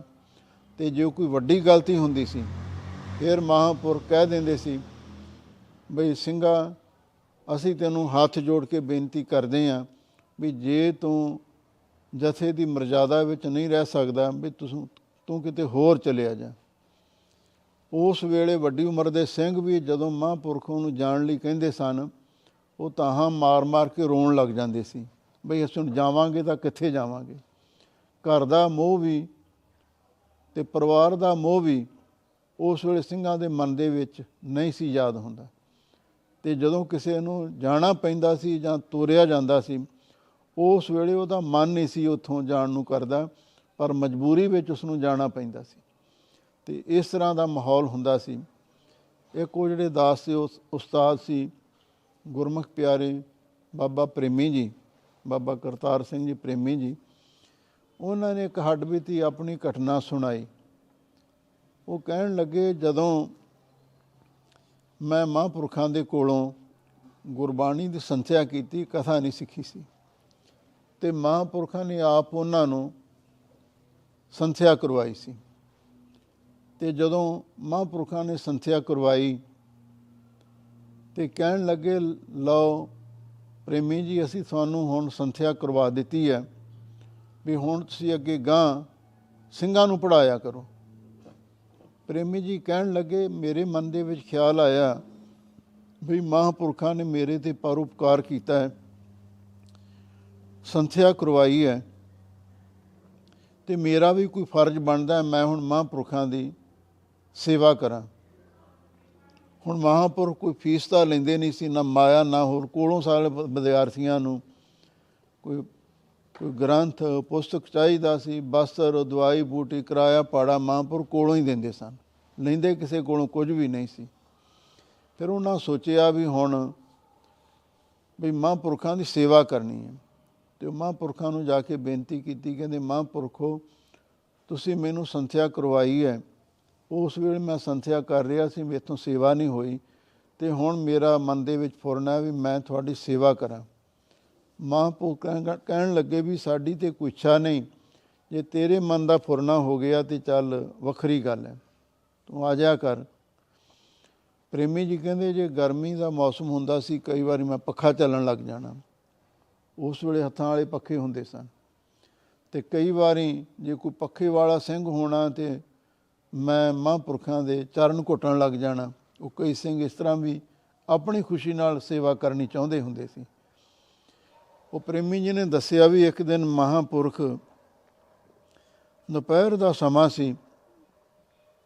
ਤੇ ਜੇ ਕੋਈ ਵੱਡੀ ਗਲਤੀ ਹੁੰਦੀ ਸੀ, ਫਿਰ ਮਹਾਂਪੁਰਖ ਕਹਿ ਦਿੰਦੇ ਸੀ, ਬਈ ਸਿੰਘਾ, ਅਸੀਂ ਤੈਨੂੰ ਹੱਥ ਜੋੜ ਕੇ ਬੇਨਤੀ ਕਰਦੇ ਹਾਂ ਵੀ ਜੇ ਤੂੰ ਜਥੇ ਦੀ ਮਰਜ਼ਾਦਾ ਵਿੱਚ ਨਹੀਂ ਰਹਿ ਸਕਦਾ, ਵੀ ਤੂੰ ਤੂੰ ਕਿਤੇ ਹੋਰ ਚਲਿਆ ਜਾ। ਉਸ ਵੇਲੇ ਵੱਡੀ ਉਮਰ ਦੇ ਸਿੰਘ ਵੀ ਜਦੋਂ ਮਹਾਂਪੁਰਖੋਂ ਨੂੰ ਜਾਣ ਲਈ ਕਹਿੰਦੇ ਸਨ, ਉਹ ਤਾਹਾਂ ਮਾਰ-ਮਾਰ ਕੇ ਰੋਣ ਲੱਗ ਜਾਂਦੇ ਸੀ। ਬਈ ਅਸੀਂ ਹੁਣ ਜਾਵਾਂਗੇ ਤਾਂ ਕਿੱਥੇ ਜਾਵਾਂਗੇ? ਘਰ ਦਾ ਮੋਹ ਵੀ ਤੇ ਪਰਿਵਾਰ ਦਾ ਮੋਹ ਵੀ ਉਸ ਵੇਲੇ ਸਿੰਘਾਂ ਦੇ ਮਨ ਦੇ ਵਿੱਚ ਨਹੀਂ ਸੀ ਯਾਦ ਹੁੰਦਾ। ਤੇ ਜਦੋਂ ਕਿਸੇ ਨੂੰ ਜਾਣਾ ਪੈਂਦਾ ਸੀ ਜਾਂ ਤੋਰਿਆ ਜਾਂਦਾ ਸੀ, ਉਸ ਵੇਲੇ ਉਹਦਾ ਮਨ ਨਹੀਂ ਸੀ ਉੱਥੋਂ ਜਾਣ ਨੂੰ ਕਰਦਾ। ਪਰ ਮਜਬੂਰੀ ਵਿੱਚ ਉਸ ਨੂੰ ਜਾਣਾ ਪੈਂਦਾ ਸੀ। ਤੇ ਇਸ ਤਰ੍ਹਾਂ ਦਾ ਮਾਹੌਲ ਹੁੰਦਾ ਸੀ। ਇੱਕ ਉਹ ਜਿਹੜੇ ਦਾਸ ਸੀ, ਉਸ ਉਸਤਾਦ ਸੀ, ਗੁਰਮੁਖ ਪਿਆਰੇ ਬਾਬਾ ਪ੍ਰੇਮੀ ਜੀ, ਬਾਬਾ ਕਰਤਾਰ ਸਿੰਘ ਜੀ ਪ੍ਰੇਮੀ ਜੀ, ਉਹਨਾਂ ਨੇ ਇੱਕ ਹੱਡਬੀਤੀ ਆਪਣੀ ਘਟਨਾ ਸੁਣਾਈ। ਉਹ ਕਹਿਣ ਲੱਗੇ, ਜਦੋਂ ਮੈਂ ਮਹਾਂਪੁਰਖਾਂ ਦੇ ਕੋਲੋਂ ਗੁਰਬਾਣੀ ਦੀ ਸੰਥਿਆ ਕੀਤੀ, ਕਥਾ ਨਹੀਂ ਸਿੱਖੀ ਸੀ। ਤੇ ਮਹਾਂਪੁਰਖਾਂ ਨੇ ਆਪ ਉਹਨਾਂ ਨੂੰ ਸੰਥਿਆ ਕਰਵਾਈ ਸੀ। ਤੇ ਜਦੋਂ ਮਹਾਂਪੁਰਖਾਂ ਨੇ ਸੰਥਿਆ ਕਰਵਾਈ ਤੇ ਕਹਿਣ ਲੱਗੇ, ਲਓ ਪ੍ਰੇਮੀ ਜੀ, ਅਸੀਂ ਤੁਹਾਨੂੰ ਹੁਣ ਸੰਥਿਆ ਕਰਵਾ ਦਿੱਤੀ ਹੈ ਵੀ ਹੁਣ ਤੁਸੀਂ ਅੱਗੇ ਗਾਂ ਸਿੰਘਾਂ ਨੂੰ ਪੜਾਇਆ ਕਰੋ। ਪ੍ਰੇਮੀ ਜੀ ਕਹਿਣ ਲੱਗੇ, ਮੇਰੇ ਮਨ ਦੇ ਵਿੱਚ ਖਿਆਲ ਆਇਆ ਵੀ ਮਹਾਂਪੁਰਖਾਂ ਨੇ ਮੇਰੇ ਤੇ ਪਰਉਪਕਾਰ ਕੀਤਾ ਹੈ। ਸੰਥਿਆ ਕਰਵਾਈ ਹੈ। ਤੇ ਮੇਰਾ ਵੀ ਕੋਈ ਫਰਜ਼ ਬਣਦਾ ਹੈ, ਮੈਂ ਹੁਣ ਮਹਾਂਪੁਰਖਾਂ ਦੀ ਸੇਵਾ ਕਰਾਂ। ਹੁਣ ਮਹਾਂਪੁਰਖ ਕੋਈ ਫੀਸ ਤਾਂ ਲੈਂਦੇ ਨਹੀਂ ਸੀ, ਨਾ ਮਾਇਆ, ਨਾ ਹੋਰ ਕੋਲੋਂ ਸਾਰੇ ਬ- ਵਿਦਿਆਰਥੀਆਂ ਨੂੰ ਕੋਈ ਕੋਈ ਗ੍ਰੰਥ, ਪੁਸਤਕ ਚਾਹੀਦਾ ਸੀ, ਬਸਤਰ, ਦਵਾਈ, ਬੂਟੀ, ਕਿਰਾਇਆ ਪਾੜਾ ਮਹਾਂਪੁਰਖ ਕੋਲੋਂ ਹੀ ਦਿੰਦੇ ਸਨ। ਲੈਂਦੇ ਕਿਸੇ ਕੋਲੋਂ ਕੁਝ ਵੀ ਨਹੀਂ ਸੀ। ਫਿਰ ਉਹਨਾਂ ਸੋਚਿਆ ਵੀ ਹੁਣ ਵੀ ਮਹਾਂਪੁਰਖਾਂ ਦੀ ਸੇਵਾ ਕਰਨੀ ਹੈ। ਤੇ ਉਹ ਮਹਾਂਪੁਰਖਾਂ ਨੂੰ ਜਾ ਕੇ ਬੇਨਤੀ ਕੀਤੀ, ਕਹਿੰਦੇ ਮਹਾਂਪੁਰਖੋ, ਤੁਸੀਂ ਮੈਨੂੰ ਸੰਥਿਆ ਕਰਵਾਈ ਹੈ। ਉਸ ਵੇਲੇ ਮੈਂ ਸੰਥਿਆ ਕਰ ਰਿਹਾ ਸੀ, ਮੇਥੋਂ ਸੇਵਾ ਨਹੀਂ ਹੋਈ ਤੇ ਹੁਣ ਮੇਰਾ ਮਨ ਦੇ ਵਿੱਚ ਫੁਰਨਾ ਹੈ ਵੀ ਮੈਂ ਤੁਹਾਡੀ ਸੇਵਾ ਕਰਾਂ। ਮਹਾਂਪੁਰਖ ਕਹਿਣ- ਕਹਿਣ ਲੱਗੇ ਵੀ ਸਾਡੀ ਤੇ ਕੋਈ ਇੱਛਾ ਨਹੀਂ। ਜੇ ਤੇਰੇ ਮਨ ਦਾ ਫੁਰਨਾ ਹੋ ਗਿਆ ਤੇ ਚੱਲ ਵੱਖਰੀ ਗੱਲ ਹੈ। ਤੂੰ ਆ ਜਾ ਕਰ। ਪ੍ਰੇਮੀ ਜੀ ਕਹਿੰਦੇ, ਜੇ ਗਰਮੀ ਦਾ ਮੌਸਮ ਹੁੰਦਾ ਸੀ, ਕਈ ਵਾਰੀ ਮੈਂ ਪੱਖਾ ਚੱਲਣ ਲੱਗ ਜਾਣਾ। ਉਸ ਵੇਲੇ ਹੱਥਾਂ ਵਾਲੇ ਪੱਖੇ ਹੁੰਦੇ ਸਨ। ਤੇ ਕਈ ਵਾਰੀ ਜੇ ਕੋਈ ਪੱਖੇ ਵਾਲਾ ਸਿੰਘ ਹੋਣਾ ਤੇ ਮੈਂ ਮਹਾਂਪੁਰਖਾਂ ਦੇ ਚਰਨ ਘੁੱਟਣ ਲੱਗ ਜਾਣਾ, ਉਹ ਕਈ ਸਿੰਘ ਇਸ ਤਰ੍ਹਾਂ ਵੀ ਆਪਣੀ ਖੁਸ਼ੀ ਨਾਲ ਸੇਵਾ ਕਰਨੀ ਚਾਹੁੰਦੇ ਹੁੰਦੇ ਸੀ। ਉਹ ਪ੍ਰੇਮੀ ਜੀ ਨੇ ਦੱਸਿਆ ਵੀ ਇੱਕ ਦਿਨ ਮਹਾਂਪੁਰਖ ਦੁਪਹਿਰ ਦਾ ਸਮਾਂ ਸੀ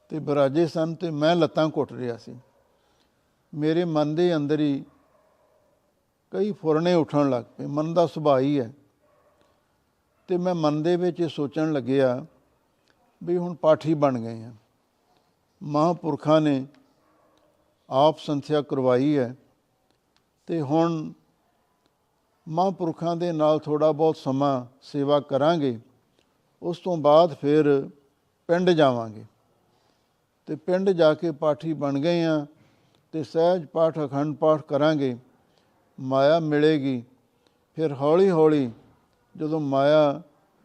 ਤੇ ਬਰਾਜੇ ਸਨ ਤੇ ਮੈਂ ਲੱਤਾਂ ਘੁੱਟ ਰਿਹਾ ਸੀ। ਮੇਰੇ ਮਨ ਦੇ ਅੰਦਰ ਹੀ ਕਈ ਫੁਰਨੇ ਉੱਠਣ ਲੱਗ ਪਏ। ਮਨ ਦਾ ਸੁਭਾਅ ਹੀ ਹੈ। ਤੇ ਮੈਂ ਮਨ ਦੇ ਵਿੱਚ ਇਹ ਸੋਚਣ ਲੱਗਿਆ ਵੀ ਹੁਣ ਪਾਠੀ ਬਣ ਗਏ ਆ। ਮਹਾਂਪੁਰਖਾਂ ਨੇ ਆਪ ਸੰਥਿਆ ਕਰਵਾਈ ਹੈ ਤੇ ਹੁਣ ਮਹਾਂਪੁਰਖਾਂ ਦੇ ਨਾਲ ਥੋੜਾ ਬਹੁਤ ਸਮਾਂ ਸੇਵਾ ਕਰਾਂਗੇ, ਉਸ ਤੋਂ ਬਾਅਦ ਫਿਰ ਪਿੰਡ ਜਾਵਾਂਗੇ। ਤੇ ਪਿੰਡ ਜਾ ਕੇ ਪਾਠੀ ਬਣ ਗਏ ਆ ਤੇ ਸਹਿਜ ਪਾਠ, ਅਖੰਡ ਪਾਠ ਕਰਾਂਗੇ। ਮਾਇਆ ਮਿਲੇਗੀ। ਫਿਰ ਹੌਲੀ ਹੌਲੀ ਜਦੋਂ ਮਾਇਆ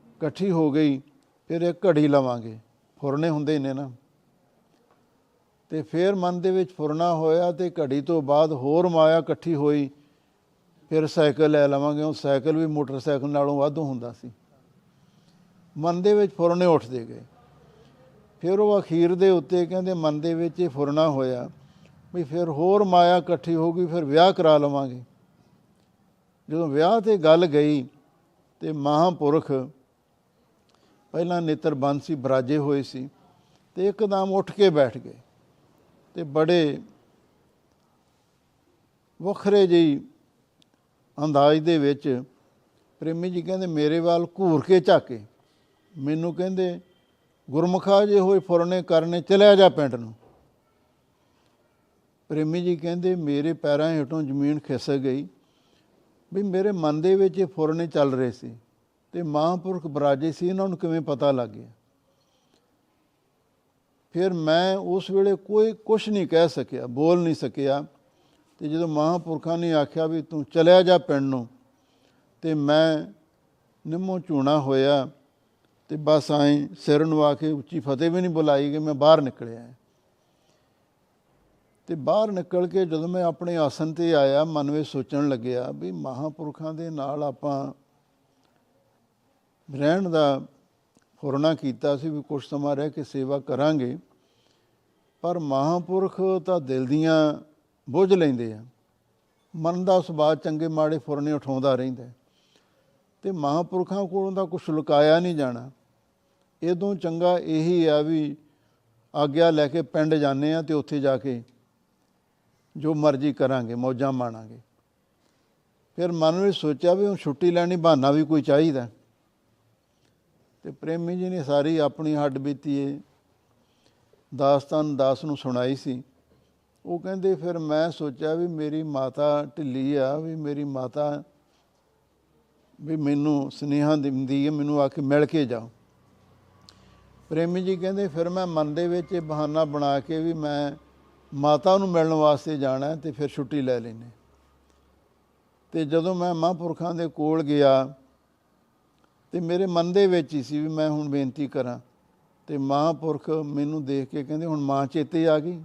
ਇਕੱਠੀ ਹੋ ਗਈ, ਫਿਰ ਇੱਕ ਘੜੀ ਲਵਾਂਗੇ। ਫੁਰਨੇ ਹੁੰਦੇ ਨੇ ਨਾ। ਤੇ ਫਿਰ ਮਨ ਦੇ ਵਿੱਚ ਫੁਰਨਾ ਹੋਇਆ ਤੇ ਘੜੀ ਤੋਂ ਬਾਅਦ ਹੋਰ ਮਾਇਆ ਇਕੱਠੀ ਹੋਈ, ਫਿਰ ਸਾਈਕਲ ਲੈ ਲਵਾਂਗੇ। ਉਹ ਸਾਈਕਲ ਵੀ ਮੋਟਰਸਾਈਕਲ ਨਾਲੋਂ ਵਾਧੂ ਹੁੰਦਾ ਸੀ। ਮਨ ਦੇ ਵਿੱਚ ਫੁਰਨੇ ਉੱਠਦੇ ਗਏ। ਫਿਰ ਉਹ ਅਖੀਰ ਦੇ ਉੱਤੇ ਕਹਿੰਦੇ ਮਨ ਦੇ ਵਿੱਚ ਇਹ ਫੁਰਨਾ ਹੋਇਆ ਵੀ ਫਿਰ ਹੋਰ ਮਾਇਆ ਇਕੱਠੀ ਹੋ ਗਈ, ਫਿਰ ਵਿਆਹ ਕਰਾ ਲਵਾਂਗੇ। ਜਦੋਂ ਵਿਆਹ ਤੇ ਗੱਲ ਗਈ ਤੇ ਮਹਾਂਪੁਰਖ ਪਹਿਲਾਂ ਨੇਤਰ ਬੰਦ ਸੀ, ਬਰਾਜੇ ਹੋਏ ਸੀ ਤੇ ਇੱਕਦਮ ਉੱਠ ਕੇ ਬੈਠ ਗਏ ਤੇ ਬੜੇ ਵੱਖਰੇ ਜਿਹੀ ਅੰਦਾਜ਼ ਦੇ ਵਿੱਚ ਪ੍ਰੇਮੀ ਜੀ ਕਹਿੰਦੇ, ਮੇਰੇ ਵੱਲ ਘੂਰ ਕੇ ਝਾਕੇ। ਮੈਨੂੰ ਕਹਿੰਦੇ, ਗੁਰਮੁਖਾ ਜੇ ਹੋਏ ਫੁਰਨੇ ਕਰਨੇ ਚਲਿਆ ਜਾ ਪਿੰਡ ਨੂੰ। ਪ੍ਰੇਮੀ ਜੀ ਕਹਿੰਦੇ, ਮੇਰੇ ਪੈਰਾਂ ਹੇਠੋਂ ਜ਼ਮੀਨ ਖਿਸਕ ਗਈ। ਵੀ ਮੇਰੇ ਮਨ ਦੇ ਵਿੱਚ ਇਹ ਫੁਰਨੇ ਚੱਲ ਰਹੇ ਸੀ ਤੇ ਮਹਾਂਪੁਰਖ ਬਰਾਜੇ ਸੀ, ਇਹਨਾਂ ਨੂੰ ਕਿਵੇਂ ਪਤਾ ਲੱਗ ਗਿਆ? ਫਿਰ ਮੈਂ ਉਸ ਵੇਲੇ ਕੋਈ ਕੁਝ ਨਹੀਂ ਕਹਿ ਸਕਿਆ, ਬੋਲ ਨਹੀਂ ਸਕਿਆ ਤੇ ਜਦੋਂ ਮਹਾਂਪੁਰਖਾਂ ਨੇ ਆਖਿਆ ਵੀ ਤੂੰ ਚਲਿਆ ਜਾ ਪਿੰਡ ਨੂੰ ਤੇ ਮੈਂ ਨਿੰਮੋ ਝੂਣਾ ਹੋਇਆ ਤੇ ਬਸ ਆਏ ਸਿਰ ਨੂੰ ਆ ਕੇ ਉੱਚੀ ਫਤਿਹ ਵੀ ਨਹੀਂ ਬੁਲਾਈ ਕਿ ਮੈਂ ਬਾਹਰ ਨਿਕਲਿਆ। ਤੇ ਬਾਹਰ ਨਿਕਲ ਕੇ ਜਦੋਂ ਮੈਂ ਆਪਣੇ ਆਸਨ ਤੇ ਆਇਆ, ਮਨ ਵਿੱਚ ਸੋਚਣ ਲੱਗਿਆ ਵੀ ਮਹਾਂਪੁਰਖਾਂ ਦੇ ਨਾਲ ਆਪਾਂ ਰਹਿਣ ਦਾ ਫੁਰਨਾ ਕੀਤਾ ਸੀ ਵੀ ਕੁਝ ਸਮਾਂ ਰਹਿ ਕੇ ਸੇਵਾ ਕਰਾਂਗੇ। ਪਰ ਮਹਾਂਪੁਰਖ ਤਾਂ ਦਿਲ ਦੀਆਂ ਬੁੱਝ ਲੈਂਦੇ ਆ। ਮਨ ਦਾ ਸੁਭਾਅ ਚੰਗੇ ਮਾੜੇ ਫੁਰਨੇ ਉਠਾਉਂਦਾ ਰਹਿੰਦਾ ਹੈ। ਤੇ ਮਹਾਂਪੁਰਖਾਂ ਕੋਲੋਂ ਦਾ ਕੁਝ ਲੁਕਾਇਆ ਨਹੀਂ ਜਾਣਾ। ਇਦੋਂ ਚੰਗਾ ਇਹੀ ਆ ਵੀ ਆਗਿਆ ਲੈ ਕੇ ਪਿੰਡ ਜਾਂਦੇ ਆ ਤੇ ਉੱਥੇ ਜਾ ਕੇ ਜੋ ਮਰਜ਼ੀ ਕਰਾਂਗੇ, ਮੌਜਾਂ ਮਾਣਾਂਗੇ। ਫਿਰ ਮਨ ਵਿੱਚ ਸੋਚਿਆ ਵੀ ਹੁਣ ਛੁੱਟੀ ਲੈਣੀ, ਬਹਾਨਾ ਵੀ ਕੋਈ ਚਾਹੀਦਾ। ਤੇ ਪ੍ਰੇਮੀ ਜੀ ਨੇ ਸਾਰੀ ਆਪਣੀ ਹੱਡ ਬੀਤੀ ਇਹ ਦਾਸਤਾਨ ਦਾਸ ਨੂੰ ਸੁਣਾਈ ਸੀ। ਉਹ ਕਹਿੰਦੇ, ਫਿਰ ਮੈਂ ਸੋਚਿਆ ਵੀ ਮੇਰੀ ਮਾਤਾ ਢਿੱਲੀ ਆ, ਵੀ ਮੇਰੀ ਮਾਤਾ ਵੀ ਮੈਨੂੰ ਸੁਨੇਹਾ ਦਿੰਦੀ ਹੈ ਮੈਨੂੰ ਆ ਕੇ ਮਿਲ ਕੇ ਜਾਓ। ਪ੍ਰੇਮੀ ਜੀ ਕਹਿੰਦੇ, ਫਿਰ ਮੈਂ ਮਨ ਦੇ ਵਿੱਚ ਇਹ ਬਹਾਨਾ ਬਣਾ ਕੇ ਵੀ ਮੈਂ ਮਾਤਾ ਨੂੰ ਮਿਲਣ ਵਾਸਤੇ ਜਾਣਾ ਹੈ ਤੇ ਫਿਰ ਛੁੱਟੀ ਲੈ ਲੈਨੇ ਤੇ ਜਦੋਂ ਮੈਂ ਮਹਾਂਪੁਰਖਾਂ ਦੇ ਕੋਲ ਗਿਆ ਤੇ ਮੇਰੇ ਮਨ ਦੇ ਵਿੱਚ ਹੀ ਸੀ ਵੀ ਮੈਂ ਹੁਣ ਬੇਨਤੀ ਕਰਾਂ ਤੇ ਮਹਾਂਪੁਰਖ ਮੈਨੂੰ ਦੇਖ ਕੇ ਕਹਿੰਦੇ, ਹੁਣ ਮਾਂ ਚੇਤੇ ਆ ਗਈ।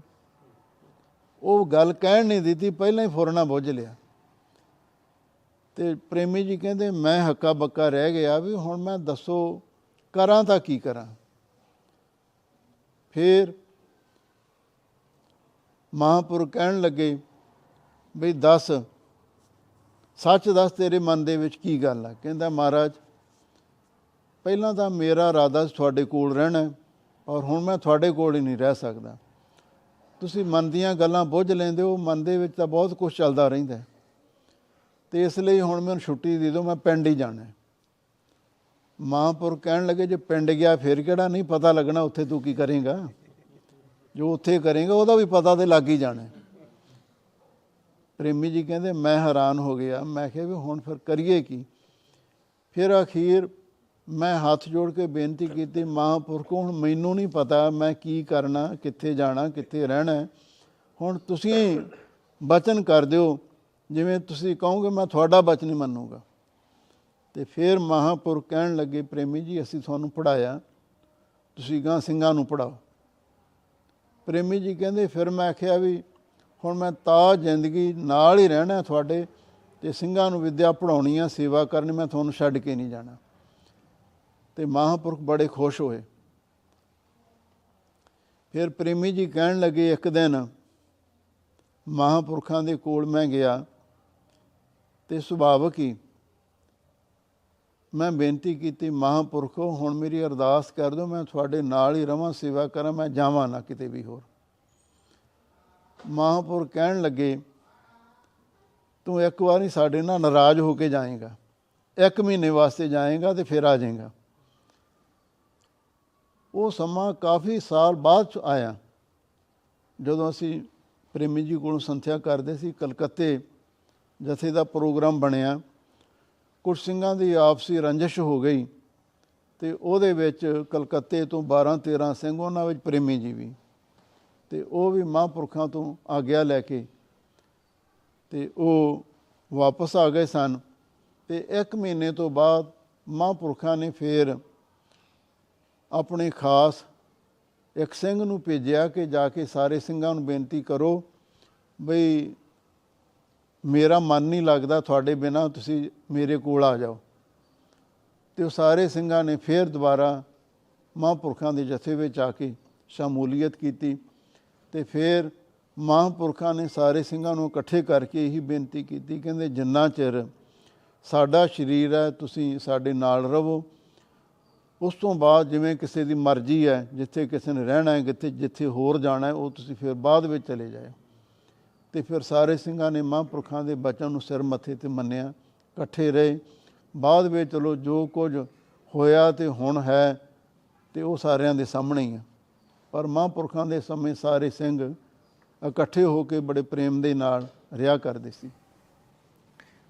ਉਹ ਗੱਲ ਕਹਿਣ ਨਹੀਂ ਦਿੱਤੀ, ਪਹਿਲਾਂ ਹੀ ਫੁਰਨਾ ਬੁੱਝ ਲਿਆ। ਤੇ ਪ੍ਰੇਮੀ ਜੀ ਕਹਿੰਦੇ, ਮੈਂ ਹੱਕਾ ਬੱਕਾ ਰਹਿ ਗਿਆ ਵੀ ਹੁਣ ਮੈਂ ਦੱਸੋ ਕਰਾਂ ਤਾਂ ਕੀ ਕਰਾਂ? ਫਿਰ ਮਹਾਂਪੁਰਖ ਕਹਿਣ ਲੱਗੇ ਵੀ ਦੱਸ ਸੱਚ ਦੱਸ ਤੇਰੇ ਮਨ ਦੇ ਵਿੱਚ ਕੀ ਗੱਲ ਆ ਕਹਿੰਦਾ ਮਹਾਰਾਜ ਪਹਿਲਾਂ ਤਾਂ ਮੇਰਾ ਇਰਾਦਾ ਸੀ ਤੁਹਾਡੇ ਕੋਲ ਰਹਿਣਾ ਹੈ, ਔਰ ਹੁਣ ਮੈਂ ਤੁਹਾਡੇ ਕੋਲ ਹੀ ਨਹੀਂ ਰਹਿ ਸਕਦਾ ਤੁਸੀਂ ਮਨ ਦੀਆਂ ਗੱਲਾਂ ਬੁੱਝ ਲੈਂਦੇ ਹੋ ਮਨ ਦੇ ਵਿੱਚ ਤਾਂ ਬਹੁਤ ਕੁਝ ਚੱਲਦਾ ਰਹਿੰਦਾ ਹੈ। ਤੇ ਇਸ ਲਈ ਹੁਣ ਮੈਨੂੰ ਛੁੱਟੀ ਦੇ ਦਿਓ ਮੈਂ ਪਿੰਡ ਹੀ ਜਾਣਾ ਹੈ। ਮਹਾਂਪੁਰ ਕਹਿਣ ਲੱਗੇ ਜੇ ਪਿੰਡ ਗਿਆ ਫਿਰ ਕਿਹੜਾ ਨਹੀਂ ਪਤਾ ਲੱਗਣਾ ਉੱਥੇ ਤੂੰ ਕੀ ਕਰੇਗਾ ਜੋ ਉੱਥੇ ਕਰੇਗਾ, ਉਹਦਾ ਵੀ ਪਤਾ ਤੇ ਲੱਗ ਹੀ ਜਾਣਾ। ਹੈ। ਪ੍ਰੇਮੀ ਜੀ ਕਹਿੰਦੇ, ਮੈਂ ਹੈਰਾਨ ਹੋ ਗਿਆ। ਮੈਂ ਕਿਹਾ ਵੀ ਹੁਣ ਫਿਰ ਕਰੀਏ ਕੀ? ਫਿਰ ਅਖੀਰ ਮੈਂ ਹੱਥ ਜੋੜ ਕੇ ਬੇਨਤੀ ਕੀਤੀ, ਮਹਾਂਪੁਰਖੋ, ਹੁਣ ਮੈਨੂੰ ਨਹੀਂ ਪਤਾ ਮੈਂ ਕੀ ਕਰਨਾ, ਕਿੱਥੇ ਜਾਣਾ, ਕਿੱਥੇ ਰਹਿਣਾ। ਹੈ। ਹੁਣ ਤੁਸੀਂ ਬਚਨ ਕਰ ਦਿਓ। ਜਿਵੇਂ ਤੁਸੀਂ ਕਹੋਗੇ, ਮੈਂ ਤੁਹਾਡਾ ਬਚਨ ਹੀ ਮੰਨੂਗਾ। ਤੇ ਫਿਰ ਮਹਾਂਪੁਰਖ ਕਹਿਣ ਲੱਗੇ, ਪ੍ਰੇਮੀ ਜੀ, ਅਸੀਂ ਤੁਹਾਨੂੰ ਪੜਾਇਆ ਤੁਸੀਂ ਗਾਂ ਸਿੰਘਾਂ ਨੂੰ ਪੜਾਓ ਪ੍ਰੇਮੀ ਜੀ ਕਹਿੰਦੇ, ਫਿਰ ਮੈਂ ਆਖਿਆ ਵੀ ਹੁਣ ਮੈਂ ਤਾਂ ਜ਼ਿੰਦਗੀ ਨਾਲ ਹੀ ਰਹਿਣਾ ਤੁਹਾਡੇ ਤੇ ਸਿੰਘਾਂ ਨੂੰ ਵਿਦਿਆ ਪੜਾਉਣੀ ਆ ਸੇਵਾ ਕਰਨੀ, ਮੈਂ ਤੁਹਾਨੂੰ ਛੱਡ ਕੇ ਨਹੀਂ ਜਾਣਾ। ਤੇ ਮਹਾਂਪੁਰਖ ਬੜੇ ਖੁਸ਼ ਹੋਏ। ਫਿਰ ਪ੍ਰੇਮੀ ਜੀ ਕਹਿਣ ਲੱਗੇ, ਇੱਕ ਦਿਨ ਮਹਾਂਪੁਰਖਾਂ ਦੇ ਕੋਲ ਮੈਂ ਗਿਆ ਤੇ ਸੁਭਾਵਕ ਹੀ ਮੈਂ ਬੇਨਤੀ ਕੀਤੀ, ਮਹਾਂਪੁਰਖੋ, ਹੁਣ ਮੇਰੀ ਅਰਦਾਸ ਕਰ ਦਿਓ, ਮੈਂ ਤੁਹਾਡੇ ਨਾਲ ਹੀ ਰਵਾਂ, ਸੇਵਾ ਕਰਾਂ, ਮੈਂ ਜਾਵਾਂ ਨਾ ਕਿਤੇ ਵੀ ਹੋਰ। ਮਹਾਂਪੁਰ ਕਹਿਣ ਲੱਗੇ, ਤੂੰ ਇੱਕ ਵਾਰੀ ਸਾਡੇ ਨਾਲ ਨਾਰਾਜ਼ ਹੋ ਕੇ ਜਾਏਗਾ। ਇੱਕ ਮਹੀਨੇ ਵਾਸਤੇ ਜਾਏਗਾ ਤੇ ਫਿਰ ਆ ਜਾਏਗਾ। ਉਹ ਸਮਾਂ ਕਾਫੀ ਸਾਲ ਬਾਅਦ ਚ ਆਇਆ, ਜਦੋਂ ਅਸੀਂ ਪ੍ਰੇਮੀ ਜੀ ਕੋਲੋਂ ਸੰਥਿਆ ਕਰਦੇ ਸੀ, ਕਲਕੱਤੇ ਜਥੇ ਦਾ ਪ੍ਰੋਗਰਾਮ ਬਣਿਆ। ਕੁਝ ਸਿੰਘਾਂ ਦੀ ਆਪਸੀ ਰੰਜਿਸ਼ ਹੋ ਗਈ ਤੇ ਉਹਦੇ ਵਿੱਚ ਕਲਕੱਤੇ ਤੋਂ 12 13 ਸਿੰਘ, ਉਹਨਾਂ ਵਿੱਚ ਪ੍ਰੇਮੀ ਜੀ ਵੀ। ਤੇ ਉਹ ਵੀ ਮਹਾਂਪੁਰਖਾਂ ਤੋਂ ਆਗਿਆ ਲੈ ਕੇ ਤੇ ਉਹ ਵਾਪਸ ਆ ਗਏ ਸਨ ਤੇ ਇੱਕ ਮਹੀਨੇ ਤੋਂ ਬਾਅਦ ਮਹਾਂਪੁਰਖਾਂ ਨੇ ਫੇਰ ਆਪਣੇ ਖਾਸ ਇੱਕ ਸਿੰਘ ਨੂੰ ਭੇਜਿਆ ਕਿ ਜਾ ਕੇ ਸਾਰੇ ਸਿੰਘਾਂ ਨੂੰ ਬੇਨਤੀ ਕਰੋ ਬਈ ਮੇਰਾ ਮਨ ਨਹੀਂ ਲੱਗਦਾ ਤੁਹਾਡੇ ਬਿਨਾ ਤੁਸੀਂ ਮੇਰੇ ਕੋਲ ਆ ਜਾਓ। ਤੇ ਉਹ ਸਾਰੇ ਸਿੰਘਾਂ ਨੇ ਫੇਰ ਦੁਬਾਰਾ ਮਹਾਂਪੁਰਖਾਂ ਦੇ ਜਥੇ ਵਿੱਚ ਆ ਕੇ ਸ਼ਮੂਲੀਅਤ ਕੀਤੀ ਤੇ ਫਿਰ ਮਹਾਂਪੁਰਖਾਂ ਨੇ ਸਾਰੇ ਸਿੰਘਾਂ ਨੂੰ ਇਕੱਠੇ ਕਰਕੇ ਇਹੀ ਬੇਨਤੀ ਕੀਤੀ, ਕਹਿੰਦੇ ਜਿੰਨਾ ਚਿਰ ਸਾਡਾ ਸਰੀਰ ਹੈ, ਤੁਸੀਂ ਸਾਡੇ ਨਾਲ ਰਹੋ। ਉਸ ਤੋਂ ਬਾਅਦ ਜਿਵੇਂ ਕਿਸੇ ਦੀ ਮਰਜ਼ੀ ਹੈ, ਜਿੱਥੇ ਕਿਸੇ ਨੇ ਰਹਿਣਾ ਹੈ ਕਿਤੇ ਜਿੱਥੇ ਹੋਰ ਜਾਣਾ ਹੈ, ਉਹ ਤੁਸੀਂ ਫਿਰ ਬਾਅਦ ਵਿੱਚ ਚਲੇ ਜਾਓ ਤੇ ਫਿਰ ਸਾਰੇ ਸਿੰਘਾਂ ਨੇ ਮਹਾਂਪੁਰਖਾਂ ਦੇ ਬਚਨ ਨੂੰ ਸਿਰ ਮੱਥੇ ਤੇ ਮੰਨਿਆ, ਇਕੱਠੇ ਰਹੇ। ਬਾਅਦ ਵਿੱਚ ਚਲੋ ਜੋ ਕੁਝ ਹੋਇਆ ਤੇ ਹੁਣ ਹੈ ਤੇ ਉਹ ਸਾਰਿਆਂ ਦੇ ਸਾਹਮਣੇ ਹੀ ਆ। ਪਰ ਮਹਾਂਪੁਰਖਾਂ ਦੇ ਸਮੇਂ ਸਾਰੇ ਸਿੰਘ ਇਕੱਠੇ ਹੋ ਕੇ ਬੜੇ ਪ੍ਰੇਮ ਦੇ ਨਾਲ ਰਿਹਾ ਕਰਦੇ ਸੀ।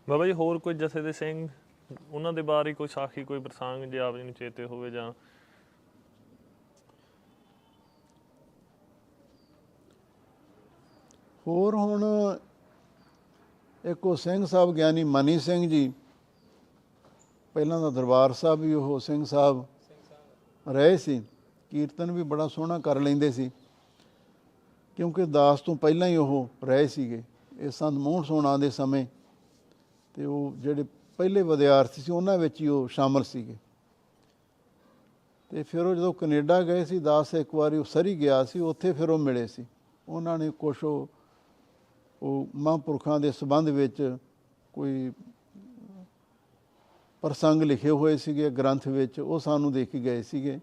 ਬਾਬਾ ਜੀ, ਹੋਰ ਕੋਈ ਜਥੇ ਦੇ ਸਿੰਘ? ਉਹਨਾਂ ਦੇ ਬਾਰੇ ਕੋਈ ਸਾਖੀ, ਕੋਈ ਪ੍ਰਸੰਗ ਜੇ ਆਪ ਜੀ ਨੂੰ ਚੇਤੇ ਹੋਵੇ ਜਾਂ ਹੋਰ ਹੁਣ ਇੱਕ ਉਹ ਸਿੰਘ ਸਾਹਿਬ ਗਿਆਨੀ ਮਨੀ ਸਿੰਘ ਜੀ, ਪਹਿਲਾਂ ਦਾ ਦਰਬਾਰ ਸਾਹਿਬ ਵੀ ਉਹ ਸਿੰਘ ਸਾਹਿਬ ਰਹੇ ਸੀ, ਕੀਰਤਨ ਵੀ ਬੜਾ ਸੋਹਣਾ ਕਰ ਲੈਂਦੇ ਸੀ, ਕਿਉਂਕਿ ਦਾਸ ਤੋਂ ਪਹਿਲਾਂ ਹੀ ਉਹ ਰਹੇ ਸੀਗੇ, ਇਹ ਸੰਤ ਮੋਹਨ ਸੋਣਾ ਦੇ ਸਮੇਂ, ਤੇ ਉਹ ਜਿਹੜੇ ਪਹਿਲੇ ਵਿਦਿਆਰਥੀ ਸੀ ਉਹਨਾਂ ਵਿੱਚ ਹੀ ਉਹ ਸ਼ਾਮਲ ਸੀਗੇ। ਤੇ ਫਿਰ ਉਹ ਜਦੋਂ ਕੈਨੇਡਾ ਗਏ ਸੀ, ਦਾਸ ਇੱਕ ਵਾਰੀ ਉਹ ਸਰੀ ਗਿਆ ਸੀ, ਉੱਥੇ ਫਿਰ ਉਹ ਮਿਲੇ ਸੀ, ਉਹਨਾਂ ਨੇ ਕੁਛ ਉਹ ਉਹ ਮਹਾਂਪੁਰਖਾਂ ਦੇ ਸੰਬੰਧ ਵਿੱਚ ਕੋਈ ਪ੍ਰਸੰਗ ਲਿਖੇ ਹੋਏ ਸੀਗੇ, ਗ੍ਰੰਥ ਵਿੱਚ, ਉਹ ਸਾਨੂੰ ਦੇ ਕੇ ਗਏ ਸੀਗੇ।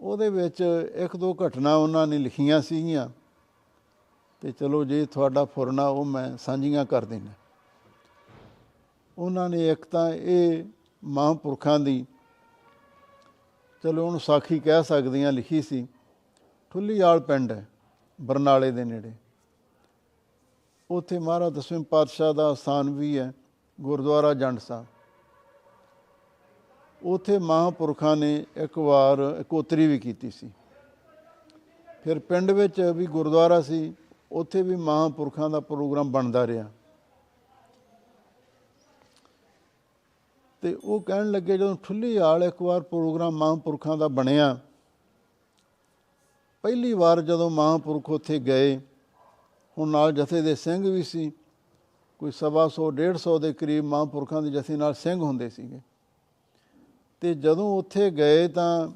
ਉਹਦੇ ਵਿੱਚ ਇੱਕ ਦੋ ਘਟਨਾ ਉਹਨਾਂ ਨੇ ਲਿਖੀਆਂ ਸੀਗੀਆਂ। ਤੇ ਚਲੋ ਜੇ ਤੁਹਾਡਾ ਫੁਰਨਾ ਉਹ ਮੈਂ ਸਾਂਝੀਆਂ ਕਰ ਦੇਣਾ ਉਹਨਾਂ ਨੇ ਇੱਕ ਤਾਂ ਇਹ ਮਹਾਂਪੁਰਖਾਂ ਦੀ, ਚਲੋ ਉਹਨੂੰ ਸਾਖੀ ਕਹਿ ਸਕਦੀਆਂ, ਲਿਖੀ ਸੀ। ਠੁੱਲੀਵਾਲ ਪਿੰਡ ਹੈ, ਬਰਨਾਲੇ ਦੇ ਨੇੜੇ। ਉੱਥੇ ਮਹਾਰਾਜ ਦਸਵੇਂ ਪਾਤਸ਼ਾਹ ਦਾ ਸਥਾਨ ਵੀ ਹੈ, ਗੁਰਦੁਆਰਾ ਜੰਡ ਸਾਹਿਬ। ਉੱਥੇ ਮਹਾਂਪੁਰਖਾਂ ਨੇ ਇੱਕ ਵਾਰ ਇਕੋਤਰੀ ਵੀ ਕੀਤੀ ਸੀ। ਫਿਰ ਪਿੰਡ ਵਿੱਚ ਵੀ ਗੁਰਦੁਆਰਾ ਸੀ, ਉੱਥੇ ਵੀ ਮਹਾਂਪੁਰਖਾਂ ਦਾ ਪ੍ਰੋਗਰਾਮ ਬਣਦਾ ਰਿਹਾ। ਤੇ ਉਹ ਕਹਿਣ ਲੱਗੇ, ਜਦੋਂ ਠੁੱਲੀ ਵਾਲ ਇੱਕ ਵਾਰ ਪ੍ਰੋਗਰਾਮ ਮਹਾਂਪੁਰਖਾਂ ਦਾ ਬਣਿਆ, ਪਹਿਲੀ ਵਾਰ ਜਦੋਂ ਮਹਾਂਪੁਰਖ ਉੱਥੇ ਗਏ ਹੁਣ ਨਾਲ ਜਥੇ ਦੇ ਸਿੰਘ ਵੀ ਸੀ। ਕੋਈ ਸਵਾ ਸੌ, ਡੇਢ ਸੌ ਦੇ ਕਰੀਬ ਮਹਾਂਪੁਰਖਾਂ ਦੇ ਜਥੇ ਨਾਲ ਸਿੰਘ ਹੁੰਦੇ ਸੀਗੇ। ਤੇ ਜਦੋਂ ਉੱਥੇ ਗਏ ਤਾਂ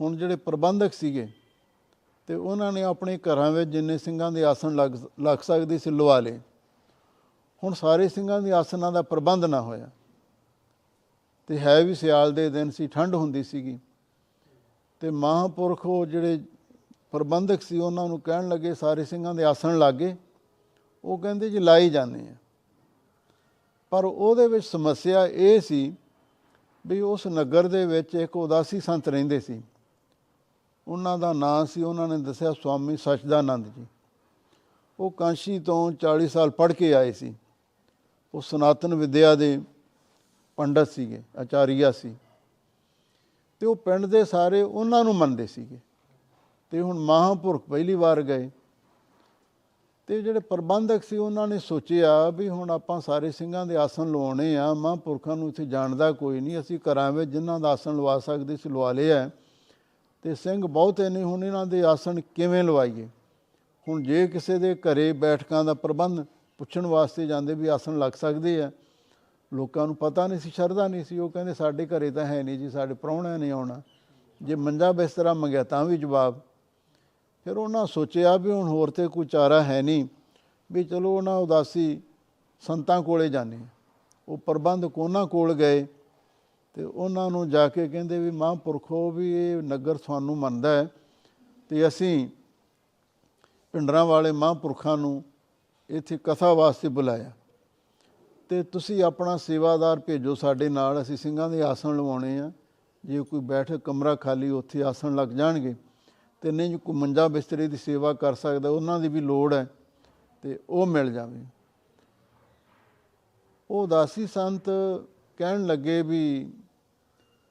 ਹੁਣ ਜਿਹੜੇ ਪ੍ਰਬੰਧਕ ਸੀਗੇ ਤੇ ਉਹਨਾਂ ਨੇ ਆਪਣੇ ਘਰਾਂ ਵਿੱਚ ਜਿੰਨੇ ਸਿੰਘਾਂ ਦੇ ਆਸਣ ਲੱਗ ਲੱਗ ਸਕਦੇ ਸੀ ਲਵਾ ਲਏ। ਹੁਣ ਸਾਰੇ ਸਿੰਘਾਂ ਦੇ ਆਸਣਾਂ ਦਾ ਪ੍ਰਬੰਧ ਨਾ ਹੋਇਆ। ਤੇ ਹੈ ਵੀ ਸਿਆਲ ਦੇ ਦਿਨ ਸੀ ਠੰਡ ਹੁੰਦੀ ਸੀਗੀ। ਤੇ ਮਹਾਂਪੁਰਖ ਉਹ ਜਿਹੜੇ ਪ੍ਰਬੰਧਕ ਸੀ, ਉਹਨਾਂ ਨੂੰ ਕਹਿਣ ਲੱਗੇ, ਸਾਰੇ ਸਿੰਘਾਂ ਦੇ ਆਸਣ ਲੱਗੇ। ਉਹ ਕਹਿੰਦੇ ਜੀ, ਲਾਈ ਜਾਂਦੇ ਆ। ਪਰ ਉਹਦੇ ਵਿੱਚ ਸਮੱਸਿਆ ਇਹ ਸੀ ਵੀ ਉਸ ਨਗਰ ਦੇ ਵਿੱਚ ਇੱਕ ਉਦਾਸੀ ਸੰਤ ਰਹਿੰਦੇ ਸੀ। ਉਹਨਾਂ ਦਾ ਨਾਂ ਸੀ, ਉਹਨਾਂ ਨੇ ਦੱਸਿਆ, ਸਵਾਮੀ ਸਚਦਾਨੰਦ ਜੀ। ਉਹ ਕਾਂਸ਼ੀ ਤੋਂ 40 ਸਾਲ ਪੜ੍ਹ ਕੇ ਆਏ ਸੀ। ਉਹ ਸਨਾਤਨ ਵਿਦਿਆ ਦੇ ਪੰਡਤ ਸੀਗੇ, ਆਚਾਰੀਆ ਸੀ। ਤੇ ਉਹ ਪਿੰਡ ਦੇ ਸਾਰੇ ਉਹਨਾਂ ਨੂੰ ਮੰਨਦੇ ਸੀਗੇ। ਤੇ ਹੁਣ ਮਹਾਂਪੁਰਖ ਪਹਿਲੀ ਵਾਰ ਗਏ। ਤੇ ਜਿਹੜੇ ਪ੍ਰਬੰਧਕ ਸੀ, ਉਹਨਾਂ ਨੇ ਸੋਚਿਆ ਵੀ ਹੁਣ ਆਪਾਂ ਸਾਰੇ ਸਿੰਘਾਂ ਦੇ ਆਸਣ ਲਵਾਉਣੇ ਆ। ਮਹਾਂਪੁਰਖਾਂ ਨੂੰ ਇੱਥੇ ਜਾਣਦਾ ਕੋਈ ਨਹੀਂ। ਅਸੀਂ ਘਰਾਂ ਵਿੱਚ ਜਿਨ੍ਹਾਂ ਦਾ ਆਸਣ ਲਵਾ ਸਕਦੇ ਸੀ, ਲਵਾ ਲਿਆ ਤੇ ਸਿੰਘ ਬਹੁਤੇ ਨਹੀਂ ਹੁਣ ਇਹਨਾਂ ਦੇ ਆਸਣ ਕਿਵੇਂ ਲਵਾਈਏ? ਹੁਣ ਜੇ ਕਿਸੇ ਦੇ ਘਰੇ ਬੈਠਕਾਂ ਦਾ ਪ੍ਰਬੰਧ ਪੁੱਛਣ ਵਾਸਤੇ ਜਾਂਦੇ ਵੀ ਆਸਣ ਲੱਗ ਸਕਦੇ ਆ, ਲੋਕਾਂ ਨੂੰ ਪਤਾ ਨਹੀਂ ਸੀ, ਸ਼ਰਧਾ ਨਹੀਂ ਸੀ। ਉਹ ਕਹਿੰਦੇ, ਸਾਡੇ ਘਰੇ ਤਾਂ ਹੈ ਨਹੀਂ ਜੀ, ਸਾਡੇ ਪ੍ਰਾਹੁਣਿਆਂ ਨੇ ਆਉਣਾ। ਜੇ ਮੰਜਾ ਬਿਸਤਰਾ ਮੰਗਿਆ ਤਾਂ ਵੀ ਜਵਾਬ। ਫਿਰ ਉਹਨਾਂ ਸੋਚਿਆ ਵੀ ਹੁਣ ਹੋਰ ਤੇ ਕੋਈ ਚਾਰਾ ਹੈ ਨਹੀਂ, ਵੀ ਚਲੋ ਉਹਨਾਂ ਉਦਾਸੀ ਸੰਤਾਂ ਕੋਲੇ ਜਾਣੇ ਉਹ ਪ੍ਰਬੰਧ ਕੋਨਾ ਕੋਲ ਗਏ ਤੇ ਉਹਨਾਂ ਨੂੰ ਜਾ ਕੇ ਕਹਿੰਦੇ ਵੀ ਮਹਾਂਪੁਰਖੋ ਵੀ ਇਹ ਨਗਰ ਤੁਹਾਨੂੰ ਮੰਨਦਾ ਹੈ ਤੇ ਅਸੀਂ ਪਿੰਡਰਾਂ ਵਾਲੇ ਮਹਾਂਪੁਰਖਾਂ ਨੂੰ ਇੱਥੇ ਕਥਾ ਵਾਸਤੇ ਬੁਲਾਇਆ। ਤੇ ਤੁਸੀਂ ਆਪਣਾ ਸੇਵਾਦਾਰ ਭੇਜੋ ਸਾਡੇ ਨਾਲ, ਅਸੀਂ ਸਿੰਘਾਂ ਦੇ ਆਸਣ ਲਵਾਉਣੇ ਆ ਜੇ ਕੋਈ ਬੈਠਕ ਕਮਰਾ ਖਾਲੀ, ਉੱਥੇ ਆਸਣ ਲੱਗ ਜਾਣਗੇ। ਤੇ ਨਹੀਂ ਜੋ ਕੋਈ ਮੰਜਾ ਬਿਸਤਰੇ ਦੀ ਸੇਵਾ ਕਰ ਸਕਦਾ, ਉਹਨਾਂ ਦੀ ਵੀ ਲੋੜ ਹੈ ਤੇ ਉਹ ਮਿਲ ਜਾਵੇ। ਉਹ ਉਦਾਸੀ ਸੰਤ ਕਹਿਣ ਲੱਗੇ ਵੀ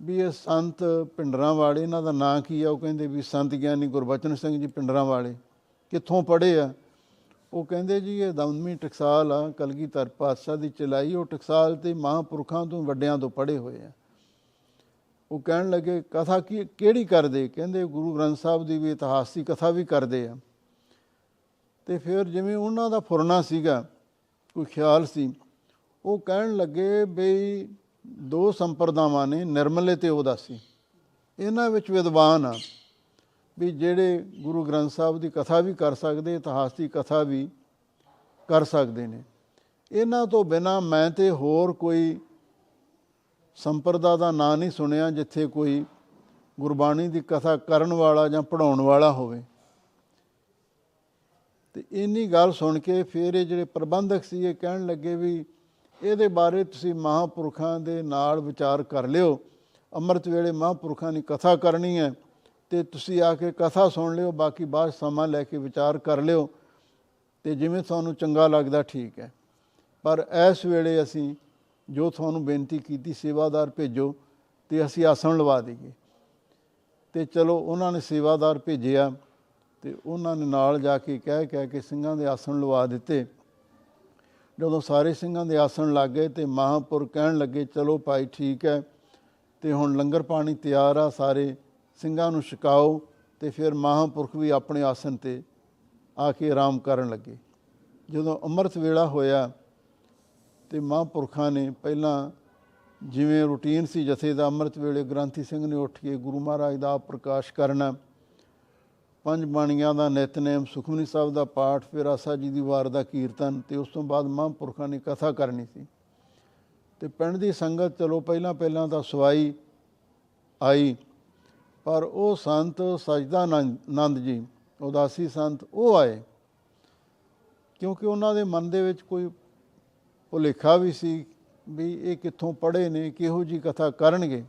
ਵੀ ਇਹ ਸੰਤ ਪਿੰਡਰਾਂ ਵਾਲੇ ਇਹਨਾਂ ਦਾ ਨਾਂ ਕੀ ਆ? ਉਹ ਕਹਿੰਦੇ ਵੀ ਸੰਤ ਗਿਆਨੀ ਗੁਰਬਚਨ ਸਿੰਘ ਜੀ ਪਿੰਡਰਾਂ ਵਾਲੇ ਕਿੱਥੋਂ ਪੜ੍ਹੇ ਆ? ਉਹ ਕਹਿੰਦੇ ਜੀ, ਇਹ ਦਮਦਮੀ ਟਕਸਾਲ ਆ ਕਲਗੀਧਰ ਪਾਤਸ਼ਾਹ ਦੀ ਚਲਾਈ। ਉਹ ਟਕਸਾਲ ਤੇ ਮਹਾਂਪੁਰਖਾਂ ਤੋਂ ਵੱਡਿਆਂ ਤੋਂ ਪੜ੍ਹੇ ਹੋਏ ਆ। ਉਹ ਕਹਿਣ ਲੱਗੇ, ਕਥਾ ਕੀ, ਕਿਹੜੀ ਕਰਦੇ? ਕਹਿੰਦੇ ਗੁਰੂ ਗ੍ਰੰਥ ਸਾਹਿਬ ਦੀ ਵੀ ਇਤਿਹਾਸ ਦੀ ਕਥਾ ਵੀ ਕਰਦੇ ਆ। ਤੇ ਫਿਰ ਜਿਵੇਂ ਉਹਨਾਂ ਦਾ ਫੁਰਨਾ ਸੀਗਾ, ਕੋਈ ਖਿਆਲ ਸੀ, ਉਹ ਕਹਿਣ ਲੱਗੇ ਬਈ ਦੋ ਸੰਪਰਦਾਵਾਂ ਨੇ, ਨਿਰਮਲੇ ਤੇ ਉਦਾਸੀ। ਇਹਨਾਂ ਵਿੱਚ ਵਿਦਵਾਨ ਆ ਵੀ ਜਿਹੜੇ ਗੁਰੂ ਗ੍ਰੰਥ ਸਾਹਿਬ ਦੀ ਕਥਾ ਵੀ ਕਰ ਸਕਦੇ ਇਤਿਹਾਸ ਦੀ ਕਥਾ ਵੀ ਕਰ ਸਕਦੇ ਨੇ। ਇਹਨਾਂ ਤੋਂ ਬਿਨਾ ਮੈਂ ਤੇ ਹੋਰ ਕੋਈ ਸੰਪਰਦਾ ਦਾ ਨਾਂ ਨਹੀਂ ਸੁਣਿਆ ਜਿੱਥੇ ਕੋਈ ਗੁਰਬਾਣੀ ਦੀ ਕਥਾ ਕਰਨ ਵਾਲਾ ਜਾਂ ਪੜਾਉਣ ਵਾਲਾ ਹੋਵੇ। ਤੇ ਇੰਨੀ ਗੱਲ ਸੁਣ ਕੇ ਫਿਰ ਇਹ ਜਿਹੜੇ ਪ੍ਰਬੰਧਕ ਸੀ, ਇਹ ਕਹਿਣ ਲੱਗੇ ਵੀ ਇਹਦੇ ਬਾਰੇ ਤੁਸੀਂ ਮਹਾਂਪੁਰਖਾਂ ਦੇ ਨਾਲ ਵਿਚਾਰ ਕਰ ਲਿਓ। ਅੰਮ੍ਰਿਤ ਵੇਲੇ ਮਹਾਂਪੁਰਖਾਂ ਦੀ ਕਥਾ ਕਰਨੀ ਹੈ ਤੇ ਤੁਸੀਂ ਆ ਕੇ ਕਥਾ ਸੁਣ ਲਿਓ, ਬਾਕੀ ਬਾਅਦ ਸਮਾਂ ਲੈ ਕੇ ਵਿਚਾਰ ਕਰ ਲਿਓ ਤੇ ਜਿਵੇਂ ਤੁਹਾਨੂੰ ਚੰਗਾ ਲੱਗਦਾ ਠੀਕ ਹੈ। ਪਰ ਇਸ ਵੇਲੇ ਅਸੀਂ ਜੋ ਤੁਹਾਨੂੰ ਬੇਨਤੀ ਕੀਤੀ ਸੇਵਾਦਾਰ ਭੇਜੋ ਤੇ ਅਸੀਂ ਆਸਣ ਲਵਾ ਦਈਏ। ਤੇ ਚਲੋ ਉਹਨਾਂ ਨੇ ਸੇਵਾਦਾਰ ਭੇਜਿਆ ਤੇ ਉਹਨਾਂ ਨੇ ਨਾਲ ਜਾ ਕੇ ਕਹਿ ਕਹਿ ਕੇ ਸਿੰਘਾਂ ਦੇ ਆਸਣ ਲਵਾ ਦਿੱਤੇ। ਜਦੋਂ ਸਾਰੇ ਸਿੰਘਾਂ ਦੇ ਆਸਣ ਲੱਗ ਗਏ ਤੇ ਮਹਾਂਪੁਰ ਕਹਿਣ ਲੱਗੇ, ਚਲੋ ਭਾਈ ਠੀਕ ਹੈ, ਤੇ ਹੁਣ ਲੰਗਰ ਪਾਣੀ ਤਿਆਰ ਆ ਸਾਰੇ, ਸਿੰਘਾਂ ਨੂੰ ਛਕਾਓ ਤੇ ਫਿਰ ਮਹਾਂਪੁਰਖ ਵੀ ਆਪਣੇ ਆਸਣ ਤੇ ਆ ਕੇ ਆਰਾਮ ਕਰਨ ਲੱਗੇ। ਜਦੋਂ ਅੰਮ੍ਰਿਤ ਵੇਲਾ ਹੋਇਆ ਤੇ ਮਹਾਂਪੁਰਖਾਂ ਨੇ ਪਹਿਲਾਂ ਜਿਵੇਂ ਰੂਟੀਨ ਸੀ ਜਥੇ ਦਾ ਅੰਮ੍ਰਿਤ ਵੇਲੇ ਗ੍ਰੰਥੀ ਸਿੰਘ ਨੇ ਉੱਠ ਕੇ ਗੁਰੂ ਮਹਾਰਾਜ ਦਾ ਪ੍ਰਕਾਸ਼ ਕਰਨਾ, ਪੰਜ ਬਾਣੀਆਂ ਦਾ ਨਿਤਨੇਮ, ਸੁਖਮਨੀ ਸਾਹਿਬ ਦਾ ਪਾਠ, ਫਿਰ ਆਸਾ ਜੀ ਦੀ ਵਾਰ ਦਾ ਕੀਰਤਨ ਤੇ ਉਸ ਤੋਂ ਬਾਅਦ ਮਹਾਂਪੁਰਖਾਂ ਨੇ ਕਥਾ ਕਰਨੀ ਸੀ। ਤੇ ਪਿੰਡ ਦੀ ਸੰਗਤ ਚਲੋ ਪਹਿਲਾਂ ਪਹਿਲਾਂ ਤਾਂ ਸਵਾਈ ਆਈ, ਪਰ ਉਹ ਸੰਤ ਸਜਦਾ ਨੰਦ ਜੀ, ਉਦਾਸੀ ਸੰਤ ਉਹ ਆਏ, ਕਿਉਂਕਿ ਉਹਨਾਂ ਦੇ ਮਨ ਦੇ ਵਿੱਚ ਕੋਈ ਭੁਲੇਖਾ ਵੀ ਸੀ ਵੀ ਇਹ ਕਿੱਥੋਂ ਪੜ੍ਹੇ ਨੇ, ਕਿਹੋ ਜੀ ਕਥਾ ਕਰਨਗੇ।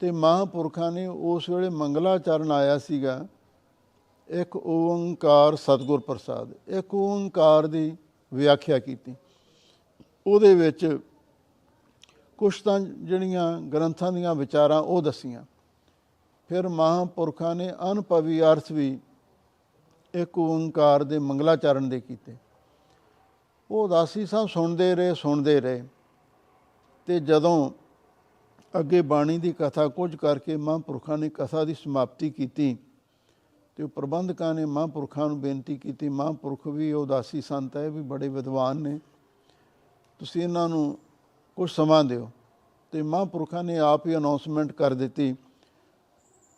ਤੇ ਮਹਾਂਪੁਰਖਾਂ ਨੇ ਉਸ ਵੇਲੇ ਮੰਗਲਾਚਰਨ ਆਇਆ ਸੀਗਾ। ਇੱਕ ਓੰਕਾਰ ਸਤਿਗੁਰ ਪ੍ਰਸਾਦ, ਇੱਕ ਓੰਕਾਰ ਦੀ ਵਿਆਖਿਆ ਕੀਤੀ। ਉਹਦੇ ਵਿੱਚ ਕੁਛ ਤਾਂ ਜਿਹੜੀਆਂ ਗ੍ਰੰਥਾਂ ਦੀਆਂ ਵਿਚਾਰਾਂ ਉਹ ਦਸੀਆਂ। ਫਿਰ ਮਹਾਂਪੁਰਖਾਂ ਨੇ ਅਨਪਵੀ ਅਰਥ ਵੀ ਇੱਕ ਓੰਕਾਰ ਦੇ ਮੰਗਲਾਚਰਨ ਦੇ ਕੀਤੇ। ਉਹ ਉਦਾਸੀ ਸਾਹਿਬ ਸੁਣਦੇ ਰਹੇ ਸੁਣਦੇ ਰਹੇ। ਤੇ ਜਦੋਂ ਅੱਗੇ ਬਾਣੀ ਦੀ ਕਥਾ ਕੁਝ ਕਰਕੇ ਮਹਾਂਪੁਰਖਾਂ ਨੇ ਕਥਾ ਦੀ ਸਮਾਪਤੀ ਕੀਤੀ ਤੇ ਉਹ ਪ੍ਰਬੰਧਕਾਂ ਨੇ ਮਹਾਂਪੁਰਖਾਂ ਨੂੰ ਬੇਨਤੀ ਕੀਤੀ, ਮਹਾਂਪੁਰਖ ਵੀ, ਉਦਾਸੀ ਸੰਤ ਹੈ, ਇਹ ਵੀ ਬੜੇ ਵਿਦਵਾਨ ਨੇ। ਤੁਸੀਂ ਇਹਨਾਂ ਨੂੰ ਕੁਝ ਸਮਾਂ ਦਿਓ। ਤੇ ਮਹਾਂਪੁਰਖਾਂ ਨੇ ਆਪ ਹੀ ਅਨਾਉਂਸਮੈਂਟ ਕਰ ਦਿੱਤੀ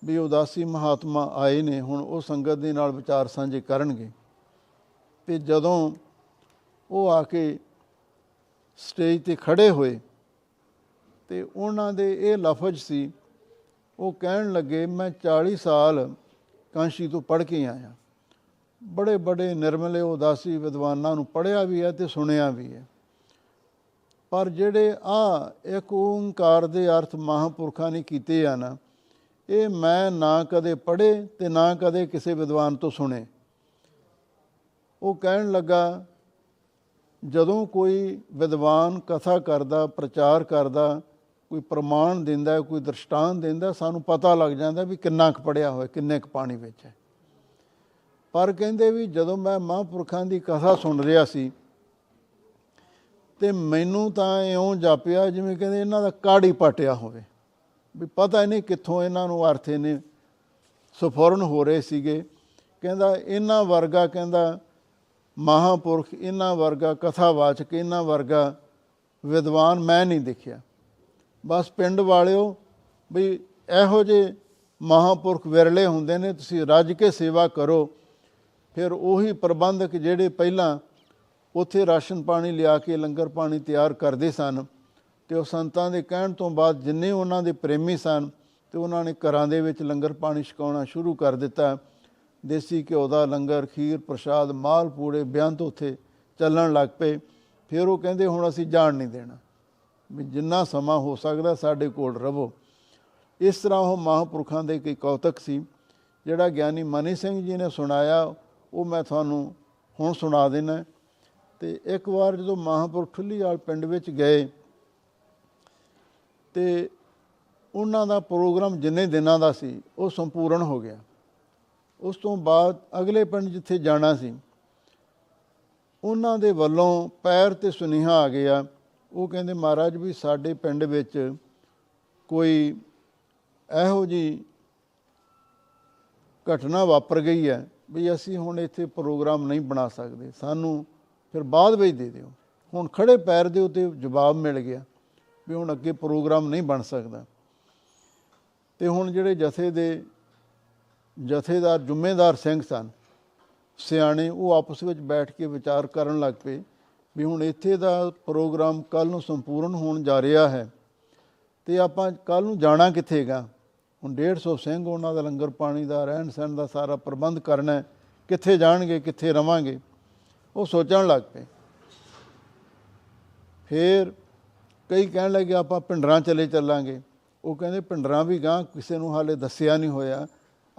ਵੀ ਉਦਾਸੀ ਮਹਾਤਮਾ ਆਏ ਨੇ, ਹੁਣ ਉਹ ਸੰਗਤ ਦੇ ਨਾਲ ਵਿਚਾਰ ਸਾਂਝੇ ਕਰਨਗੇ। ਤੇ ਜਦੋਂ ਉਹ ਆ ਕੇ ਸਟੇਜ ਤੇ ਖੜੇ ਹੋਏ ਤੇ ਉਹਨਾਂ ਦੇ ਇਹ ਲਫ਼ਜ਼ ਸੀ, ਉਹ ਕਹਿਣ ਲੱਗੇ, ਮੈਂ 40 ਸਾਲ ਕਾਂਸ਼ੀ ਤੋਂ ਪੜ੍ਹ ਕੇ ਆਇਆ। ਬੜੇ ਬੜੇ ਨਿਰਮਲੇ, ਉਦਾਸੀ ਵਿਦਵਾਨਾਂ ਨੂੰ ਪੜ੍ਹਿਆ ਵੀ ਹੈ ਤੇ ਸੁਣਿਆ ਵੀ ਹੈ। ਪਰ ਜਿਹੜੇ ਆ ਇੱਕ ਓੰਕਾਰ ਦੇ ਅਰਥ ਮਹਾਂਪੁਰਖਾਂ ਨੇ ਕੀਤੇ ਆ ਨਾ, ਇਹ ਮੈਂ ਨਾ ਕਦੇ ਪੜ੍ਹੇ ਤੇ ਨਾ ਕਦੇ ਕਿਸੇ ਵਿਦਵਾਨ ਤੋਂ ਸੁਣੇ। ਉਹ ਕਹਿਣ ਲੱਗਾ ਜਦੋਂ ਕੋਈ ਵਿਦਵਾਨ ਕਥਾ ਕਰਦਾ, ਪ੍ਰਚਾਰ ਕਰਦਾ, ਕੋਈ ਪ੍ਰਮਾਣ ਦਿੰਦਾ, ਕੋਈ ਦ੍ਰਿਸ਼ਟਾਂਤ ਦਿੰਦਾ, ਸਾਨੂੰ ਪਤਾ ਲੱਗ ਜਾਂਦਾ ਵੀ ਕਿੰਨਾ ਕੁ ਪੜਿਆ ਹੋਇਆ, ਕਿੰਨੇ ਕੁ ਪਾਣੀ ਵਿੱਚ ਹੈ। ਪਰ ਕਹਿੰਦੇ ਵੀ ਜਦੋਂ ਮੈਂ ਮਹਾਂਪੁਰਖਾਂ ਦੀ ਕਥਾ ਸੁਣ ਰਿਹਾ ਸੀ, ਤੇ ਮੈਨੂੰ ਤਾਂ ਇਉਂ ਜਾਪਿਆ ਜਿਵੇਂ ਕਹਿੰਦੇ ਇਹਨਾਂ ਦਾ ਕਾੜੀ ਪਟਿਆ ਹੋਵੇ। ਵੀ ਪਤਾ ਹੀ ਨਹੀਂ ਕਿੱਥੋਂ ਇਹਨਾਂ ਨੂੰ ਅਰਥ ਨੇ ਸਫੁਰਨ ਹੋ ਰਹੇ ਸੀਗੇ। ਕਹਿੰਦਾ, ਇਹਨਾਂ ਵਰਗਾ ਕਹਿੰਦਾ ਮਹਾਪੁਰਖ, ਇਹਨਾਂ ਵਰਗਾ ਕਥਾਵਾਚਕ, ਇਹਨਾਂ ਵਰਗਾ ਵਿਦਵਾਨ ਮੈਂ ਨਹੀਂ ਦੇਖਿਆ। ਬਸ ਪਿੰਡ ਵਾਲਿਓ, ਵੀ ਇਹੋ ਜੇ ਮਹਾਪੁਰਖ ਵਿਰਲੇ ਹੁੰਦੇ ਨੇ, ਤੁਸੀਂ ਰੱਜ ਕੇ ਸੇਵਾ ਕਰੋ। ਫਿਰ ਉਹੀ ਪ੍ਰਬੰਧਕ ਜਿਹੜੇ ਪਹਿਲਾਂ ਉੱਥੇ ਰਾਸ਼ਨ ਪਾਣੀ ਲਿਆ ਕੇ, ਲੰਗਰ ਪਾਣੀ ਤਿਆਰ ਕਰਦੇ ਸਨ ਤੇ ਉਹ ਸੰਤਾਂ ਦੇ ਕਹਿਣ ਤੋਂ ਬਾਅਦ ਜਿੰਨੇ ਉਹਨਾਂ ਦੇ ਪ੍ਰੇਮੀ ਸਨ ਤੇ ਉਹਨਾਂ ਨੇ ਘਰਾਂ ਦੇ ਵਿੱਚ ਲੰਗਰ ਪਾਣੀ ਛਕਾਉਣਾ ਸ਼ੁਰੂ ਕਰ ਦਿੱਤਾ। ਦੇਸੀ ਘਿਓ ਦਾ ਲੰਗਰ, ਖੀਰ, ਪ੍ਰਸ਼ਾਦ, ਮਾਲ, ਪੂੜੇ, ਬਿਆੰਤ ਉੱਥੇ ਚੱਲਣ ਲੱਗ ਪਏ। ਫਿਰ ਉਹ ਕਹਿੰਦੇ, ਹੁਣ ਅਸੀਂ ਜਾਣ ਨਹੀਂ ਦੇਣਾ। ਵੀ ਜਿੰਨਾ ਸਮਾਂ ਹੋ ਸਕਦਾ, ਸਾਡੇ ਕੋਲ ਰਵੋ। ਇਸ ਤਰ੍ਹਾਂ ਉਹ ਮਹਾਂਪੁਰਖਾਂ ਦੇ ਕੋਈ ਕੌਤਕ ਸੀ, ਜਿਹੜਾ ਗਿਆਨੀ ਮਨੀ ਸਿੰਘ ਜੀ ਨੇ ਸੁਣਾਇਆ। ਉਹ ਮੈਂ ਤੁਹਾਨੂੰ ਹੁਣ ਸੁਣਾ ਦੇਣਾ। ਤੇ ਇੱਕ ਵਾਰ ਜਦੋਂ ਮਹਾਂਪੁਰਖ ਠੁੱਲੀਵਾਲ ਪਿੰਡ ਵਿੱਚ ਗਏ, ਤੇ ਉਹਨਾਂ ਦਾ ਪ੍ਰੋਗਰਾਮ ਜਿੰਨੇ ਦਿਨਾਂ ਦਾ ਸੀ, ਉਹ ਸੰਪੂਰਨ ਹੋ ਗਿਆ। ਉਸ ਤੋਂ ਬਾਅਦ ਅਗਲੇ ਪਿੰਡ ਜਿੱਥੇ ਜਾਣਾ ਸੀ, ਉਹਨਾਂ ਦੇ ਵੱਲੋਂ ਪੈਰ ਤੇ ਸੁਨੇਹਾ ਆ ਗਿਆ। ਉਹ ਕਹਿੰਦੇ, ਮਹਾਰਾਜ ਵੀ ਸਾਡੇ ਪਿੰਡ ਵਿੱਚ ਕੋਈ ਇਹੋ ਜੀ ਘਟਨਾ ਵਾਪਰ ਗਈ ਹੈ ਵੀ ਅਸੀਂ ਹੁਣ ਇੱਥੇ ਪ੍ਰੋਗਰਾਮ ਨਹੀਂ ਬਣਾ ਸਕਦੇ। ਸਾਨੂੰ ਫਿਰ ਬਾਅਦ ਵਿੱਚ ਦੇ ਦਿਓ। ਹੁਣ ਖੜੇ ਪੈਰ ਦੇ ਉੱਤੇ ਜਵਾਬ ਮਿਲ ਗਿਆ ਵੀ ਹੁਣ ਅੱਗੇ ਪ੍ਰੋਗਰਾਮ ਨਹੀਂ ਬਣ ਸਕਦਾ। ਤੇ ਹੁਣ ਜਿਹੜੇ ਜਥੇ ਦੇ ਜਥੇਦਾਰ ਜ਼ਿੰਮੇਦਾਰ ਸਿੰਘ ਸਨ। ਸਿਆਣੇ ਉਹ ਆਪਸ ਵਿੱਚ ਬੈਠ ਕੇ ਵਿਚਾਰ ਕਰਨ ਲੱਗ ਪਏ ਵੀ ਹੁਣ ਇੱਥੇ ਦਾ ਪ੍ਰੋਗਰਾਮ ਕੱਲ ਨੂੰ ਸੰਪੂਰਨ ਹੋਣ ਜਾ ਰਿਹਾ ਹੈ ਤੇ ਆਪਾਂ ਕੱਲ ਨੂੰ ਜਾਣਾ ਕਿੱਥੇਗਾ ਹੁਣ 150 ਸਿੰਘ ਉਹਨਾਂ ਦਾ ਲੰਗਰ ਪਾਣੀ ਦਾ, ਰਹਿਣ ਸਹਿਣ ਦਾ ਸਾਰਾ ਪ੍ਰਬੰਧ ਕਰਨਾ ਹੈ। ਕਿੱਥੇ ਜਾਣਗੇ, ਕਿੱਥੇ ਰਵਾਂਗੇ? ਉਹ ਸੋਚਣ ਲੱਗ ਪਏ। ਫਿਰ ਕਈ ਕਹਿਣ ਲੱਗੇ, ਆਪਾਂ ਪਿੰਡਰਾਂ ਚਲੇ ਚੱਲਾਂਗੇ। ਉਹ ਕਹਿੰਦੇ ਪਿੰਡਰਾਂ ਵੀ ਗਾਂ ਕਿਸੇ ਨੂੰ ਹਾਲੇ ਦੱਸਿਆ ਨਹੀਂ ਹੋਇਆ।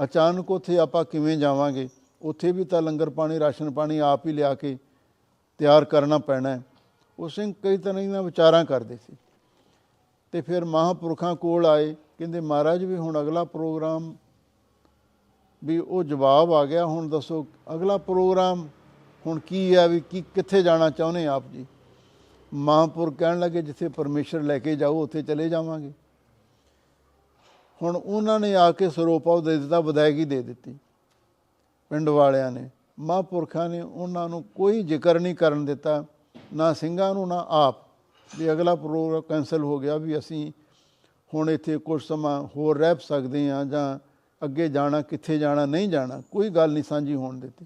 ਅਚਾਨਕ ਉੱਥੇ ਆਪਾਂ ਕਿਵੇਂ ਜਾਵਾਂਗੇ? ਉੱਥੇ ਵੀ ਤਾਂ ਲੰਗਰ ਪਾਣੀ, ਰਾਸ਼ਨ ਪਾਣੀ ਆਪ ਹੀ ਲਿਆ ਕੇ ਤਿਆਰ ਕਰਨਾ ਪੈਣਾ ਹੈ। ਉਹ ਸਿੰਘ ਕਈ ਤਰ੍ਹਾਂ ਦੀਆਂ ਵਿਚਾਰਾਂ ਕਰਦੇ ਸੀ। ਤੇ ਫਿਰ ਮਹਾਂਪੁਰਖਾਂ ਕੋਲ ਆਏ, ਕਹਿੰਦੇ, ਮਹਾਰਾਜ, ਵੀ ਹੁਣ ਅਗਲਾ ਪ੍ਰੋਗਰਾਮ ਵੀ ਉਹ ਜਵਾਬ ਆ ਗਿਆ। ਹੁਣ ਦੱਸੋ, ਅਗਲਾ ਪ੍ਰੋਗਰਾਮ ਹੁਣ ਕੀ ਹੈ? ਵੀ ਕੀ, ਕਿੱਥੇ ਜਾਣਾ ਚਾਹੁੰਦੇ ਆਪ ਜੀ? ਮਹਾਂਪੁਰ ਕਹਿਣ ਲੱਗੇ, ਜਿੱਥੇ ਪਰਮੇਸ਼ਰ ਲੈ ਕੇ ਜਾਓ, ਉੱਥੇ ਚਲੇ ਜਾਵਾਂਗੇ। ਹੁਣ ਉਹਨਾਂ ਨੇ ਆ ਕੇ ਸਰੋਪਾਉ ਦੇ ਦਿੱਤਾ, ਵਿਦਾਇਗੀ ਦੇ ਦਿੱਤੀ। ਪਿੰਡ ਵਾਲਿਆਂ ਨੇ, ਮਹਾਂਪੁਰਖਾਂ ਨੇ ਉਹਨਾਂ ਨੂੰ ਕੋਈ ਜ਼ਿਕਰ ਨਹੀਂ ਕਰਨ ਦਿੱਤਾ, ਨਾ ਸਿੰਘਾਂ ਨੂੰ, ਨਾ ਆਪ। ਵੀ ਅਗਲਾ ਪ੍ਰੋਗਰਾਮ ਕੈਨਸਲ ਹੋ ਗਿਆ ਵੀ ਅਸੀਂ ਹੁਣ ਇੱਥੇ ਕੁਝ ਸਮਾਂ ਹੋਰ ਰਹਿ ਸਕਦੇ ਹਾਂ ਜਾਂ ਅੱਗੇ ਜਾਣਾ, ਕਿੱਥੇ ਜਾਣਾ, ਨਹੀਂ ਜਾਣਾ, ਕੋਈ ਗੱਲ ਨਹੀਂ ਸਾਂਝੀ ਹੋਣ ਦਿੱਤੀ।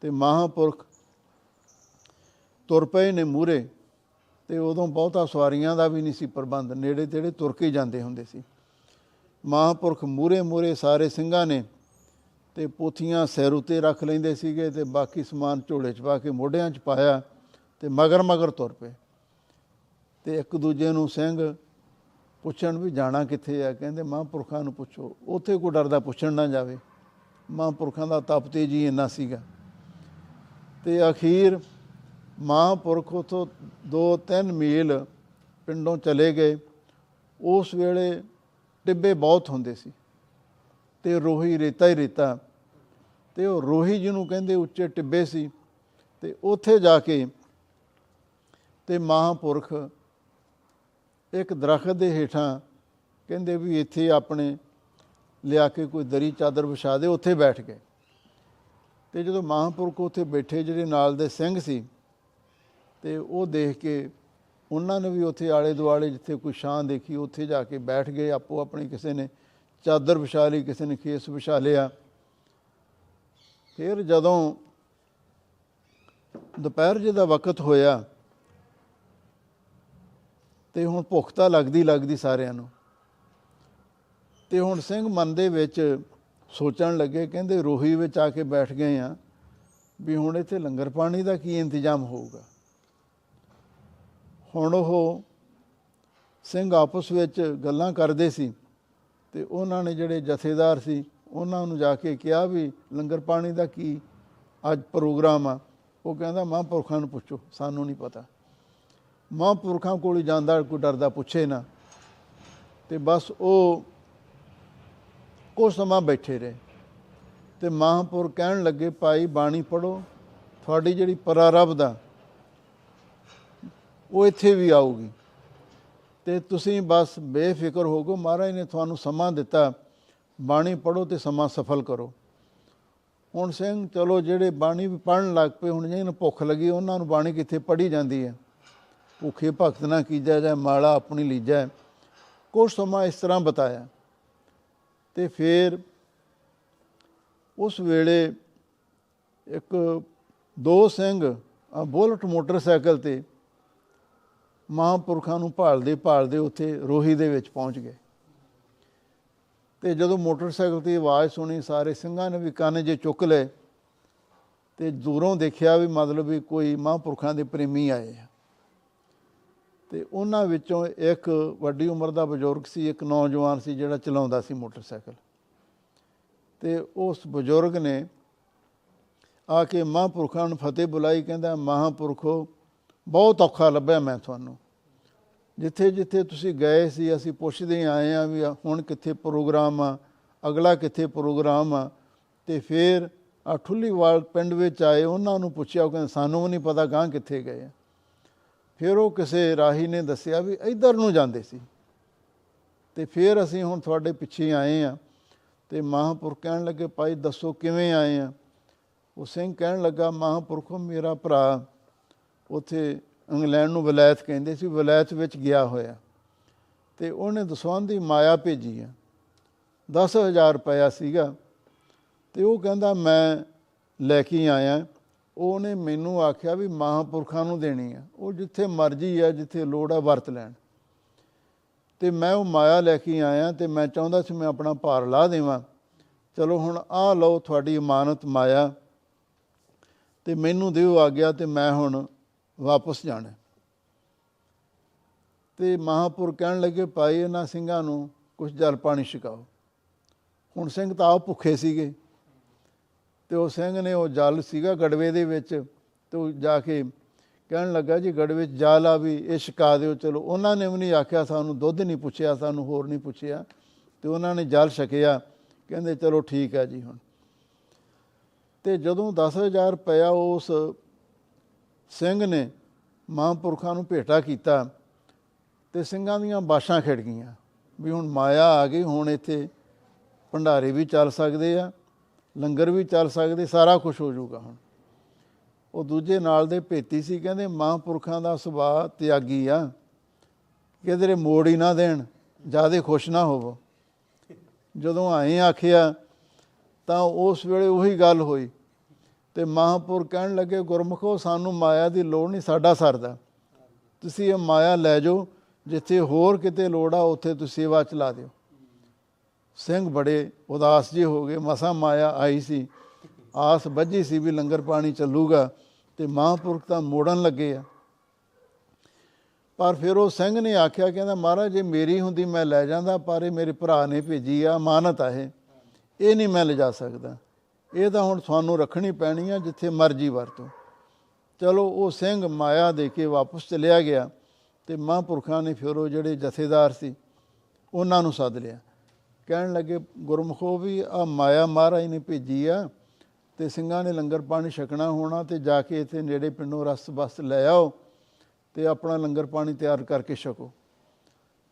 ਤੇ ਮਹਾਂਪੁਰਖ ਤੁਰ ਪਏ ਨੇ ਮੂਰੇ ਤੇ ਉਦੋਂ ਬਹੁਤਾ ਸਵਾਰੀਆਂ ਦਾ ਵੀ ਨਹੀਂ ਸੀ ਪ੍ਰਬੰਧ, ਨੇੜੇ ਤੇੜੇ ਤੁਰ ਕੇ ਜਾਂਦੇ ਹੁੰਦੇ ਸੀ। ਮਹਾਂਪੁਰਖ ਮੂਰੇ ਮੂਰੇ ਸਾਰੇ ਸਿੰਘਾਂ ਨੇ ਤੇ ਪੋਥੀਆਂ ਸਿਰ ਉੱਤੇ ਰੱਖ ਲੈਂਦੇ ਸੀਗੇ ਤੇ ਬਾਕੀ ਸਮਾਨ ਝੋਲੇ 'ਚ ਪਾ ਕੇ ਮੋਢਿਆਂ 'ਚ ਪਾਇਆ ਤੇ ਮਗਰ ਮਗਰ ਤੁਰ ਪਏ। ਤੇ ਇੱਕ ਦੂਜੇ ਨੂੰ ਸਿੰਘ ਪੁੱਛਣ ਵੀ ਜਾਣਾ ਕਿੱਥੇ ਆ? ਕਹਿੰਦੇ ਮਹਾਂਪੁਰਖਾਂ ਨੂੰ ਪੁੱਛੋ, ਉੱਥੇ ਕੋਈ ਡਰਦਾ ਪੁੱਛਣ ਨਾ ਜਾਵੇ। ਮਹਾਂਪੁਰਖਾਂ ਦਾ ਤਪ ਤੇਜੀ ਇੰਨਾ ਸੀਗਾ। ਤੇ ਅਖੀਰ ਮਹਾਂਪੁਰਖ ਉਥੋਂ 2-3 ਮੀਲ ਪਿੰਡੋਂ ਚਲੇ ਗਏ। ਉਸ ਵੇਲੇ ਟਿੱਬੇ ਬਹੁਤ ਹੁੰਦੇ ਸੀ। ਤੇ ਰੋਹੀ ਰੇਤਾ ਹੀ ਰੇਤਾ। ਤੇ ਉਹ ਰੋਹੀ ਜਿਹਨੂੰ ਕਹਿੰਦੇ ਉੱਚੇ ਟਿੱਬੇ ਸੀ। ਤੇ ਉੱਥੇ ਜਾ ਕੇ ਤੇ ਮਹਾਂਪੁਰਖ ਇੱਕ ਦਰਖਤ ਦੇ ਹੇਠਾਂ ਕਹਿੰਦੇ ਵੀ ਇੱਥੇ ਆਪਣੇ ਲਿਆ ਕੇ ਕੋਈ ਦਰੀ ਚਾਦਰ ਵਿਛਾ ਦੇ, ਉੱਥੇ ਬੈਠ ਗਏ। ਤੇ ਜਦੋਂ ਮਹਾਂਪੁਰਖ ਉੱਥੇ ਬੈਠੇ, ਜਿਹੜੇ ਨਾਲ ਦੇ ਸਿੰਘ ਸੀ, ਤੇ ਉਹ ਦੇਖ ਕੇ ਉਹਨਾਂ ਨੇ ਵੀ ਉੱਥੇ ਆਲੇ ਦੁਆਲੇ ਜਿੱਥੇ ਕੋਈ ਛਾਂ ਦੇਖੀ, ਉੱਥੇ ਜਾ ਕੇ ਬੈਠ ਗਏ ਆਪੋ ਆਪਣੀ ਕਿਸੇ ਨੇ ਚਾਦਰ ਵਿਛਾ ਲਈ, ਕਿਸੇ ਨੇ ਖੇਸ ਵਿਛਾ ਲਿਆ। ਫਿਰ ਜਦੋਂ ਦੁਪਹਿਰ ਜਿਹਦਾ ਵਕਤ ਹੋਇਆ ਤੇ ਹੁਣ ਭੁੱਖ ਤਾਂ ਲੱਗਦੀ ਲੱਗਦੀ ਸਾਰਿਆਂ ਨੂੰ। ਤੇ ਹੁਣ ਸਿੰਘ ਮਨ ਦੇ ਵਿੱਚ ਸੋਚਣ ਲੱਗੇ, ਕਹਿੰਦੇ ਰੋਹੀ ਵਿੱਚ ਆ ਕੇ ਬੈਠ ਗਏ ਆ ਵੀ ਹੁਣ ਇੱਥੇ ਲੰਗਰ ਪਾਣੀ ਦਾ ਕੀ ਇੰਤਜ਼ਾਮ ਹੋਊਗਾ? ਹੁਣ ਉਹ ਸਿੰਘ ਆਪਸ ਵਿੱਚ ਗੱਲਾਂ ਕਰਦੇ ਸੀ ਤੇ ਉਹਨਾਂ ਨੇ ਜਿਹੜੇ ਜਥੇਦਾਰ ਸੀ, ਉਹਨਾਂ ਨੂੰ ਜਾ ਕੇ ਕਿਹਾ ਵੀ ਲੰਗਰ ਪਾਣੀ ਦਾ ਕੀ ਅੱਜ ਪ੍ਰੋਗਰਾਮ ਆ। ਉਹ ਕਹਿੰਦਾ, ਮਹਾਂਪੁਰਖਾਂ ਨੂੰ ਪੁੱਛੋ, ਸਾਨੂੰ ਨਹੀਂ ਪਤਾ। ਮਹਾਂਪੁਰਖਾਂ ਕੋਲ ਹੀ ਜਾਂਦਾ, ਕੋਈ ਡਰਦਾ ਪੁੱਛੇ ਨਾ। ਤੇ ਬਸ ਉਹ ਕੁਝ ਸਮਾਂ ਬੈਠੇ ਰਹੇ। ਤੇ ਮਹਾਂਪੁਰ ਕਹਿਣ ਲੱਗੇ, ਭਾਈ, ਬਾਣੀ ਪੜੋ ਤੁਹਾਡੀ ਜਿਹੜੀ ਪਰਾਰਬ ਦਾ ਉਹ ਇੱਥੇ ਵੀ ਆਊਗੀ। ਤੇ ਤੁਸੀਂ ਬਸ ਬੇਫਿਕਰ ਹੋ ਗੋ ਮਹਾਰਾਜ ਨੇ ਤੁਹਾਨੂੰ ਸਮਾਂ ਦਿੱਤਾ। ਬਾਣੀ ਪੜੋ ਤੇ ਸਮਾਂ ਸਫਲ ਕਰੋ। ਹੁਣ ਸਿੰਘ, ਚਲੋ ਜਿਹੜੇ ਬਾਣੀ ਵੀ ਪੜਨ ਲੱਗ ਪਏ ਹੁਣ, ਜਿਹਨਾਂ ਨੂੰ ਭੁੱਖ ਲੱਗੀ, ਉਹਨਾਂ ਨੂੰ ਬਾਣੀ ਕਿੱਥੇ ਪੜੀ ਜਾਂਦੀ ਹੈ? ਭੁੱਖੇ ਭਗਤ ਨਾ ਕੀਜਾ ਜਾਏ ਮਾਲਾ ਆਪਣੀ ਲੀਜਾ। ਕੁਝ ਸਮਾਂ ਇਸ ਤਰ੍ਹਾਂ ਬਤਾਇਆ। ਤੇ ਫਿਰ ਉਸ ਵੇਲੇ ਇੱਕ ਦੋ ਸਿੰਘ ਆ ਬੁਲਟ ਮੋਟਰਸਾਈਕਲ ਤੇ ਮਹਾਂਪੁਰਖਾਂ ਨੂੰ ਭਾਲਦੇ ਭਾਲਦੇ ਉੱਥੇ ਰੋਹੀ ਦੇ ਵਿੱਚ ਪਹੁੰਚ ਗਏ। ਤੇ ਜਦੋਂ ਮੋਟਰਸਾਈਕਲ ਦੀ ਆਵਾਜ਼ ਸੁਣੀ, ਸਾਰੇ ਸਿੰਘਾਂ ਨੇ ਵੀ ਕੰਨ ਜੇ ਚੁੱਕ ਲਏ ਤੇ ਦੂਰੋਂ ਦੇਖਿਆ ਵੀ ਮਤਲਬ ਵੀ ਕੋਈ ਮਹਾਂਪੁਰਖਾਂ ਦੇ ਪ੍ਰੇਮੀ ਆਏ ਆ। ਤੇ ਉਹਨਾਂ ਵਿੱਚੋਂ ਇੱਕ ਵੱਡੀ ਉਮਰ ਦਾ ਬਜ਼ੁਰਗ ਸੀ, ਇੱਕ ਨੌਜਵਾਨ ਸੀ ਜਿਹੜਾ ਚਲਾਉਂਦਾ ਸੀ ਮੋਟਰਸਾਈਕਲ। ਤੇ ਉਸ ਬਜ਼ੁਰਗ ਨੇ ਆ ਕੇ ਮਹਾਂਪੁਰਖਾਂ ਨੂੰ ਫਤਿਹ ਬੁਲਾਈ, ਕਹਿੰਦਾ, ਮਹਾਂਪੁਰਖੋ ਬਹੁਤ ਔਖਾ ਲੱਭਿਆ ਮੈਂ ਤੁਹਾਨੂੰ। ਜਿੱਥੇ ਜਿੱਥੇ ਤੁਸੀਂ ਗਏ ਸੀ, ਅਸੀਂ ਪੁੱਛਦੇ ਆਏ ਆ ਵੀ ਹੁਣ ਕਿੱਥੇ ਪ੍ਰੋਗਰਾਮ ਆ, ਅਗਲਾ ਕਿੱਥੇ ਪ੍ਰੋਗਰਾਮ ਆ। ਤੇ ਫਿਰ ਆ ਠੁੱਲੀਵਾਲ ਪਿੰਡ ਵਿੱਚ ਆਏ, ਉਹਨਾਂ ਨੂੰ ਪੁੱਛਿਆ, ਉਹ ਕਹਿੰਦੇ, ਸਾਨੂੰ ਵੀ ਨਹੀਂ ਪਤਾ ਗਾਂ ਕਿੱਥੇ ਗਏ ਆ। ਫਿਰ ਉਹ ਕਿਸੇ ਰਾਹੀ ਨੇ ਦੱਸਿਆ ਵੀ ਇੱਧਰ ਨੂੰ ਜਾਂਦੇ ਸੀ। ਤੇ ਫਿਰ ਅਸੀਂ ਹੁਣ ਤੁਹਾਡੇ ਪਿੱਛੇ ਆਏ ਆ ਤੇ ਮਹਾਂਪੁਰਖ ਕਹਿਣ ਲੱਗੇ, ਭਾਈ, ਦੱਸੋ ਕਿਵੇਂ ਆਏ ਆ? ਉਹ ਸਿੰਘ ਕਹਿਣ ਲੱਗਾ, ਮਹਾਂਪੁਰਖੋ, ਮੇਰਾ ਭਰਾ ਉਥੇ ਇੰਗਲੈਂਡ ਨੂੰ ਵਲਾਇਤ ਕਹਿੰਦੇ ਸੀ ਵਲਾਇਤ ਵਿੱਚ ਗਿਆ ਹੋਇਆ। ਤੇ ਉਹਨੇ ਦਸਵੰਧ ਦੀ ਮਾਇਆ ਭੇਜੀ ਆ। 10000 ਰੁਪਇਆ ਸੀਗਾ। ਤੇ ਉਹ ਕਹਿੰਦਾ, ਮੈਂ ਲੈ ਕੇ ਆਇਆ। ਉਹਨੇ ਮੈਨੂੰ ਆਖਿਆ ਵੀ ਮਹਾਂਪੁਰਖਾਂ ਨੂੰ ਦੇਣੀ ਆ। ਉਹ ਜਿੱਥੇ ਮਰਜ਼ੀ ਆ, ਜਿੱਥੇ ਲੋੜ ਆ, ਵਰਤ ਲੈਣ। ਤੇ ਮੈਂ ਉਹ ਮਾਇਆ ਲੈ ਕੇ ਆਇਆ ਤੇ ਮੈਂ ਚਾਹੁੰਦਾ ਸੀ ਮੈਂ ਆਪਣਾ ਭਾਰ ਲਾ ਦੇਵਾਂ। ਚਲੋ ਹੁਣ ਆਹ ਲਓ ਤੁਹਾਡੀ ਇਮਾਨਤ, ਮਾਇਆ। ਤੇ ਮੈਨੂੰ ਦਿਓ ਆ ਗਿਆ ਤੇ ਮੈਂ ਹੁਣ ਵਾਪਸ ਜਾਣਾ। ਤੇ ਮਹਾਪੁਰ ਕਹਿਣ ਲੱਗੇ, ਭਾਈ, ਇਹਨਾਂ ਸਿੰਘਾਂ ਨੂੰ ਕੁਝ ਜਲ ਪਾਣੀ ਛਕਾਓ। ਹੁਣ ਸਿੰਘ ਤਾਂ ਆਪ ਭੁੱਖੇ ਸੀਗੇ। ਤੇ ਉਹ ਸਿੰਘ ਨੇ ਉਹ ਜਲ ਸੀਗਾ ਗੜਵੇ ਦੇ ਵਿੱਚ, ਤੇ ਉਹ ਜਾ ਕੇ ਕਹਿਣ ਲੱਗਾ, ਜੀ, ਗੜਵੇ ਵਿੱਚ ਜਲ ਆ ਵੀ, ਇਹ ਛਕਾ ਦਿਓ, ਚਲੋ। ਉਹਨਾਂ ਨੇ ਵੀ ਨਹੀਂ ਆਖਿਆ, ਸਾਨੂੰ ਦੁੱਧ ਨਹੀਂ ਪੁੱਛਿਆ, ਸਾਨੂੰ ਹੋਰ ਨਹੀਂ ਪੁੱਛਿਆ। ਤੇ ਉਹਨਾਂ ਨੇ ਜਲ ਛਕਿਆ। ਕਹਿੰਦੇ, ਚਲੋ ਠੀਕ ਹੈ ਜੀ ਹੁਣ। ਤੇ ਜਦੋਂ 10000 ਰੁਪਇਆ ਉਸ ਸਿੰਘ ਨੇ ਮਹਾਂਪੁਰਖਾਂ ਨੂੰ ਭੇਟਾ ਕੀਤਾ ਤੇ ਸਿੰਘਾਂ ਦੀਆਂ ਬਾਸ਼ਾਂ ਖਿੜ ਗਈਆਂ ਵੀ ਹੁਣ ਮਾਇਆ ਆ ਗਈ, ਹੁਣ ਇੱਥੇ ਭੰਡਾਰੇ ਵੀ ਚੱਲ ਸਕਦੇ ਆ, ਲੰਗਰ ਵੀ ਚੱਲ ਸਕਦੇ, ਸਾਰਾ ਕੁਝ ਹੋ ਜਾਊਗਾ ਹੁਣ। ਉਹ ਦੂਜੇ ਨਾਲ ਦੇ ਭੇਤੀ ਸੀ, ਕਹਿੰਦੇ ਮਹਾਂਪੁਰਖਾਂ ਦਾ ਸੁਭਾਅ ਤਿਆਗੀ ਆ, ਕਿਧਰੇ ਮੋੜ ਹੀ ਨਾ ਦੇਣ, ਜਿਆਦੇ ਖੁਸ਼ ਨਾ ਹੋਵੋ। ਜਦੋਂ ਆਏ ਆਖਿਆ ਤਾਂ ਉਸ ਵੇਲੇ ਉਹੀ ਗੱਲ ਹੋਈ ਤੇ ਮਹਾਂਪੁਰ ਕਹਿਣ ਲੱਗੇ, ਗੁਰਮੁਖੋ, ਸਾਨੂੰ ਮਾਇਆ ਦੀ ਲੋੜ ਨਹੀਂ, ਸਾਡਾ ਸਰਦਾ ਤੁਸੀਂ ਇਹ ਮਾਇਆ ਲੈ ਜਾਓ, ਜਿੱਥੇ ਹੋਰ ਕਿਤੇ ਲੋੜ ਆ, ਉੱਥੇ ਤੁਸੀਂ ਸੇਵਾ ਚਲਾ ਦਿਓ। ਸਿੰਘ ਬੜੇ ਉਦਾਸ ਜਿਹੇ ਹੋ ਗਏ। ਮਸਾ ਮਾਇਆ ਆਈ ਸੀ। ਆਸ ਬੱਝੀ ਸੀ ਵੀ ਲੰਗਰ ਪਾਣੀ ਚੱਲੂਗਾ ਤੇ ਮਹਾਂਪੁਰਖ ਤਾਂ ਮੋੜਨ ਲੱਗੇ ਆ। ਪਰ ਫਿਰ ਉਹ ਸਿੰਘ ਨੇ ਆਖਿਆ, ਕਹਿੰਦਾ, ਮਹਾਰਾਜ, ਜੇ ਮੇਰੀ ਹੁੰਦੀ ਮੈਂ ਲੈ ਜਾਂਦਾ, ਪਰ ਇਹ ਮੇਰੇ ਭਰਾ ਨੇ ਭੇਜੀ ਆ, ਅਮਾਨਤ ਆ ਇਹ। ਇਹ ਨਹੀਂ ਮੈਂ ਲਿਜਾ ਸਕਦਾ। ਇਹ ਤਾਂ ਹੁਣ ਤੁਹਾਨੂੰ ਰੱਖਣੀ ਪੈਣੀ ਆ ਜਿੱਥੇ ਮਰਜ਼ੀ ਵਰਤੋ। ਚਲੋ, ਉਹ ਸਿੰਘ ਮਾਇਆ ਦੇ ਕੇ ਵਾਪਸ ਚਲਿਆ ਗਿਆ ਤੇ ਮਹਾਂਪੁਰਖਾਂ ਨੇ ਫਿਰ ਉਹ ਜਿਹੜੇ ਜਥੇਦਾਰ ਸੀ, ਉਹਨਾਂ ਨੂੰ ਸੱਦ ਲਿਆ। ਕਹਿਣ ਲੱਗੇ, ਗੁਰਮੁਖੋ ਵੀ ਆ ਮਾਇਆ ਮਹਾਰਾਜ ਨੇ ਭੇਜੀ ਆ ਤੇ ਸਿੰਘਾਂ ਨੇ ਲੰਗਰ ਪਾਣੀ ਛਕਣਾ ਹੋਣਾ ਤੇ ਜਾ ਕੇ ਇੱਥੇ ਨੇੜੇ ਪਿੰਡੋਂ ਰਸ ਬਸ ਲੈ ਆਓ ਤੇ ਆਪਣਾ ਲੰਗਰ ਪਾਣੀ ਤਿਆਰ ਕਰਕੇ ਛਕੋ।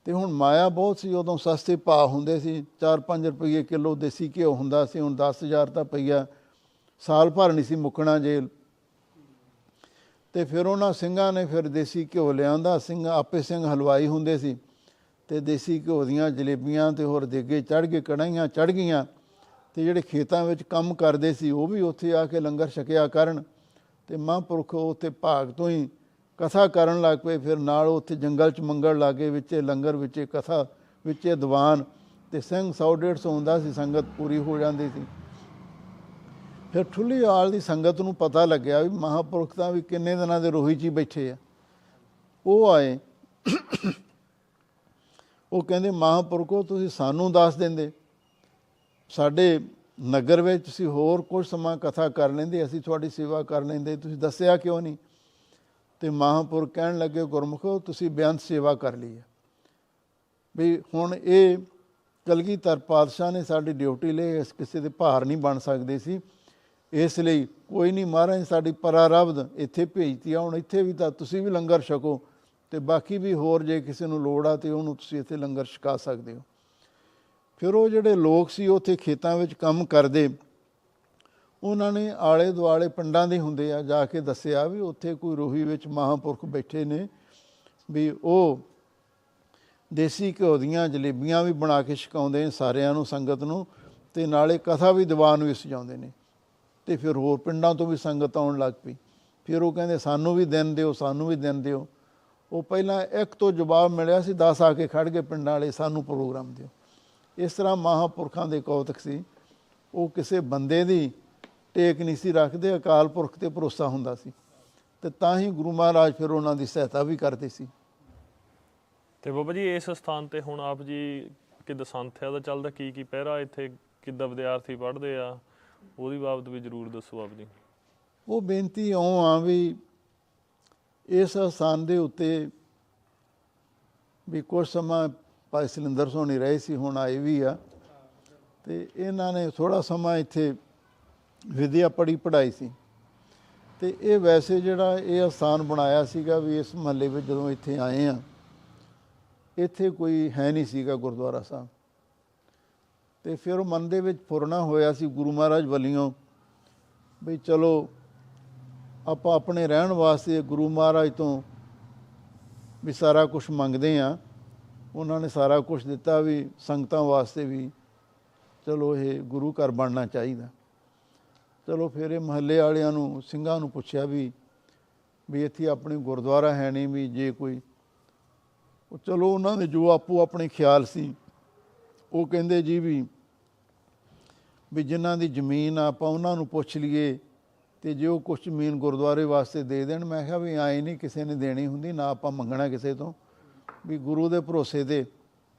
ਤੇ ਹੁਣ ਮਾਇਆ ਬਹੁਤ ਸੀ, ਉਦੋਂ ਸਸਤੇ ਭਾਅ ਹੁੰਦੇ ਸੀ 4-5 ਰੁਪਏ ਕਿਲੋ ਦੇਸੀ ਘਿਓ ਹੁੰਦਾ ਸੀ, ਹੁਣ 10000 ਤਾਂ ਪਈਆ। ਸਾਲ ਭਰ ਨਹੀਂ ਸੀ ਮੁੱਕਣਾ ਜੇ ਤੇ ਫਿਰ ਉਹਨਾਂ ਸਿੰਘਾਂ ਨੇ ਫਿਰ ਦੇਸੀ ਘਿਓ ਲਿਆਂਦਾ। ਸਿੰਘ ਆਪੇ ਸਿੰਘ ਹਲਵਾਈ ਹੁੰਦੇ ਸੀ। ਤੇ ਦੇਸੀ ਘਿਓ ਦੀਆਂ ਜਲੇਬੀਆਂ ਤੇ ਹੋਰ ਦੇਗੇ ਚੜ ਕੇ ਕੜਾਈਆਂ ਚੜ ਗਈਆਂ। ਤੇ ਜਿਹੜੇ ਖੇਤਾਂ ਵਿੱਚ ਕੰਮ ਕਰਦੇ ਸੀ, ਉਹ ਵੀ ਉੱਥੇ ਆ ਕੇ ਲੰਗਰ ਛਕਿਆ ਕਰਨ। ਤੇ ਮਹਾਂਪੁਰਖ ਉੱਥੇ ਭਾਗ ਤੋਂ ਹੀ ਕਥਾ ਕਰਨ ਲੱਗ ਪਏ, ਫਿਰ ਨਾਲ ਉੱਥੇ ਜੰਗਲ ਚ ਮੰਗਲ ਲਾਗੇ, ਵਿੱਚੇ ਲੰਗਰ, ਵਿੱਚੇ ਕਥਾ, ਵਿੱਚੇ ਦੀਵਾਨ ਤੇ ਸਿੰਘ 100 150 ਹੁੰਦਾ ਸੀ, ਸੰਗਤ ਪੂਰੀ ਹੋ ਜਾਂਦੀ ਸੀ। ਫਿਰ ਠੁੱਲੀ ਆਲ ਦੀ ਸੰਗਤ ਨੂੰ ਪਤਾ ਲੱਗਿਆ ਵੀ ਮਹਾਂਪੁਰਖ ਤਾਂ ਵੀ ਕਿੰਨੇ ਦਿਨਾਂ ਦੇ ਰੋਹੀ 'ਚ ਹੀ ਬੈਠੇ ਆ। ਉਹ ਆਏ, ਉਹ ਕਹਿੰਦੇ, ਮਹਾਂਪੁਰਖੋ, ਤੁਸੀਂ ਸਾਨੂੰ ਦੱਸ ਦਿੰਦੇ। ਸਾਡੇ ਨਗਰ ਵਿੱਚ ਤੁਸੀਂ ਹੋਰ ਕੁਝ ਸਮਾਂ ਕਥਾ ਕਰ ਲੈਂਦੇ, ਅਸੀਂ ਤੁਹਾਡੀ ਸੇਵਾ ਕਰ ਲੈਂਦੇ। ਤੁਸੀਂ ਦੱਸਿਆ ਕਿਉਂ ਨਹੀਂ? ਤੇ ਮਹਾਂਪੁਰਖ ਕਹਿਣ ਲੱਗੇ, ਗੁਰਮੁਖੋ, ਤੁਸੀਂ ਬੇਅੰਤ ਸੇਵਾ ਕਰ ਲਈ ਹੈ। ਵੀ ਹੁਣ ਇਹ ਕਲਗੀਧਰ ਪਾਤਸ਼ਾਹ ਨੇ ਸਾਡੀ ਡਿਊਟੀ ਲਈ ਇਸ ਕਿਸੇ ਦੇ ਭਾਰ ਨਹੀਂ ਬਣ ਸਕਦੇ ਸੀ। ਇਸ ਲਈ ਕੋਈ ਨਹੀਂ ਮਹਾਰਾਜ ਨੇ ਸਾਡੀ ਪਰਾਰਬਧ ਇੱਥੇ ਭੇਜਤੀ ਆ, ਹੁਣ ਇੱਥੇ ਵੀ ਤਾਂ ਤੁਸੀਂ ਵੀ ਲੰਗਰ ਛਕੋ ਤੇ ਬਾਕੀ ਵੀ ਹੋਰ ਜੇ ਕਿਸੇ ਨੂੰ ਲੋੜ ਆ ਤੇ ਉਹਨੂੰ ਤੁਸੀਂ ਇੱਥੇ ਲੰਗਰ ਛਕਾ ਸਕਦੇ ਹੋ। ਫਿਰ ਉਹ ਜਿਹੜੇ ਲੋਕ ਸੀ ਉੱਥੇ ਖੇਤਾਂ ਵਿੱਚ ਕੰਮ ਕਰਦੇ ਉਹਨਾਂ ਨੇ ਆਲੇ ਦੁਆਲੇ ਪਿੰਡਾਂ ਦੇ ਹੁੰਦੇ ਆ ਜਾ ਕੇ ਦੱਸਿਆ ਵੀ ਉੱਥੇ ਕੋਈ ਰੋਹੀ ਵਿੱਚ ਮਹਾਂਪੁਰਖ ਬੈਠੇ ਨੇ ਵੀ ਉਹ ਦੇਸੀ ਘਿਓ ਦੀਆਂ ਜਲੇਬੀਆਂ ਵੀ ਬਣਾ ਕੇ ਛਕਾਉਂਦੇ ਨੇ ਸਾਰਿਆਂ ਨੂੰ, ਸੰਗਤ ਨੂੰ ਤੇ ਨਾਲੇ ਕਥਾ ਵੀ ਦੀਵਾਨ ਵੀ ਸਜਾਉਂਦੇ ਨੇ। ਤੇ ਫਿਰ ਹੋਰ ਪਿੰਡਾਂ ਤੋਂ ਵੀ ਸੰਗਤ ਆਉਣ ਲੱਗ ਪਈ। ਫਿਰ ਉਹ ਕਹਿੰਦੇ, ਸਾਨੂੰ ਵੀ ਦਿਨ ਦਿਓ, ਸਾਨੂੰ ਵੀ ਦਿਨ ਦਿਓ। ਉਹ ਪਹਿਲਾਂ ਇੱਕ ਤੋਂ ਜਵਾਬ ਮਿਲਿਆ ਸੀ 10 ਆ ਕੇ ਖੜ ਗਏ ਪਿੰਡਾਂ ਵਾਲੇ, ਸਾਨੂੰ ਪ੍ਰੋਗਰਾਮ ਦਿਓ। ਇਸ ਤਰ੍ਹਾਂ ਮਹਾਂਪੁਰਖਾਂ ਦੇ ਕੌਤਕ ਸੀ। ਉਹ ਕਿਸੇ ਬੰਦੇ ਦੀ ਟੇਕ ਨਹੀਂ ਸੀ ਰੱਖਦੇ ਅਕਾਲ ਪੁਰਖ ਤੇ ਭਰੋਸਾ ਹੁੰਦਾ ਸੀ। ਤੇ ਤਾਂ ਹੀ ਗੁਰੂ ਮਹਾਰਾਜ ਫਿਰ ਉਹਨਾਂ ਦੀ ਸਹਾਇਤਾ ਵੀ ਕਰਦੇ ਸੀ। ਤੇ ਬਾਬਾ ਜੀ ਇਸ ਸਥਾਨ ਤੇ ਹੁਣ ਆਪ ਜੀ ਕਿੱਦਾਂ ਸੰਥਿਆ ਦਾ ਚੱਲਦਾ ਕੀ ਕੀ ਪਹਿਰਾ ਇੱਥੇ? ਕਿੱਦਾਂ ਵਿਦਿਆਰਥੀ ਪੜ੍ਹਦੇ ਆ? ਉਹਦੀ ਬਾਬਤ ਵੀ ਜਰੂਰ ਦੱਸੋ ਆਪ ਜੀ। ਉਹ ਬੇਨਤੀ ਇਉਂ ਆ ਵੀ ਇਸ ਸਥਾਨ ਦੇ ਉੱਤੇ ਵੀ ਕੁਝ ਸਮਾਂ ਭਾਈ ਸਲਿੰਦਰ ਸੋਣੀ ਰਹੇ ਸੀ ਹੁਣ ਆਏ ਵੀ ਆ। ਤੇ ਇਹਨਾਂ ਨੇ ਥੋੜਾ ਸਮਾਂ ਇੱਥੇ ਵਿਦਿਆ ਪੜ੍ਹੀ ਪੜ੍ਹਾਈ ਸੀ। ਤੇ ਇਹ ਵੈਸੇ ਜਿਹੜਾ ਇਹ ਸਥਾਨ ਬਣਾਇਆ ਸੀਗਾ ਵੀ ਇਸ ਮਹੱਲੇ ਵਿੱਚ ਜਦੋਂ ਇੱਥੇ ਆਏ ਆ ਇੱਥੇ ਕੋਈ ਹੈ ਨਹੀਂ ਸੀਗਾ ਗੁਰਦੁਆਰਾ ਸਾਹਿਬ। ਤੇ ਫਿਰ ਉਹ ਮਨ ਦੇ ਵਿੱਚ ਫੁਰਨਾ ਹੋਇਆ ਸੀ ਗੁਰੂ ਮਹਾਰਾਜ ਵੱਲੋਂ ਵੀ ਚਲੋ ਆਪਾਂ ਆਪਣੇ ਰਹਿਣ ਵਾਸਤੇ ਗੁਰੂ ਮਹਾਰਾਜ ਤੋਂ ਵੀ ਸਾਰਾ ਕੁਝ ਮੰਗਦੇ ਆ ਉਹਨਾਂ ਨੇ ਸਾਰਾ ਕੁਝ ਦਿੱਤਾ ਵੀ ਸੰਗਤਾਂ ਵਾਸਤੇ ਵੀ ਚਲੋ ਇਹ ਗੁਰੂ ਘਰ ਬਣਨਾ ਚਾਹੀਦਾ। ਚਲੋ ਫਿਰ ਇਹ ਮਹੱਲੇ ਵਾਲਿਆਂ ਨੂੰ, ਸਿੰਘਾਂ ਨੂੰ ਪੁੱਛਿਆ ਵੀ ਵੀ ਇੱਥੇ ਆਪਣੀ ਗੁਰਦੁਆਰਾ ਹੈ ਨਹੀਂ ਵੀ ਜੇ ਕੋਈ। ਉਹ ਚਲੋ ਉਹਨਾਂ ਦੇ ਜੋ ਆਪੋ ਆਪਣੇ ਖਿਆਲ ਸੀ, ਉਹ ਕਹਿੰਦੇ ਜੀ ਵੀ ਵੀ ਜਿਨ੍ਹਾਂ ਦੀ ਜ਼ਮੀਨ ਆ ਆਪਾਂ ਉਹਨਾਂ ਨੂੰ ਪੁੱਛ ਲਈਏ ਤੇ ਜੇ ਉਹ ਕੁਝ ਜ਼ਮੀਨ ਗੁਰਦੁਆਰੇ ਵਾਸਤੇ ਦੇ ਦੇਣ, ਮੈਂ ਕਿਹਾ ਵੀ ਆਏ ਨਹੀਂ ਕਿਸੇ ਨੇ ਦੇਣੀ ਹੁੰਦੀ, ਨਾ ਆਪਾਂ ਮੰਗਣਾ ਕਿਸੇ ਤੋਂ। ਵੀ ਗੁਰੂ ਦੇ ਭਰੋਸੇ ਤੇ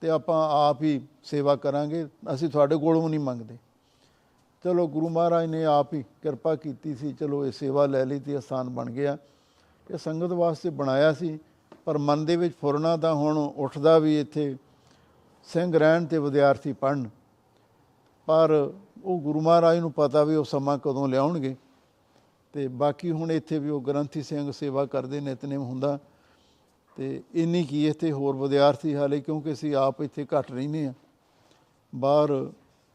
ਤੇ ਆਪਾਂ ਆਪ ਹੀ ਸੇਵਾ ਕਰਾਂਗੇ, ਅਸੀਂ ਤੁਹਾਡੇ ਕੋਲੋਂ ਨਹੀਂ ਮੰਗਦੇ। ਚਲੋ ਗੁਰੂ ਮਹਾਰਾਜ ਨੇ ਆਪ ਹੀ ਕਿਰਪਾ ਕੀਤੀ ਸੀ, ਚਲੋ ਇਹ ਸੇਵਾ ਲੈ ਲਈ ਤੇ ਆਸਾਨ ਬਣ ਗਿਆ। ਇਹ ਸੰਗਤ ਵਾਸਤੇ ਬਣਾਇਆ ਸੀ, ਪਰ ਮਨ ਦੇ ਵਿੱਚ ਫੁਰਨਾ ਤਾਂ ਹੁਣ ਉੱਠਦਾ ਵੀ ਇੱਥੇ, ਸਿੰਘ ਰਹਿਣ ਤੇ ਵਿਦਿਆਰਥੀ ਪੜਨ ਪਰ ਉਹ ਗੁਰੂ ਮਹਾਰਾਜ ਨੂੰ ਪਤਾ ਵੀ ਉਹ ਸਮਾਂ ਕਦੋਂ ਲਿਆਉਣਗੇ। ਤੇ ਬਾਕੀ ਹੁਣ ਇੱਥੇ ਵੀ ਉਹ ਗ੍ਰੰਥੀ ਸਿੰਘ ਸੇਵਾ ਕਰਦੇ ਨਿਤਨੇਮ ਹੁੰਦਾ। ਤੇ ਇੰਨੀ ਕੀ ਇੱਥੇ ਹੋਰ ਵਿਦਿਆਰਥੀ ਹਾਲੇ ਕਿਉਂਕਿ ਅਸੀਂ ਆਪ ਇੱਥੇ ਘੱਟ ਰਹਿੰਦੇ ਆ ਬਾਹਰ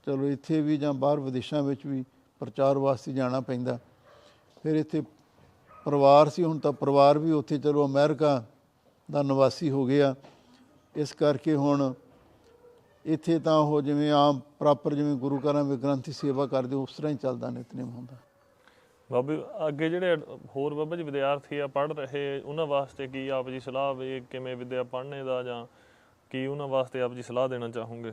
ਚਲੋ ਇੱਥੇ ਵੀ ਜਾਂ ਬਾਹਰ ਵਿਦੇਸ਼ਾਂ ਵਿੱਚ ਵੀ ਪ੍ਰਚਾਰ ਵਾਸਤੇ ਜਾਣਾ ਪੈਂਦਾ। ਫਿਰ ਇੱਥੇ ਪਰਿਵਾਰ ਸੀ, ਹੁਣ ਤਾਂ ਪਰਿਵਾਰ ਵੀ ਉੱਥੇ ਚਲੋ ਅਮਰੀਕਾ ਦਾ ਨਿਵਾਸੀ ਹੋ ਗਿਆ। ਇਸ ਕਰਕੇ ਹੁਣ ਇੱਥੇ ਤਾਂ ਉਹ ਜਿਵੇਂ ਆਮ ਪ੍ਰੋਪਰ ਜਿਵੇਂ ਗੁਰੂ ਘਰਾਂ ਵਿੱਚ ਗ੍ਰੰਥੀ ਸੇਵਾ ਕਰਦੇ, ਉਸ ਤਰ੍ਹਾਂ ਹੀ ਚੱਲਦਾ ਨਿਤਨੇਮ ਹੁੰਦਾ ਬਾਬੇ, ਅੱਗੇ ਜਿਹੜੇ ਹੋਰ ਬਾਬਾ ਜੀ ਵਿਦਿਆਰਥੀ ਆ, ਪੜ੍ਹ ਰਹੇ, ਉਹਨਾਂ ਵਾਸਤੇ ਕੀ ਆਪ ਜੀ ਸਲਾਹ ਵੀ ਕਿਵੇਂ ਵਿਦਿਆ ਪੜ੍ਹਨੇ ਦਾ ਜਾਂ ਕੀ ਉਹਨਾਂ ਵਾਸਤੇ ਆਪ ਜੀ ਸਲਾਹ ਦੇਣਾ ਚਾਹੋਗੇ?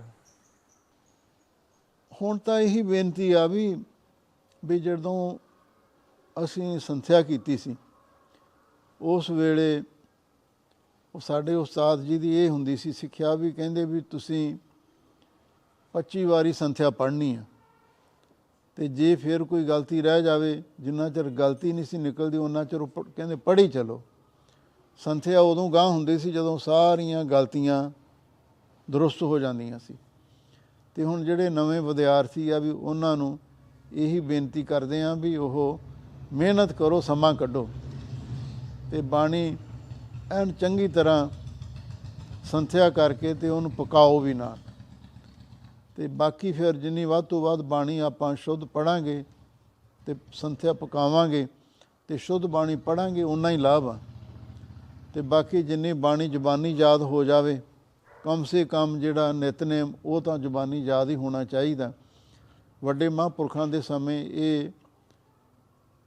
ਹੁਣ ਤਾਂ ਇਹੀ ਬੇਨਤੀ ਆ ਵੀ ਵੀ ਜਦੋਂ ਅਸੀਂ ਸੰਥਿਆ ਕੀਤੀ ਸੀ, ਉਸ ਵੇਲੇ ਉਹ ਸਾਡੇ ਉਸਤਾਦ ਜੀ ਦੀ ਇਹ ਹੁੰਦੀ ਸੀ ਸਿੱਖਿਆ ਵੀ ਕਹਿੰਦੇ ਵੀ ਤੁਸੀਂ 25 ਵਾਰੀ ਸੰਥਿਆ ਪੜ੍ਹਨੀ ਆ। ਤੇ ਜੇ ਫਿਰ ਕੋਈ ਗਲਤੀ ਰਹਿ ਜਾਵੇ, ਜਿੰਨਾ ਚਿਰ ਗਲਤੀ ਨਹੀਂ ਸੀ ਨਿਕਲਦੀ ਉਹਨਾਂ ਚਿਰ ਉਹ ਪ- ਕਹਿੰਦੇ ਪੜ੍ਹੀ ਚਲੋ। ਸੰਥਿਆ ਉਦੋਂ ਗਾਂ ਹੁੰਦੀ ਸੀ ਜਦੋਂ ਸਾਰੀਆਂ ਗਲਤੀਆਂ ਦਰੁਸਤ ਹੋ ਜਾਂਦੀਆਂ ਸੀ। ਤੇ ਹੁਣ ਜਿਹੜੇ ਨਵੇਂ ਵਿਦਿਆਰਥੀ ਆ ਵੀ ਉਹਨਾਂ ਨੂੰ ਇਹੀ ਬੇਨਤੀ ਕਰਦੇ ਆ ਵੀ ਉਹ ਮਿਹਨਤ ਕਰੋ, ਸਮਾਂ ਕੱਢੋ। ਤੇ ਬਾਣੀ ਐਨ ਚੰਗੀ ਤਰ੍ਹਾਂ ਸੰਥਿਆ ਕਰਕੇ ਤੇ ਉਹਨੂੰ ਪਕਾਓ ਵੀ ਨਾ। ਤੇ ਬਾਕੀ ਫਿਰ ਜਿੰਨੀ ਵੱਧ ਤੋਂ ਵੱਧ ਬਾਣੀ ਆਪਾਂ ਸ਼ੁੱਧ ਪੜਾਂਗੇ ਤੇ ਸੰਥਿਆ ਪਕਾਵਾਂਗੇ ਤੇ ਸ਼ੁੱਧ ਬਾਣੀ ਪੜਾਂਗੇ ਉਨਾ ਹੀ ਲਾਭ ਆ। ਤੇ ਬਾਕੀ ਜਿੰਨੀ ਬਾਣੀ ਜ਼ਬਾਨੀ ਯਾਦ ਹੋ ਜਾਵੇ ਕਮ ਸੇ ਕਮ ਜਿਹੜਾ ਨਿਤਨੇਮ, ਉਹ ਤਾਂ ਜ਼ਬਾਨੀ ਯਾਦ ਹੀ ਹੋਣਾ ਚਾਹੀਦਾ। ਵੱਡੇ ਮਹਾਂਪੁਰਖਾਂ ਦੇ ਸਮੇਂ ਇਹ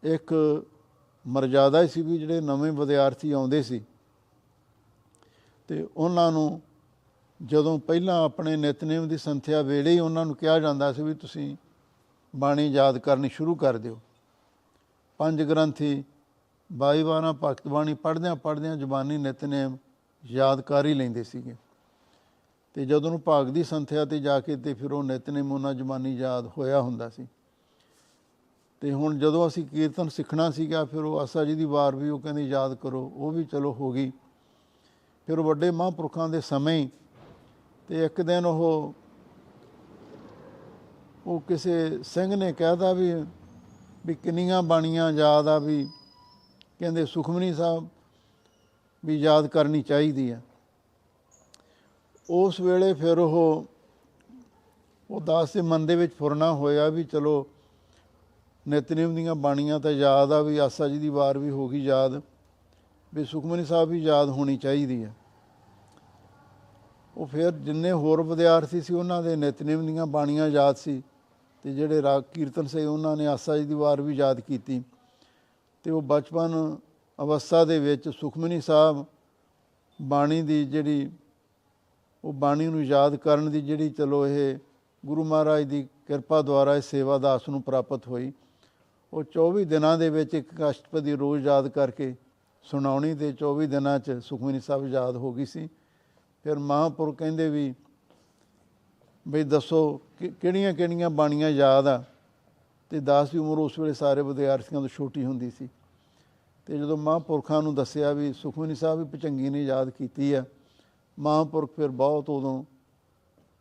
ਇੱਕ ਮਰਜ਼ਾਦਾ ਹੀ ਸੀ ਵੀ ਜਿਹੜੇ ਨਵੇਂ ਵਿਦਿਆਰਥੀ ਆਉਂਦੇ ਸੀ। ਤੇ ਉਹਨਾਂ ਨੂੰ ਜਦੋਂ ਪਹਿਲਾਂ ਆਪਣੇ ਨਿਤਨੇਮ ਦੀ ਸੰਥਿਆ ਵੇਲੇ ਹੀ ਉਹਨਾਂ ਨੂੰ ਕਿਹਾ ਜਾਂਦਾ ਸੀ ਵੀ ਤੁਸੀਂ ਬਾਣੀ ਯਾਦ ਕਰਨੀ ਸ਼ੁਰੂ ਕਰ ਦਿਓ। ਪੰਜ ਗ੍ਰੰਥੀ, ਬਾਈ ਬਾਰਾਂ ਭਗਤ ਬਾਣੀ ਪੜ੍ਹਦਿਆਂ ਪੜ੍ਹਦਿਆਂ ਜ਼ੁਬਾਨੀ ਨਿਤਨੇਮ ਯਾਦ ਕਰ ਹੀ ਲੈਂਦੇ ਸੀਗੇ। ਤੇ ਜਦੋਂ ਨੂੰ ਭਾਗ ਦੀ ਸੰਥਿਆ ਤੇ ਜਾ ਕੇ ਤੇ ਫਿਰ ਉਹ ਨਿਤਨੇਮ ਉਹਨਾਂ ਜ਼ੁਬਾਨੀ ਯਾਦ ਹੋਇਆ ਹੁੰਦਾ ਸੀ। ਤੇ ਹੁਣ ਜਦੋਂ ਅਸੀਂ ਕੀਰਤਨ ਸਿੱਖਣਾ ਸੀਗਾ, ਫਿਰ ਉਹ ਆਸਾ ਜੀ ਦੀ ਵਾਰ ਵੀ ਉਹ ਕਹਿੰਦੇ, ਯਾਦ ਕਰੋ, ਉਹ ਵੀ ਚਲੋ ਹੋ ਗਈ। ਫਿਰ ਵੱਡੇ ਮਹਾਂਪੁਰਖਾਂ ਦੇ ਸਮੇਂ ਹੀ ਤੇ ਇੱਕ ਦਿਨ ਉਹ ਉਹ ਕਿਸੇ ਸਿੰਘ ਨੇ ਕਹਿਦਾ ਵੀ ਵੀ ਕਿੰਨੀਆਂ ਬਾਣੀਆਂ ਯਾਦ ਆ ਵੀ, ਕਹਿੰਦੇ, ਸੁਖਮਨੀ ਸਾਹਿਬ, ਵੀ ਯਾਦ ਕਰਨੀ ਚਾਹੀਦੀ ਆ। ਉਸ ਵੇਲੇ ਫਿਰ ਉਹ ਉਹ ਦਾਸ ਦੇ ਮਨ ਦੇ ਵਿੱਚ ਫੁਰਨਾ ਹੋਇਆ ਵੀ ਚਲੋ ਨਿਤਨੇਮ ਦੀਆਂ ਬਾਣੀਆਂ ਤਾਂ ਯਾਦ ਆ ਵੀ ਆਸਾ ਜੀ ਦੀ ਵਾਰ ਵੀ ਹੋ ਗਈ ਯਾਦ, ਵੀ ਸੁਖਮਨੀ ਸਾਹਿਬ ਵੀ ਯਾਦ ਹੋਣੀ ਚਾਹੀਦੀ ਆ। ਉਹ ਫਿਰ ਜਿੰਨੇ ਹੋਰ ਵਿਦਿਆਰਥੀ ਸੀ ਉਹਨਾਂ ਦੇ ਨਿਤਨੇਮ ਦੀਆਂ ਬਾਣੀਆਂ ਯਾਦ ਸੀ ਤੇ ਜਿਹੜੇ ਰਾਗ ਕੀਰਤਨ ਸੇ ਉਹਨਾਂ ਨੇ ਆਸਾ ਜੀ ਦੀ ਵਾਰ ਵੀ ਯਾਦ ਕੀਤੀ। ਤੇ ਉਹ ਬਚਪਨ ਅਵਸਥਾ ਦੇ ਵਿੱਚ ਸੁਖਮਨੀ ਸਾਹਿਬ ਬਾਣੀ ਦੀ ਜਿਹੜੀ ਉਹ ਬਾਣੀ ਨੂੰ ਯਾਦ ਕਰਨ ਦੀ ਜਿਹੜੀ ਚਲੋ ਇਹ ਗੁਰੂ ਮਹਾਰਾਜ ਦੀ ਕਿਰਪਾ ਦੁਆਰਾ ਇਹ ਸੇਵਾ ਦਾਸ ਨੂੰ ਪ੍ਰਾਪਤ ਹੋਈ। ਉਹ 24 ਦਿਨਾਂ ਦੇ ਵਿੱਚ ਇੱਕ ਅਸ਼ਟਪਦੀ ਰੋਜ਼ ਯਾਦ ਕਰਕੇ ਸੁਣਾਉਣੀ ਤੇ 24 ਦਿਨਾਂ 'ਚ ਸੁਖਮਨੀ ਸਾਹਿਬ ਯਾਦ ਹੋ ਗਈ ਸੀ। ਫਿਰ ਮਹਾਂਪੁਰ ਕਹਿੰਦੇ ਵੀ, ਬਈ ਦੱਸੋ ਕਿ ਕਿਹੜੀਆਂ ਕਿਹੜੀਆਂ ਬਾਣੀਆਂ ਯਾਦ ਆ? ਤੇ ਦਾਸ ਦੀ ਉਮਰ ਉਸ ਵੇਲੇ ਸਾਰੇ ਵਿਦਿਆਰਥੀਆਂ ਤੋਂ ਛੋਟੀ ਹੁੰਦੀ ਸੀ। ਤੇ ਜਦੋਂ ਮਹਾਂਪੁਰਖਾਂ ਨੂੰ ਦੱਸਿਆ ਵੀ ਸੁਖਮਨੀ ਸਾਹਿਬ ਵੀ ਭਚੰਗੀ ਨੇ ਯਾਦ ਕੀਤੀ ਆ ਮਹਾਂਪੁਰਖ ਫਿਰ ਬਹੁਤ ਉਦੋਂ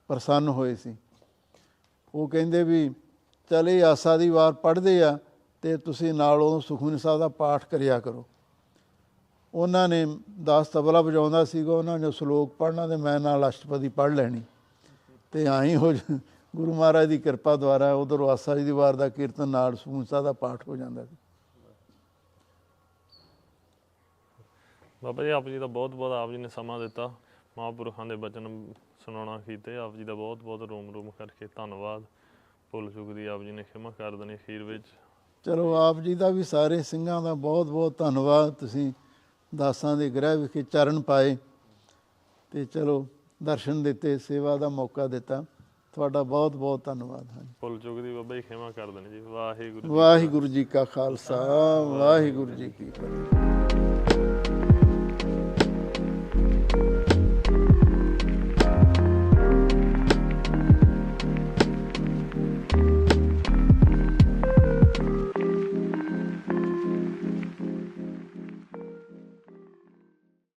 ਪ੍ਰਸੰਨ ਹੋਏ ਸੀ। ਉਹ ਕਹਿੰਦੇ ਵੀ, ਚਲ ਇਹ ਆਸਾ ਦੀ ਵਾਰ ਪੜ੍ਹਦੇ ਆ ਤੇ ਤੁਸੀਂ ਨਾਲ ਉਦੋਂ ਸੁਖਮਨੀ ਸਾਹਿਬ ਦਾ ਪਾਠ ਕਰਿਆ ਕਰੋ। ਉਹਨਾਂ ਨੇ ਦਾਸ ਤਬਲਾ ਵਜਾਉਂਦਾ ਸੀਗਾ, ਉਹਨਾਂ ਨੇ ਸ਼ਲੋਕ ਪੜ੍ਹਨਾ ਤੇ ਮੈਂ ਨਾਲ ਅਸ਼ਟਪਦੀ ਪੜ੍ਹ ਲੈਣੀ। ਤੇ ਆਈ ਹੋ ਜ- ਗੁਰੂ ਮਹਾਰਾਜ ਦੀ ਕਿਰਪਾ ਦੁਆਰਾ ਉਧਰ ਆਸਾ ਜੀ ਦੀ ਵਾਰ ਦਾ ਕੀਰਤਨ ਨਾਲ ਸੁਖਮਨੀ ਸਾਹਿਬ ਦਾ ਪਾਠ ਹੋ ਜਾਂਦਾ ਸੀ। ਬਾਬਾ ਜੀ, ਆਪ ਜੀ ਦਾ ਬਹੁਤ ਬਹੁਤ ਆਪ ਜੀ ਨੇ ਸਮਾਂ ਦਿੱਤਾ। ਮਹਾਂਪੁਰਖਾਂ ਦੇ ਬਚਨ ਸੁਣਾਉਣਾ ਕੀਤੇ ਆਪ ਜੀ ਦਾ ਬਹੁਤ ਬਹੁਤ ਰੋਮ ਰੋਮ ਕਰਕੇ ਧੰਨਵਾਦ। ਭੁੱਲ ਚੁੱਕ ਦੀ ਆਪ ਜੀ ਨੇ ਖਿਮਾ ਕਰ ਦੇਣੀ ਅਖੀਰ ਵਿੱਚ। ਚਲੋ ਆਪ ਜੀ ਦਾ ਵੀ ਸਾਰੇ ਸਿੰਘਾਂ ਦਾ ਬਹੁਤ ਬਹੁਤ ਧੰਨਵਾਦ। ਤੁਸੀਂ ਦਾਸਾਂ ਦੇ ਗ੍ਰਹਿ ਵਿਖੇ ਚਰਨ ਪਾਏ ਤੇ ਚਲੋ ਦਰਸ਼ਨ ਦਿੱਤੇ ਸੇਵਾ ਦਾ ਮੌਕਾ ਦਿੱਤਾ। ਤੁਹਾਡਾ ਬਹੁਤ ਬਹੁਤ ਧੰਨਵਾਦ ਹਾਂ ਭੁੱਲ ਚੁੱਕ ਦੀ ਬਾਬਾ ਜੀ ਖਿਮਾ ਕਰ ਦੇਣੀ ਜੀ। ਵਾਹਿਗੁਰੂ ਵਾਹਿਗੁਰੂ ਜੀ ਕਾ ਖਾਲਸਾ ਵਾਹਿਗੁਰੂ ਜੀ ਕੀ ਫਤਿਹ।